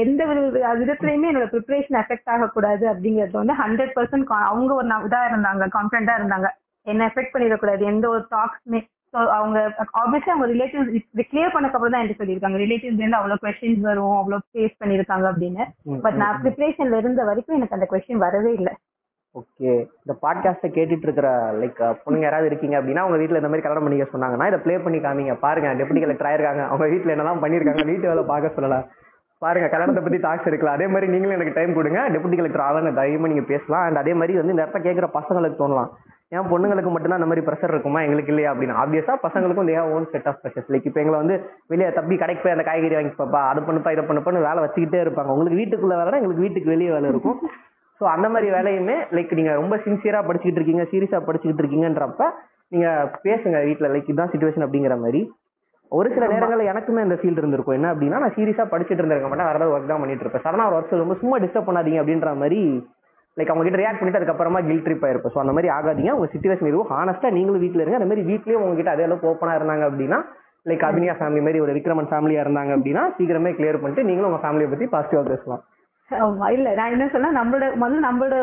S2: எந்த வித விதத்துலயுமே என்னோட ப்ரிப்பரேஷன் எஃபெக்ட் ஆகக்கூடாது அப்படிங்கறது வந்து ஹண்ட்ரட் பர்சன்ட் அவங்க ஒரு இதா இருந்தாங்க கான்பிடண்டா இருந்தாங்க. என்ன எஃபெக்ட் பண்ணிடக்கூடாது. எந்த ஒரு டாக்ஸ்மே ஸோ அவங்க ஆப்வியஸ்லி அவங்க ரிலேட்டிவ்ஸ் இது கிளியர் பண்ணக்கப்புறம் தான் என்கிட்ட சொல்லியிருக்காங்க. ரிலேட்டிவ்ஸ் இருந்து அவ்வளவு கொஸ்டின்ஸ் வரும் அவ்வளவு ஃபேஸ் பண்ணியிருக்காங்க அப்படின்னு. பட் நான் ப்ரிப்பரேஷன்ல இருந்த வரைக்கும் எனக்கு அந்த கொஸ்டின் வரவே இல்லை.
S1: ஓகே இந்த பாட்காஸ்ட்டை கேட்டுட்டு இருக்கிற லைக் பொண்ணுங்க யாராவது இருக்கீங்க அப்படின்னா அவங்க வீட்ல இந்த மாதிரி கல்யாணம் பண்ணிக்க சொன்னாங்கன்னா இதை ப்ளே பண்ணி காமிங்க. பாருங்க டெப்டி கலெக்டர் ஆயிருக்காங்க. அவங்க வீட்ல என்னதான் பண்ணிருக்காங்க வீட்டு வேலை பார்க்க சொல்லல பாருங்க கல்யாணத்தை பத்தி டாக்ஸ் எடுக்கலாம் அதே மாதிரி நீங்களும் எனக்கு டைம் கொடுங்க. டெப்டி கலெக்டர் ஆகணும் தைரியமா நீங்க பேசலாம். அண்ட் அதே மாதிரி வந்து இந்த இடத்த கேட்குற பசங்களுக்கு தோணலாம். ஏன் பொண்ணுங்களுக்கு மட்டும்தான் அந்த மாதிரி ப்ரெஷர் இருக்குமா? எங்களுக்கு இல்லையா? அப்படின்னு. ஆப்வியஸா பசங்களுக்கும் தேவ own set of pressures like இப்போ எங்களை வந்து வெளியே தப்பி கடைக்கு போய் அந்த காய்கறி வாங்கி பாப்பா அது பண்ணுப்பா இதை பண்ணுப்பான்னு வேலை வச்சுக்கிட்டே இருப்பாங்க. உங்களுக்கு வீட்டுக்குள்ள வேலை எங்களுக்கு வீட்டுக்கு வெளியே வேலை இருக்கும். ஸோ அந்த மாதிரி வேலையுமே லைக் நீங்க ரொம்ப சின்சியரா படிச்சுக்கிட்டு இருக்கீங்க சீரியஸா படிச்சுக்கிட்டு இருக்கீங்கன்றப்ப நீங்க பேசுங்க வீட்டுல. லைக் இதுதான் சுச்சுவேஷன் அப்படிங்கிற மாதிரி. ஒரு சில நேரங்களில் எனக்குமே இந்த ஃபீல்டு இருந்திருக்கும். என்ன அப்படின்னா நான் சீரியஸாக படிச்சுட்டு இருந்திருக்க மாட்டேன். வேற ஏதாவது ஒர்க் தான் பண்ணிட்டு இருப்பேன். சடனாக ஒரு ஒர்க் சொல்லும்போது சும்மா டிஸ்டர்ப் பண்ணாதீங்க அப்படின்ற மாதிரி லைக் அவங்க கிட்ட ரியாக்ட் பண்ணிட்டு அதுக்கப்புறமா கில் ட்ரிப் ஆயிருப்போம். ஸோ அந்த மாதிரி ஆகாதீங்க. உங்க சுச்சுவேஷன் எதுவும் ஹானஸ்டா நீங்களும் வீட்ல இருங்க. அந்த மாதிரி வீட்லயே உங்ககிட்ட அதே அளவுக்கு ஓப்பனா இருந்தாங்க அப்படின்னா லைக் அபினியா ஃபேமிலி மாதிரி ஒரு விக்ரமன் ஃபேமிலியா இருந்தாங்க அப்படின்னா சீக்கிரமே கிளியர் பண்ணிட்டு நீங்களும் உங்க ஃபேமிலியை பத்தி பாசிட்டிவா பேசலாம்.
S2: ஆமா இல்ல. நான் என்ன சொன்னா நம்மளோட முதல்ல நம்மளோட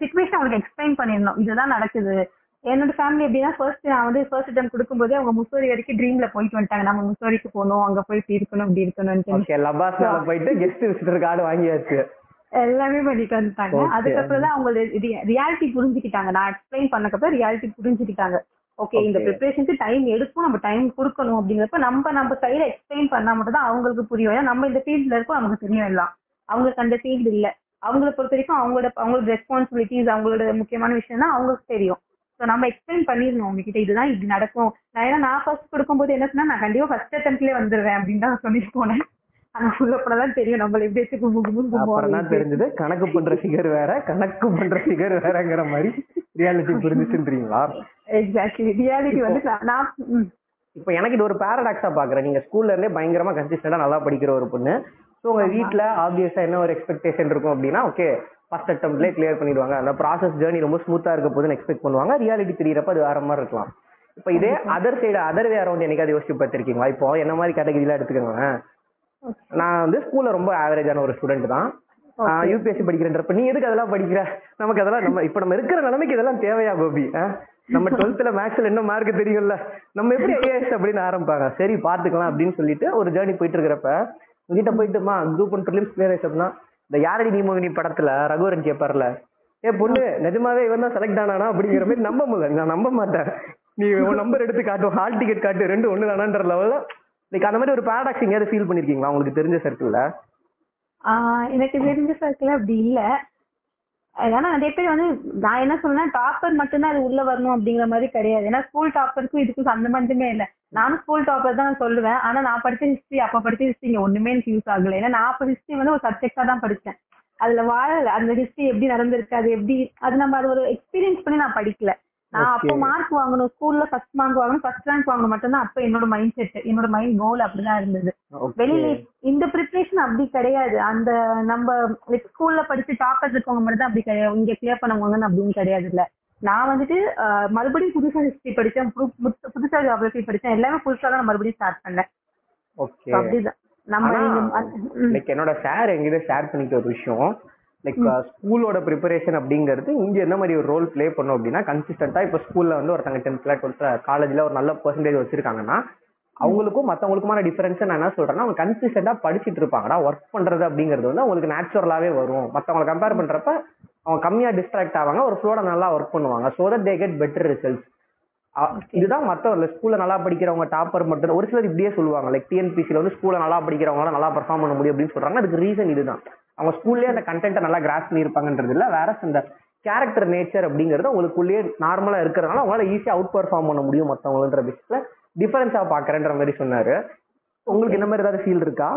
S2: சுச்சுவேஷன் அவங்களுக்கு எக்ஸ்பிளைன் பண்ணிடணும். இதுதான் நடக்குது. என்னோட ஃபேமிலி எப்படின்னா ஃபர்ஸ்ட் நான் வந்து ஃபர்ஸ்ட் டைம் கொடுக்கும்போதே அவங்க முசோரி வரைக்கும் ட்ரீம்ல போயிட்டு வந்துட்டாங்க. நம்ம முசோரிக்கு போகணும் அங்க போய் இப்படி இருக்கணும் இப்படி இருக்கணும்னு
S1: ஓகே லபாஸ்னால போயிட்டு கெஸ்ட் விசிட்டர் கார்டு வாங்கியாச்சு.
S2: எல்லாமே பண்ணிட்டு வந்துட்டாங்க. அதுக்கப்புறம் தான் அவங்க ரியாலிட்டி புரிஞ்சுக்கிட்டாங்க. நான் எக்ஸ்பிளைன் பண்ணக்கப்புறம் ரியாலிட்டி புரிஞ்சுக்கிட்டாங்க. ஓகே இந்த. ப்ரிப்பரேஷனுக்கு டைம் எடுக்கும் நம்ம டைம் கொடுக்கணும் அப்படிங்கிறப்ப நம்ம நம்ம சைட எக்ஸ்பிளைன் பண்ணா மட்டும் தான் அவங்களுக்கு புரியும். ஏன்னா நம்ம இந்த ஃபீல்ட்ல இருக்கோம் நமக்கு தெரியும் எல்லாம். அவங்களுக்கு அந்த ஃபீல்டு இல்ல. அவங்கள பொறுத்த வரைக்கும் அவங்களோட அவங்களோட ரெஸ்பான்சிபிலிட்டிஸ் அவங்களோட முக்கியமான விஷயம் தான் அவங்களுக்கு தெரியும். ஸோ நம்ம எக்ஸ்பிளைன் பண்ணிடணும் அவங்க கிட்ட இதுதான் இப்படி நடக்கும். நான் ஏன்னா நான் ஃபர்ஸ்ட் கொடுக்கும்போது என்ன சொன்னா நான் கண்டிப்பா ஃபர்ஸ்ட் அட்டம்ப்ட்லேயே வந்துருவேன் அப்படின்னு தான் சொல்லிட்டு போனேன். ஆனா உள்ள போனதான் தெரியும். நம்மள எப்படி வச்சு கும்பு கும்பு
S1: அப்புறம் தான் தெரிஞ்சது கணக்கு பண்ற ஃபிகர் வேற கணக்கு பண்ற ஃபிகர் வேறங்கிற மாதிரி ரியாலிட்டி புரிஞ்சுச்சுன்றீங்களா?
S2: எக்ஸாக்ட்லி ரியாலிட்டி வந்து நான்
S1: இப்போ எனக்கு இது ஒரு பேரடாக்ஸா பாக்குறேன். நீங்க ஸ்கூல்ல இருந்தே பயங்கரமா கன்சிஸ்டண்டா நல்லா படிக்கிற ஒரு பொண்ணு. ஸோ உங்க வீட்ல ஆப்வியஸா என்ன ஒரு எக்ஸ்பெக்டேஷன் இருக்கும் அப்படின்னா ஓகே ஃபர்ஸ்ட் அட்டம்ப்ட்லேயே கிளியர் பண்ணிடுவாங்க. அந்த ப்ராசஸ் ஜேர்னி ரொம்ப ஸ்மூத்தா இருக்க போதுன்னு எக்ஸ்பெக்ட் பண்ணுவாங்க. ரியாலிட்டி தெரியறப்ப அது வேற மாதிரி இருக்கலாம். இப்போ இதே other side other way around என்னைக்காவது யோசிச்சு பார்த்திருக்கீங்களா? இப்போ என்ன மாதிரி கேட்டகரியில எடுத்துக்கோங்க நான் வந்து ஸ்கூல்ல ரொம்ப ஆவரேஜான ஒரு ஸ்டூடெண்ட் தான். யூபிஎஸ்சி படிக்கிறன்றப்ப நீ எதுக்கு அதெல்லாம் படிக்கிற? நமக்கு அதெல்லாம் நம்ம இப்ப நம்ம இருக்கிற நிலைமைக்கு இதெல்லாம் தேவையா கோபி? நம்ம டுவெல்த்ல மேக்ஸ்ல என்ன மார்க் தெரியும்ல? நம்ம எப்படி ஐஏஎஸ் அப்படின்னு ஆரம்பிப்பாங்க? சரி பாத்துக்கலாம் அப்படின்னு சொல்லிட்டு ஒரு ஜேர்னி போயிட்டு இருக்கிறப்ப உங்ககிட்ட போயிட்டுமா குரூப் ஒன் ப்ரிலிம்ஸ் கிளியர் இந்த யாரடி நீ மோகினி படத்துல ரகுவரன் கேட்பார்ல ஏ பொண்ணு நிஜமாவே இவன் தான் செலக்ட் ஆனானா? அப்படிங்கிற மாதிரி நம்ப முடியல. நான் நம்ப மாட்டேன். நீ உன் நம்பர் எடுத்து காட்டும் ஹால் டிக்கெட் காட்டு ரெண்டு ஒண்ணு தானான்ற லெவலில் லைக் அந்த மாதிரி ஒரு பேரடாக்ஸ் எங்கேயாவது ஃபீல் பண்ணிருக்கீங்களா? உங்களுக்கு தெரிஞ்ச சர்க்கிள்ல
S2: எனக்கு தெரிஞ்ச சர்க்கிள் அப்படி இல்ல. ஏன்னா நிறைய பேர் வந்து நான் என்ன சொல்றேன் டாப்பர் மட்டும்தான் அது உள்ள வரணும் அப்படிங்கிற மாதிரி கிடையாது. ஏன்னா ஸ்கூல் டாப்பருக்கும் இதுக்கும் சம்பந்தமே இல்ல. நானும் ஸ்கூல் டாப்பர் தான் சொல்லுவேன். ஆனா நான் படிச்ச ஹிஸ்டரி அப்ப படிச்ச ஹிஸ்டரி இங்க ஒண்ணுமே எனக்கு யூஸ் ஆகல. ஏன்னா நான் அப்ப ஹிஸ்டரி வந்து ஒரு சப்ஜெக்டா தான் படிச்சேன். அதுல வாழல. அந்த ஹிஸ்டரி எப்படி நடந்திருக்கு அது எப்படி அது நம்ம அது ஒரு எக்ஸ்பீரியன்ஸ் பண்ணி நான் படிக்கல. நான் அப்போ. மார்க் வாங்கணும். ஸ்கூல்ல ஃபர்ஸ்ட் மார்க் வாங்கணும். ஃபர்ஸ்ட் ரேங்க் வாங்கணும். மட்டும்தான் அப்ப என்னோட மைண்ட் செட் என்னோட மைண்ட் கோல் அப்படிதான் இருந்தது. வெளியில இந்த ப்ரிப்பரேஷன் அப்படி கிடையாது. அந்த நம்ம ஸ்கூல்ல படிச்சு டாப்பர் இருக்கவங்க மட்டும் தான் அப்படி கிடையாது. இங்க கிளியர் பண்ணவங்கன்னு அப்படின்னு கிடையாது இல்ல நான் வந்துட்டு மறுபடியும் புதுசா ஹிஸ்டரி படிச்சேன் புது- புது- புதுசா ஜியாகிரபி படிச்சேன் எல்லாமே புதுசா தான் மறுபடியும் ஸ்டார்ட் பண்ணேன்.
S1: ஓகே
S2: அப்படிதான். நம்ம
S1: என்னோட சார் எங்கிட்ட ஷேர் பண்ணிக்க ஒரு விஷயம். லைக் ஸ்கூலோட ப்ரிப்பரேஷன் அப்படிங்கிறது இங்க என்ன மாதிரி ஒரு ரோல் ப்ளே பண்ணும் அப்படின்னா கன்சிஸ்டன்டா இப்போ ஸ்கூல்ல வந்து ஒருத்தங்க டென்த்ல டுவெல்த்ல காலேஜ்ல ஒரு நல்ல பர்சன்டேஜ் வச்சிருக்காங்கன்னா அவங்களுக்கும் மத்தவங்களுக்குமான டிஃபரன்ஸ் நான் என்ன சொல்றேன்னா அவங்க கன்சிஸ்டன்டா படிச்சிட்டு இருப்பாங்கடா ஒர்க் பண்றது அப்படிங்கிறது வந்து அவங்களுக்கு நேச்சுரலாவே வரும். மத்தவங்களை கம்பேர் பண்றப்ப அவங்க கம்மியா டிஸ்ட்ராக்ட் ஆவாங்க ஒரு ஃப்ளோட நல்லா ஒர்க் பண்ணுவாங்க. So that they get better results இதுதான் மத்தவங்க ஸ்கூல்ல நல்லா படிக்கிறவங்க டாப்பர் மட்டும் ஒரு சிலர் இப்படியே சொல்லுவாங்க. லைக் டிஎன்பிசில வந்து ஸ்கூல்ல நல்லா படிக்கிறவங்க நல்லா பெர்ஃபார்ம் பண்ண முடியும் அப்படின்னு சொல்றாங்க அதுக்கு ரீசன் இதுதான். அவங்க ஸ்கூல்லயே அந்த கண்டென்ட்டை நல்லா கிராஸ் பண்ணியிருப்பாங்கன்றது இல்ல. வேற அந்த கேரக்டர் நேச்சர் அப்படிங்கிறது உங்களுக்குள்ளேயே நார்மலா இருக்கிறதுனால அவங்களால ஈஸியா அவுட் பெர்ஃபார்ம் பண்ண முடியும் மத்தவங்கன்ற விஷயத்துல. டிஃபரன்ஸா பாக்குறேன்ற மாதிரி சொன்னாரு. உங்களுக்கு இந்த மாதிரி ஏதாவது ஃபீல் இருக்கா?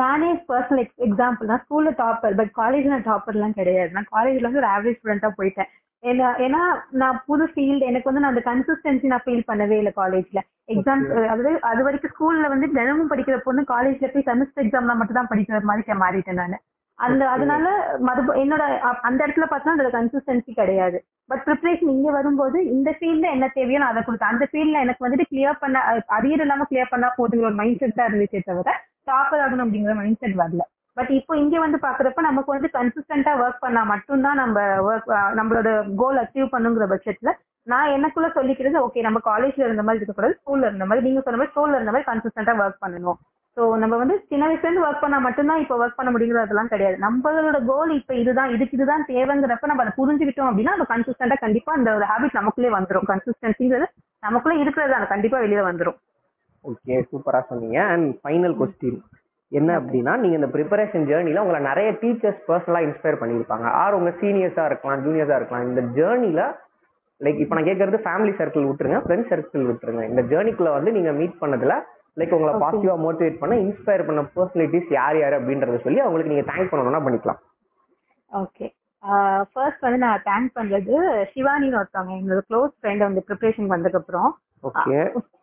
S2: நானே பர்சனல் எக்ஸாம்பிள் நான் ஸ்கூல்ல டாப்பர் பட் காலேஜ்ல நான் டாப்பர்லாம் கிடையாது. நான் காலேஜ்ல வந்து ஒரு ஆவரேஜ் ஸ்டூடெண்டா போயிட்டேன். ஏன்னா ஏன்னா நான் புது ஃபீல்டு எனக்கு வந்து நான் அந்த கன்சிஸ்டன்சி நான் ஃபீல் பண்ணவே இல்லை காலேஜ்ல எக்ஸாம் அதாவது அது வரைக்கும் ஸ்கூல்ல வந்து தினமும் படிக்கிற பொண்ணு காலேஜ்ல போய் செமஸ்டர் எக்ஸாம்ல மட்டும் தான் படிக்கிற மாதிரி மாறிட்டேன் நான். அந்த. அதனால மறுப என்னோட அந்த இடத்துல பார்த்தா அதோட கன்சிஸ்டன்சி கிடையாது. பட் ப்ரிப்பரேஷன் இங்க வரும்போது இந்த ஃபீல்ட்ல என்ன தேவையோ நான் அதை கொடுத்தேன். அந்த ஃபீல்ட்ல எனக்கு வந்துட்டு கிளியர் பண்ண அரியர் இல்லாம கிளியர் பண்ணா போதுங்கிற ஒரு மைண்ட் செட் தான் இருந்துச்சே தவிர டாப்பர் ஆகணும் அப்படிங்கிற மைண்ட் செட் வரல. பட் இப்போ இங்க வந்து பாக்குறப்ப நமக்கு வந்து கன்சிஸ்டன்டா ஒர்க் பண்ணா மட்டும்தான் நம்ம ஒர்க் நம்மளோட கோல் அச்சீவ் பண்ணுங்கிற பட்சத்துல நான் எனக்குள்ள சொல்லிக்கிறது ஓகே நம்ம காலேஜ்ல இருந்த மாதிரி இருக்கக்கூடாது ஸ்கூல்ல இருந்த மாதிரி நீங்க சொன்ன மாதிரி ஸ்கூல்ல இருந்த மாதிரி கன்சிஸ்டன்டா ஒர்க் பண்ணணும். சோ நம்ம வந்து சின்ன வயசுல இருந்து ஒர்க் பண்ணா மட்டும்தான் இப்ப ஒர்க் பண்ண முடியுங்கிறதெல்லாம் கிடையாது. நம்மளோட கோல் இப்ப இதுதான் இதுக்கு இதுதான் தேவைங்கிறப்ப நம்ம அதை புரிஞ்சுக்கிட்டோம் அப்படின்னா நம்ம கன்சிஸ்டன்டா கண்டிப்பா அந்த ஒரு ஹாபிட் நமக்குள்ளே வந்துரும். கன்சிஸ்டன்சிங்கிறது நமக்குள்ள இருக்கிறது அது கண்டிப்பா வெளியில வந்துரும்.
S1: ஓகே சூப்பரா சொன்னீங்க. அண்ட் ஃபைனல் கொஸ்டின் என்ன அப்படின்னா நீங்க இந்த ப்ரிப்பரேஷன் ஜேர்னில உங்களை நிறைய டீச்சர்ஸ் பர்சனலா இன்ஸ்பயர் பண்ணியிருப்பாங்க. ஆர் உங்க சீனியர்ஸா இருக்கலாம் ஜூனியர்ஸா இருக்கலாம். இந்த ஜேர்னில லைக் இப்போ நான் கேட்கறது ஃபேமிலி சர்க்கிள் விட்டுருங்க ஃப்ரெண்ட்ஸ் சர்க்கிள் விட்டுருங்க. இந்த ஜேர்னிக்குள்ள வந்து நீங்க மீட் பண்ணதுல லைக் உங்களை. பாசிட்டிவா மோட்டிவேட் பண்ண இன்ஸ்பயர் பண்ண பர்சனாலிட்டிஸ் யார் யார் அப்படின்றத சொல்லி அவங்களுக்கு நீங்க தேங்க் பண்ணணும்னா பண்ணிக்கலாம்.
S2: ஓகே ஃபர்ஸ்ட் வந்து நான் தேங்க் பண்றது சிவானின்னு ஒருத்தவங்க எங்களோட க்ளோஸ் ஃப்ரெண்ட் வந்து ப்ரிப்பரேஷன் வந்ததுக்கு அப்புறம்.
S1: ஓகே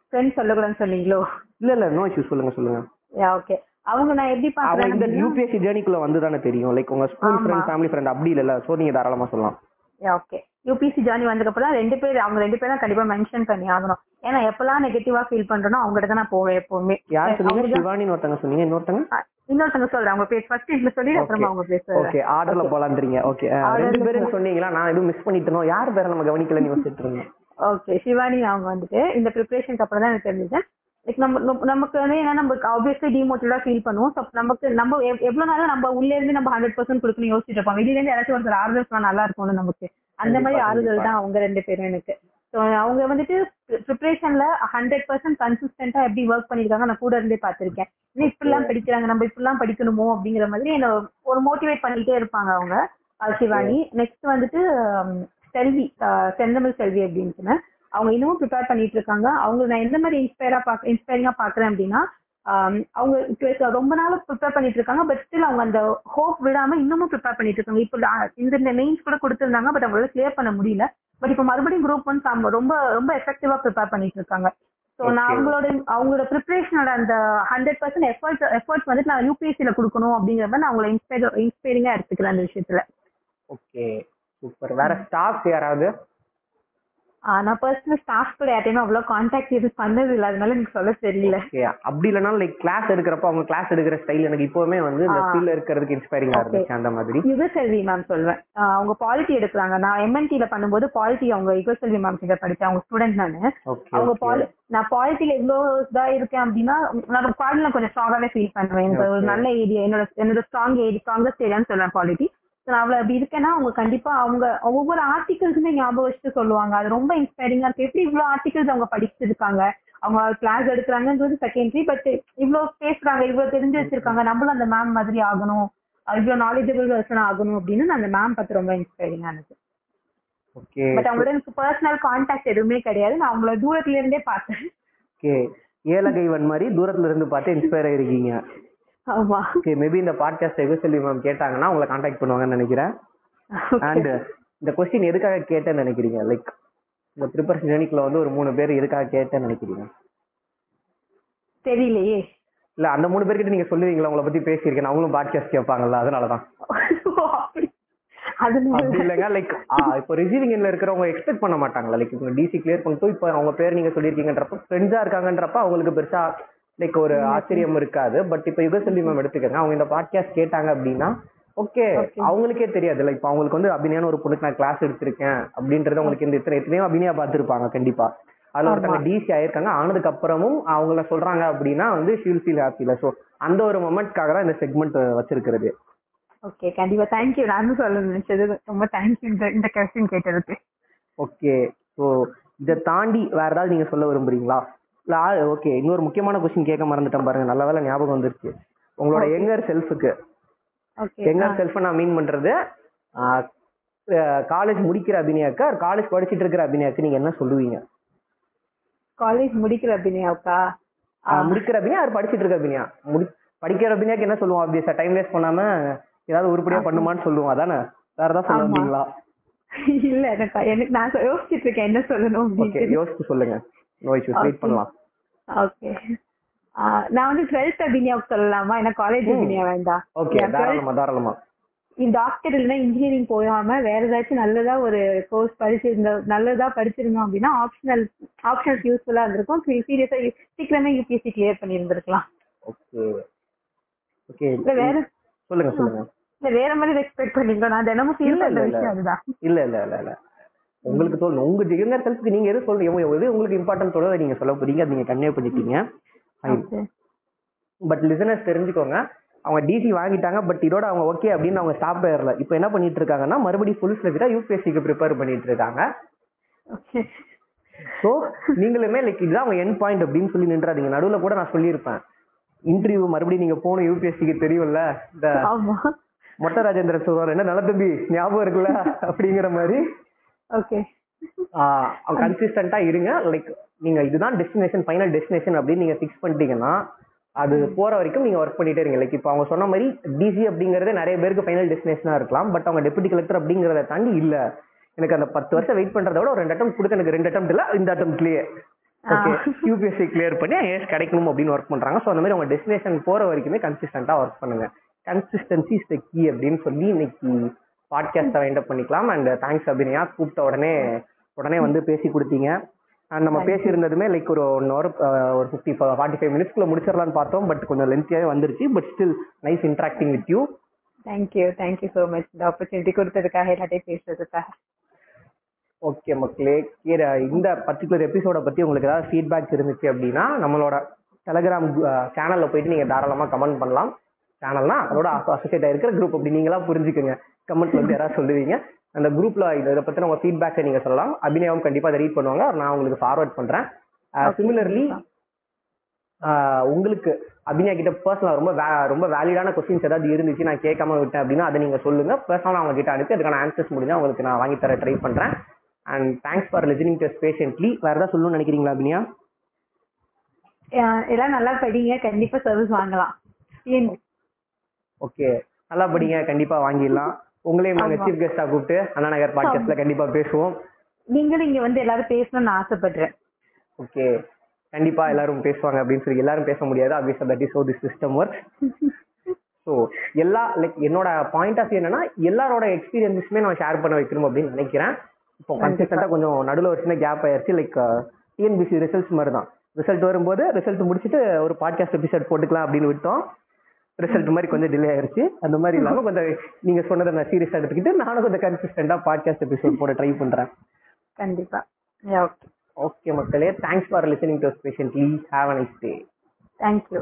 S2: ஃப்ரெண்ட் சொல்லக்கூடாதுன்னு சொன்னீங்களோ?
S1: இல்ல இல்ல நோ இஷ்யூ சொல்லுங்க சொல்லுங்க.
S2: யா ஓகே அவங்க நான் எப்படி பாக்குறேன்
S1: இந்த யூபிஎஸ்சி ஜேர்னிக்குள்ள வந்து தானே தெரியும். லைக் உங்க ஸ்கூல். ஃப்ரெண்ட் ஃபேமிலி ஃப்ரெண்ட் அப்படி இல்ல சோ நீங்க தாராளமா சொல்லலாம்.
S2: ஓகே யூபிசி ஜார்னி வந்ததுக்கப்புறம் ரெண்டு பேர் அவங்க ரெண்டு பேரும் கண்டிப்பா மென்ஷன் பண்ணி ஆகணும். ஏன்னா எப்பெல்லாம் நெகட்டிவா ஃபீல் பண்றனோ அவங்ககிட்ட தான் நான் போவேன் எப்பவுமே.
S1: யார் சொன்னீங்க சிவானின்னு ஒருத்தங்க சொன்னீங்க. இன்னொருத்தங்க?
S2: அஹ் இன்னொருத்தவங்க சொல்றேன். அவங்க பேர் ஃபர்ஸ்ட் இதுல சொல்லி அப்புறமா அவங்க பேர் சொல்றேன்.
S1: ஓகே ஆர்டர்ல போலான்றீங்க ஓகே ரெண்டு பேரும் சொன்னீங்களா? நான் எதுவும் மிஸ் பண்ணிட்டனோ யார் பேரை நம்ம கவனிக்கலன்னு யோசிச்சுட்டு இருந்தேன்
S2: ஓகே சிவானி அவங்க வந்துட்டு இந்த ப்ரிப்பரேஷனுக்கு அப்புறம் தான் எனக்கு தெரிஞ்சது. லைக் நம்ம நமக்கு வந்து ஏன்னா நம்ம ஆப்வியஸ்லி டிமோட்டிவேட்டா ஃபீல் பண்ணுவோம். ஸோ நமக்கு நம்ம எவ்- எவ்வளவு நாளும் நம்ம உள்ள இருந்து நம்ம ஹண்ட்ரட் பர்சன்ட் கொடுக்கணும் யோசிச்சுட்டு இருப்போம். வெளியில இருந்து யாராச்சும் ஒருத்தர் ஆறுதல் நல்லா இருக்கும்ல நமக்கு. அந்த மாதிரி ஆறுதல். தான் அவங்க ரெண்டு பேரும் எனக்கு. ஸோ அவங்க வந்துட்டு ப்ரிப்பரேஷன்ல ஹண்ட்ரட் பர்சன்ட் கன்சிஸ்டன்டா எப்படி ஒர்க் பண்ணிருக்காங்க நான் கூட இருந்தே பார்த்திருக்கேன். இன்னும் இப்படிலாம் படிக்கிறாங்க நம்ம இப்படிலாம் படிக்கணுமோ அப்படிங்கிற மாதிரி என்ன ஒரு மோட்டிவேட் பண்ணிட்டே இருப்பாங்க அவங்க. சிவானி. நெக்ஸ்ட் வந்துட்டு செல்வி செந்தமிழ் செல்வி அப்படின்ட்டுன்னு அவங்க இன்னமும் ப்ரிப்பேர் பண்ணிட்டு இருக்காங்க அவங்க நான் எந்த மாதிரி இன்ஸ்பயரா பாக்க இன்ஸ்பைரிங்கா பாக்குறேன் அப்படின்னா அவங்க ரொம்ப நாள் ப்ரிப்பேர் பண்ணிட்டு இருக்காங்க பட் ஸ்டில் அவங்க அந்த ஹோப் விடாம இன்னமும் ப்ரிப்பேர் பண்ணிட்டு இருக்காங்க இப்போ இந்த மெயின்ஸ் கூட கொடுத்திருந்தாங்க பட் அவங்களால கிளியர் பண்ண முடியல. பட் இப்போ மறுபடியும் குரூப் ஒன் ரொம்ப ரொம்ப எஃபெக்டிவா ப்ரிப்பேர் பண்ணிட்டு இருக்காங்க ஸோ நான். அவங்களோட அவங்களோட ப்ரிப்பரேஷனோட அந்த ஹண்ட்ரட் பர்சன்ட் எஃபர்ட் எஃபர்ட்ஸ் வந்துட்டு நான் யூபிஎஸ்சியில கொடுக்கணும் அப்படிங்கிற மாதிரி நான் அவங்களை இன்ஸ்பைர் இன்ஸ்பைரிங்கா எடுத்துக்கிறேன் அந்த விஷயத்துல.
S1: ஓகே சூப்பர் வேற ஸ்டாஃப் யாராவது?
S2: நான் பர்சனல் ஸ்டாஃப் கூட யார்ட்டையுமே அவ்வளோ கான்டாக்ட் எதுவும் பண்ணது இல்லை அதனால எனக்கு சொல்ல தெரியல.
S1: அப்படி இல்லைனா லைக் கிளாஸ் எடுக்கிறப்ப அவங்க கிளாஸ் எடுக்கிற ஸ்டைல் எனக்கு இப்பவுமே வந்து இந்த. ஃபீல்ட்ல இருக்கிறதுக்கு இன்ஸ்பைரிங்கா
S2: Okay.
S1: இருந்துச்சு அந்த மாதிரி.
S2: யுகசெல்வி மேம் சொல்வேன். அவங்க பாலிட்டி எடுக்கிறாங்க. நான் எம்என்டில பண்ணும்போது பாலிட்டி அவங்க யுகசெல்வி மேம் கிட்ட படிச்சேன் அவங்க ஸ்டூடெண்ட் நானு. அவங்க பாலி நான் பாலிட்டில எவ்வளவு இதா இருக்கேன் அப்படின்னா நான் பாலிட்டில கொஞ்சம் ஸ்ட்ராங்காவே ஃபீல் பண்ணுவேன். எனக்கு ஒரு. நல்ல ஏரியா என்னோட என்னோட ஸ்ட்ராங் ஏரியா ஸ்ட்ராங்கஸ்ட் ஏரியான்னு சொல்லுவேன் பாலிட்டி நான் அவ்வளவு அப்படி இருக்கேன்னா அவங்க கண்டிப்பா அவங்க ஒவ்வொரு ஆர்டிகல்ஸுமே ஞாபகம் வச்சுட்டு சொல்லுவாங்க. அது ரொம்ப இன்ஸ்பைரிங்கா இருக்கு. எப்படி இவ்வளவு ஆர்டிகல்ஸ் அவங்க படிச்சிருக்காங்க அவங்க கிளாஸ் எடுக்கிறாங்கன்றது செகண்டரி பட் இவ்வளவு பேசுறாங்க இவ்வளவு தெரிஞ்சு வச்சிருக்காங்க. நம்மளும் அந்த மேம் மாதிரி ஆகணும். இவ்வளவு நாலேஜபிள் பர்சன் ஆகணும் அப்படின்னு நான் அந்த மேம் பத்தி ரொம்ப இன்ஸ்பைரிங்கா இருந்துச்சு
S1: ஓகே
S2: பட் அவங்களோட எனக்கு பர்சனல் கான்டாக்ட் எதுவுமே கிடையாது. நான் அவங்கள தூரத்துல இருந்தே பார்த்தேன்.
S1: ஓகே ஏலகைவன் மாதிரி தூரத்துல இருந்து பார்த்து இன்ஸ்பயர் ஆயிருக்கீங்க.
S2: ஆமா.
S1: ஓகே மேபி இந்த பாட்காஸ்ட் எகசெல்வி மேம் கேட்டாங்கன்னா உங்களை காண்டாக்ட் பண்ணுவாங்கன்னு நினைக்கிறேன். அண்ட் இந்த கொஸ்டின் எதுக்காக கேட்டேன்னு நினைக்கிறீங்க? லைக் இந்த ப்ரிப்பரேஷன் ஜேர்னிக்குள்ள வந்து ஒரு மூணு பேர் எதுக்காக கேட்டேன்னு நினைக்கிறீங்க?
S2: தெரியலையே.
S1: இல்ல அந்த மூணு பேர்கிட்ட நீங்க சொல்லுவீங்களா? உங்களை பத்தி பேசியிருக்கேன். அவங்களும் பாட்காஸ்ட் கேட்பாங்கல்ல அதனாலதான்.
S2: அப்படி.
S1: இல்லைங்க. லைக் இப்போ ரிசீவிங் எண்ட்ல இருக்கிறவங்க எக்ஸ்பெக்ட் பண்ண மாட்டாங்களா? லைக் டிசி கிளியர் பண்ணிட்டு இப்போ அவங்க பேர் நீங்க சொல்லியிருக்கீங்கன்றப்ப ஃப்ரெண்ட்ஸா இருக்காங்கன்றப்ப அவங்களுக்கு பெருசா லைக் ஒரு ஆச்சரியம் இருக்காது. பட் இப்போ யுகசெல்வி மேம் எடுத்துக்கங்க. அவங்க இந்த பாட்காஸ்ட் கேட்டாங்க அப்படின்னா ஓகே
S2: Okay.
S1: அவங்களுக்கே தெரியாது. லைக் இப்போ அவங்களுக்கு வந்து அபிநயான்னு ஒரு பொண்ணுக்கு நான் கிளாஸ் எடுத்திருக்கேன் அப்படின்றது அவங்களுக்கு இந்த இத்தனை எத்தனையோ அபிநயா பார்த்திருப்பாங்க கண்டிப்பா. அதுல ஒருத்தங்க
S2: ஆமா.
S1: டிசி ஆயிருக்காங்க. ஆனதுக்கு அப்புறமும் அவங்கள சொல்றாங்க அப்படின்னா வந்து ஷீல் ஃபீல் ஹாப்பில ஸோ அந்த ஒரு மொமெண்ட்காக தான் இந்த செக்மெண்ட் வச்சிருக்கிறது.
S2: ஓகே கண்டிப்பா. தேங்க்யூ நானும் சொல்ல நினைச்சது. ரொம்ப தேங்க்யூ இந்த இந்த கொஸ்டின் கேட்டதுக்கு.
S1: ஓகே ஸோ இதை தாண்டி வேற ஏதாவது நீங்க சொல்ல விரும்புறீங்களா? இல்ல ஓகே இன்னொரு முக்கியமான கொஸ்டின் கேட்க மறந்துட்டேன் பாருங்க. நல்ல வேளை ஞாபகம் வந்துருச்சு. உங்களோட. எங்கர் செல்ஃபுக்கு எங்கர் செல்ஃப் நான் மீன் பண்றது காலேஜ் முடிக்கிற அபிநயாக்கா காலேஜ் படிச்சிட்டு இருக்கிற அபிநயாக்கு நீங்க என்ன சொல்லுவீங்க?
S2: காலேஜ் முடிக்கிற அபிநயாவுக்கா
S1: ஆஹ் முடிக்கிற அபிநயா அவர் படிச்சிட்டு இருக்க அபிநயா? முடி படிக்கிற அபிநயாக்கு என்ன சொல்லுவோம்? ஆப்வியஸா டைம் வேஸ்ட் பண்ணாம ஏதாவது உருப்படியா பண்ணுமான்னு சொல்லுவோம். அதானே? வேற ஏதாவது சொல்ல
S2: ஆமா.
S1: வந்தீங்களா
S2: இல்ல எனக்கு எனக்கு நான் யோசிச்சிட்டு இருக்கேன் என்ன சொல்லணும்
S1: யோசிச்சு சொல்லுங்க. No issues wait
S2: Okay.
S1: பண்ணலாம்.
S2: ஓகே நான் வந்து டுவெல்த் அபிநயாவுக்கு சொல்லலாமா? ஏன்னா காலேஜ்
S1: ம்.
S2: அபிநயா வேண்டாம்.
S1: ஓகே
S2: 12th
S1: தாராளமா தாராளமா.
S2: டாக்டர் இல்லைன்னா இன்ஜினியரிங் போகாம வேற ஏதாச்சும் நல்லதா ஒரு கோர்ஸ் படிச்சிருந்த நல்லதா படிச்சிருந்தோம் அப்படின்னா ஆப்ஷனல் ஆப்ஷனல் யூஸ்ஃபுல்லா இருந்திருக்கும். சீரியஸா சீக்கிரமே யூபிஎஸ்சி கிளியர் பண்ணியிருந்திருக்கலாம்.
S1: ஓகே ஓகே
S2: இல்ல வேற
S1: சொல்லுங்க சொல்லுங்க.
S2: இல்ல வேற மாதிரி எக்ஸ்பெக்ட் பண்ணீங்களா நான் தினமும் ஃபீல் பண்ற. விஷயம் அதுதான்.
S1: இல்ல இல்ல இல்ல இல்ல. உங்களுக்கு தோணும் உங்க ஜெகனர் செல்ஃப்க்கு நீங்க எது சொல்றீங்க? எது உங்களுக்கு இம்பார்ட்டன்ட் தோணுதோ நீங்க சொல்ல போறீங்க. அதை நீங்க கன்வே பண்ணிட்டீங்க. பட் லிசனர்ஸ் தெரிஞ்சுக்கோங்க. அவங்க டிசி வாங்கிட்டாங்க பட் இதோட அவங்க ஓகே அப்படின்னு அவங்க ஸ்டாப் ஆயிரல. இப்போ என்ன பண்ணிட்டு இருக்காங்கன்னா மறுபடியும் ஃபுல் ஃபிளஜா யூபிஎஸ்சிக்கு ப்ரிப்பேர் பண்ணிட்டு இருக்காங்க. ஸோ நீங்களுமே லைக் இதுதான் அவங்க என் பாயிண்ட் அப்படின்னு சொல்லி நின்றாதீங்க. நடுவில் கூட நான் சொல்லியிருப்பேன். இன்டர்வியூ மறுபடியும் நீங்க போகணும் யூபிஎஸ்சிக்கு தெரியும்ல? இந்த
S2: ஆமா.
S1: மொட்டை ராஜேந்திரன் சொல்றாரு என்ன நல்ல தம்பி ஞாபகம் இருக்குல்ல? அப்படிங்கிற மாதிரி.
S2: ஓகே
S1: கன்சிஸ்டண்டா இருங்க. லைக் நீங்க இதுதான் டெஸ்டினேஷன் ஃபைனல் டெஸ்டினேஷன் அப்படின்னு நீங்க ஃபிக்ஸ் பண்ணிட்டீங்கன்னா அது போற வரைக்கும் நீங்க ஒர்க் பண்ணிட்டே இருங்க. லைக் இப்போ அவங்க சொன்ன மாதிரி டிசி அப்படிங்கறது நிறைய பேருக்கு ஃபைனல் டெஸ்டினேஷனா இருக்கலாம். பட் அவங்க டெபுட்டி கலெக்டர் அப்படிங்கறத தாண்டி இல்ல. எனக்கு அந்த பத்து வருஷம் வெயிட் பண்றத விட ஒரு ரெண்டு அட்டம் கொடுத்து எனக்கு ரெண்டு அட்டம் இல்ல இந்த அட்டம்ப்ட்லயே ஓகே யூபிஎஸ்சி கிளியர் பண்ணி ஏஎஸ் கிடைக்கணும் அப்படின்னு ஒர்க் பண்றாங்க. ஸோ அந்த மாதிரி அவங்க டெஸ்டினேஷன் போற வரைக்குமே கன்சிஸ்டண்டா ஒர்க் பண்ணுங்க. கன்சிஸ்டன்சி இஸ் த கீ அப்படின்னு சொல்லி இன்னைக்கு பாட்காஸ்ட்டை வைண்ட் அப் பண்ணிக்கலாம். And thanks Abhinaya. கூப்பிட்ட உடனே உடனே வந்து பேசி கொடுத்தீங்க. அண்ட் நம்ம பேசியிருந்ததுமே லைக் ஒரு ஒன் ஹவர் ஒரு ஃபிஃப்டி ஃபார்ட்டி ஃபைவ் மினிட்ஸ்க்குள்ள முடிச்சிடலாம்னு பார்த்தோம். பட் கொஞ்சம் லென்த்தியாகவே வந்துருச்சு. But still nice interacting with you
S2: thank you thank you so much இந்த ஆப்பர்ச்சுனிட்டி கொடுத்ததுக்காக எல்லாத்தையும் பேசுறதுக்காக.
S1: ஓகே மக்களே. கீர இந்த பர்டிகுலர் எபிசோட பத்தி உங்களுக்கு ஏதாவது ஃபீட்பேக் இருந்துச்சு அப்படின்னா நம்மளோட டெலகிராம் சேனல்ல போயிட்டு நீங்க தாராளமா கமெண்ட் பண்ணலாம். சேனல்னா அதோட அசோசியேட் இருக்கிற குரூப் அப்படி நீங்களா புரிஞ்சுக்கோங்க. கமெண்ட் வந்து யாராவது சொல்லுவீங்க. அந்த குரூப்ல இதை பத்தின உங்க ஃபீட்பேக்கை நீங்க சொல்லலாம். அபிநயம் கண்டிப்பா அதை ரீட் பண்ணுவாங்க. நான் உங்களுக்கு ஃபார்வர்ட் பண்றேன். சிமிலர்லி உங்களுக்கு அபிநயா கிட்ட பர்சனலா ரொம்ப ரொம்ப வேலிடான கொஸ்டின்ஸ் ஏதாவது இருந்துச்சு நான் கேட்காம விட்டேன் அப்படின்னா அதை நீங்க சொல்லுங்க. பர்சனலா அவங்க கிட்ட அனுப்பி அதுக்கான ஆன்சர்ஸ் முடிஞ்சா உங்களுக்கு நான் வாங்கி தர ட்ரை பண்றேன். And thanks for listening to patiently வேற ஏதாவது சொல்லணும்னு நினைக்கிறீங்களா அபினியா
S2: அஹ் எல்லாம் நல்லா படிங்க. கண்டிப்பா சர்வீஸ் வாங்கலாம். ஏன்
S1: ஓகே. நல்லா படிங்க. கண்டிப்பா வாங்கிடலாம். உங்களையும் நாங்க. சீஃப் கெஸ்டா கூப்பிட்டு அண்ணா நகர் பாட்காஸ்ட்ல கண்டிப்பா பேசுவோம்.
S2: நீங்களும் இங்க வந்து எல்லாரும் பேசணும்னு ஆசைப்படுறேன்.
S1: ஓகே. கண்டிப்பா எல்லாரும் பேசுவாங்க அப்படின்னு சொல்லி எல்லாரும் பேச முடியாது. ஆப்வியஸா that is how the system work so எல்லா லைக் என்னோட பாயிண்ட் ஆஃப் என்னன்னா எல்லாரோட எக்ஸ்பீரியன்ஸுமே நான் ஷேர் பண்ண வைக்கணும் அப்படின்னு நினைக்கிறேன். இப்போ கன்சிஸ்டண்டா கொஞ்சம் நடுவில் ஒரு சின்ன கேப் ஆயிருச்சு. லைக் டிஎன்பிசி ரிசல்ட்ஸ் மாதிரி தான். ரிசல்ட் வரும்போது ரிசல்ட் முடிச்சுட்டு ஒரு பாட்காஸ்ட் எபிசோட் போட்டுக்கலாம் அப்படின்னு விட்டோம். ரிசல்ட் மாதிரி கொஞ்சம் டிலே ஆயிருச்சு. அந்த மாதிரி இல்லாம கொஞ்சம் நீங்க சொன்னதை நான் சீரியஸா எடுத்துக்கிட்டு நானும் கொஞ்சம் கன்சிஸ்டண்டா பாட்காஸ்ட் எபிசோட் போட ட்ரை பண்றேன்.
S2: கண்டிப்பா. ஓகே
S1: ஓகே மக்களே. Thanks for listening to patiently have a nice day
S2: thank you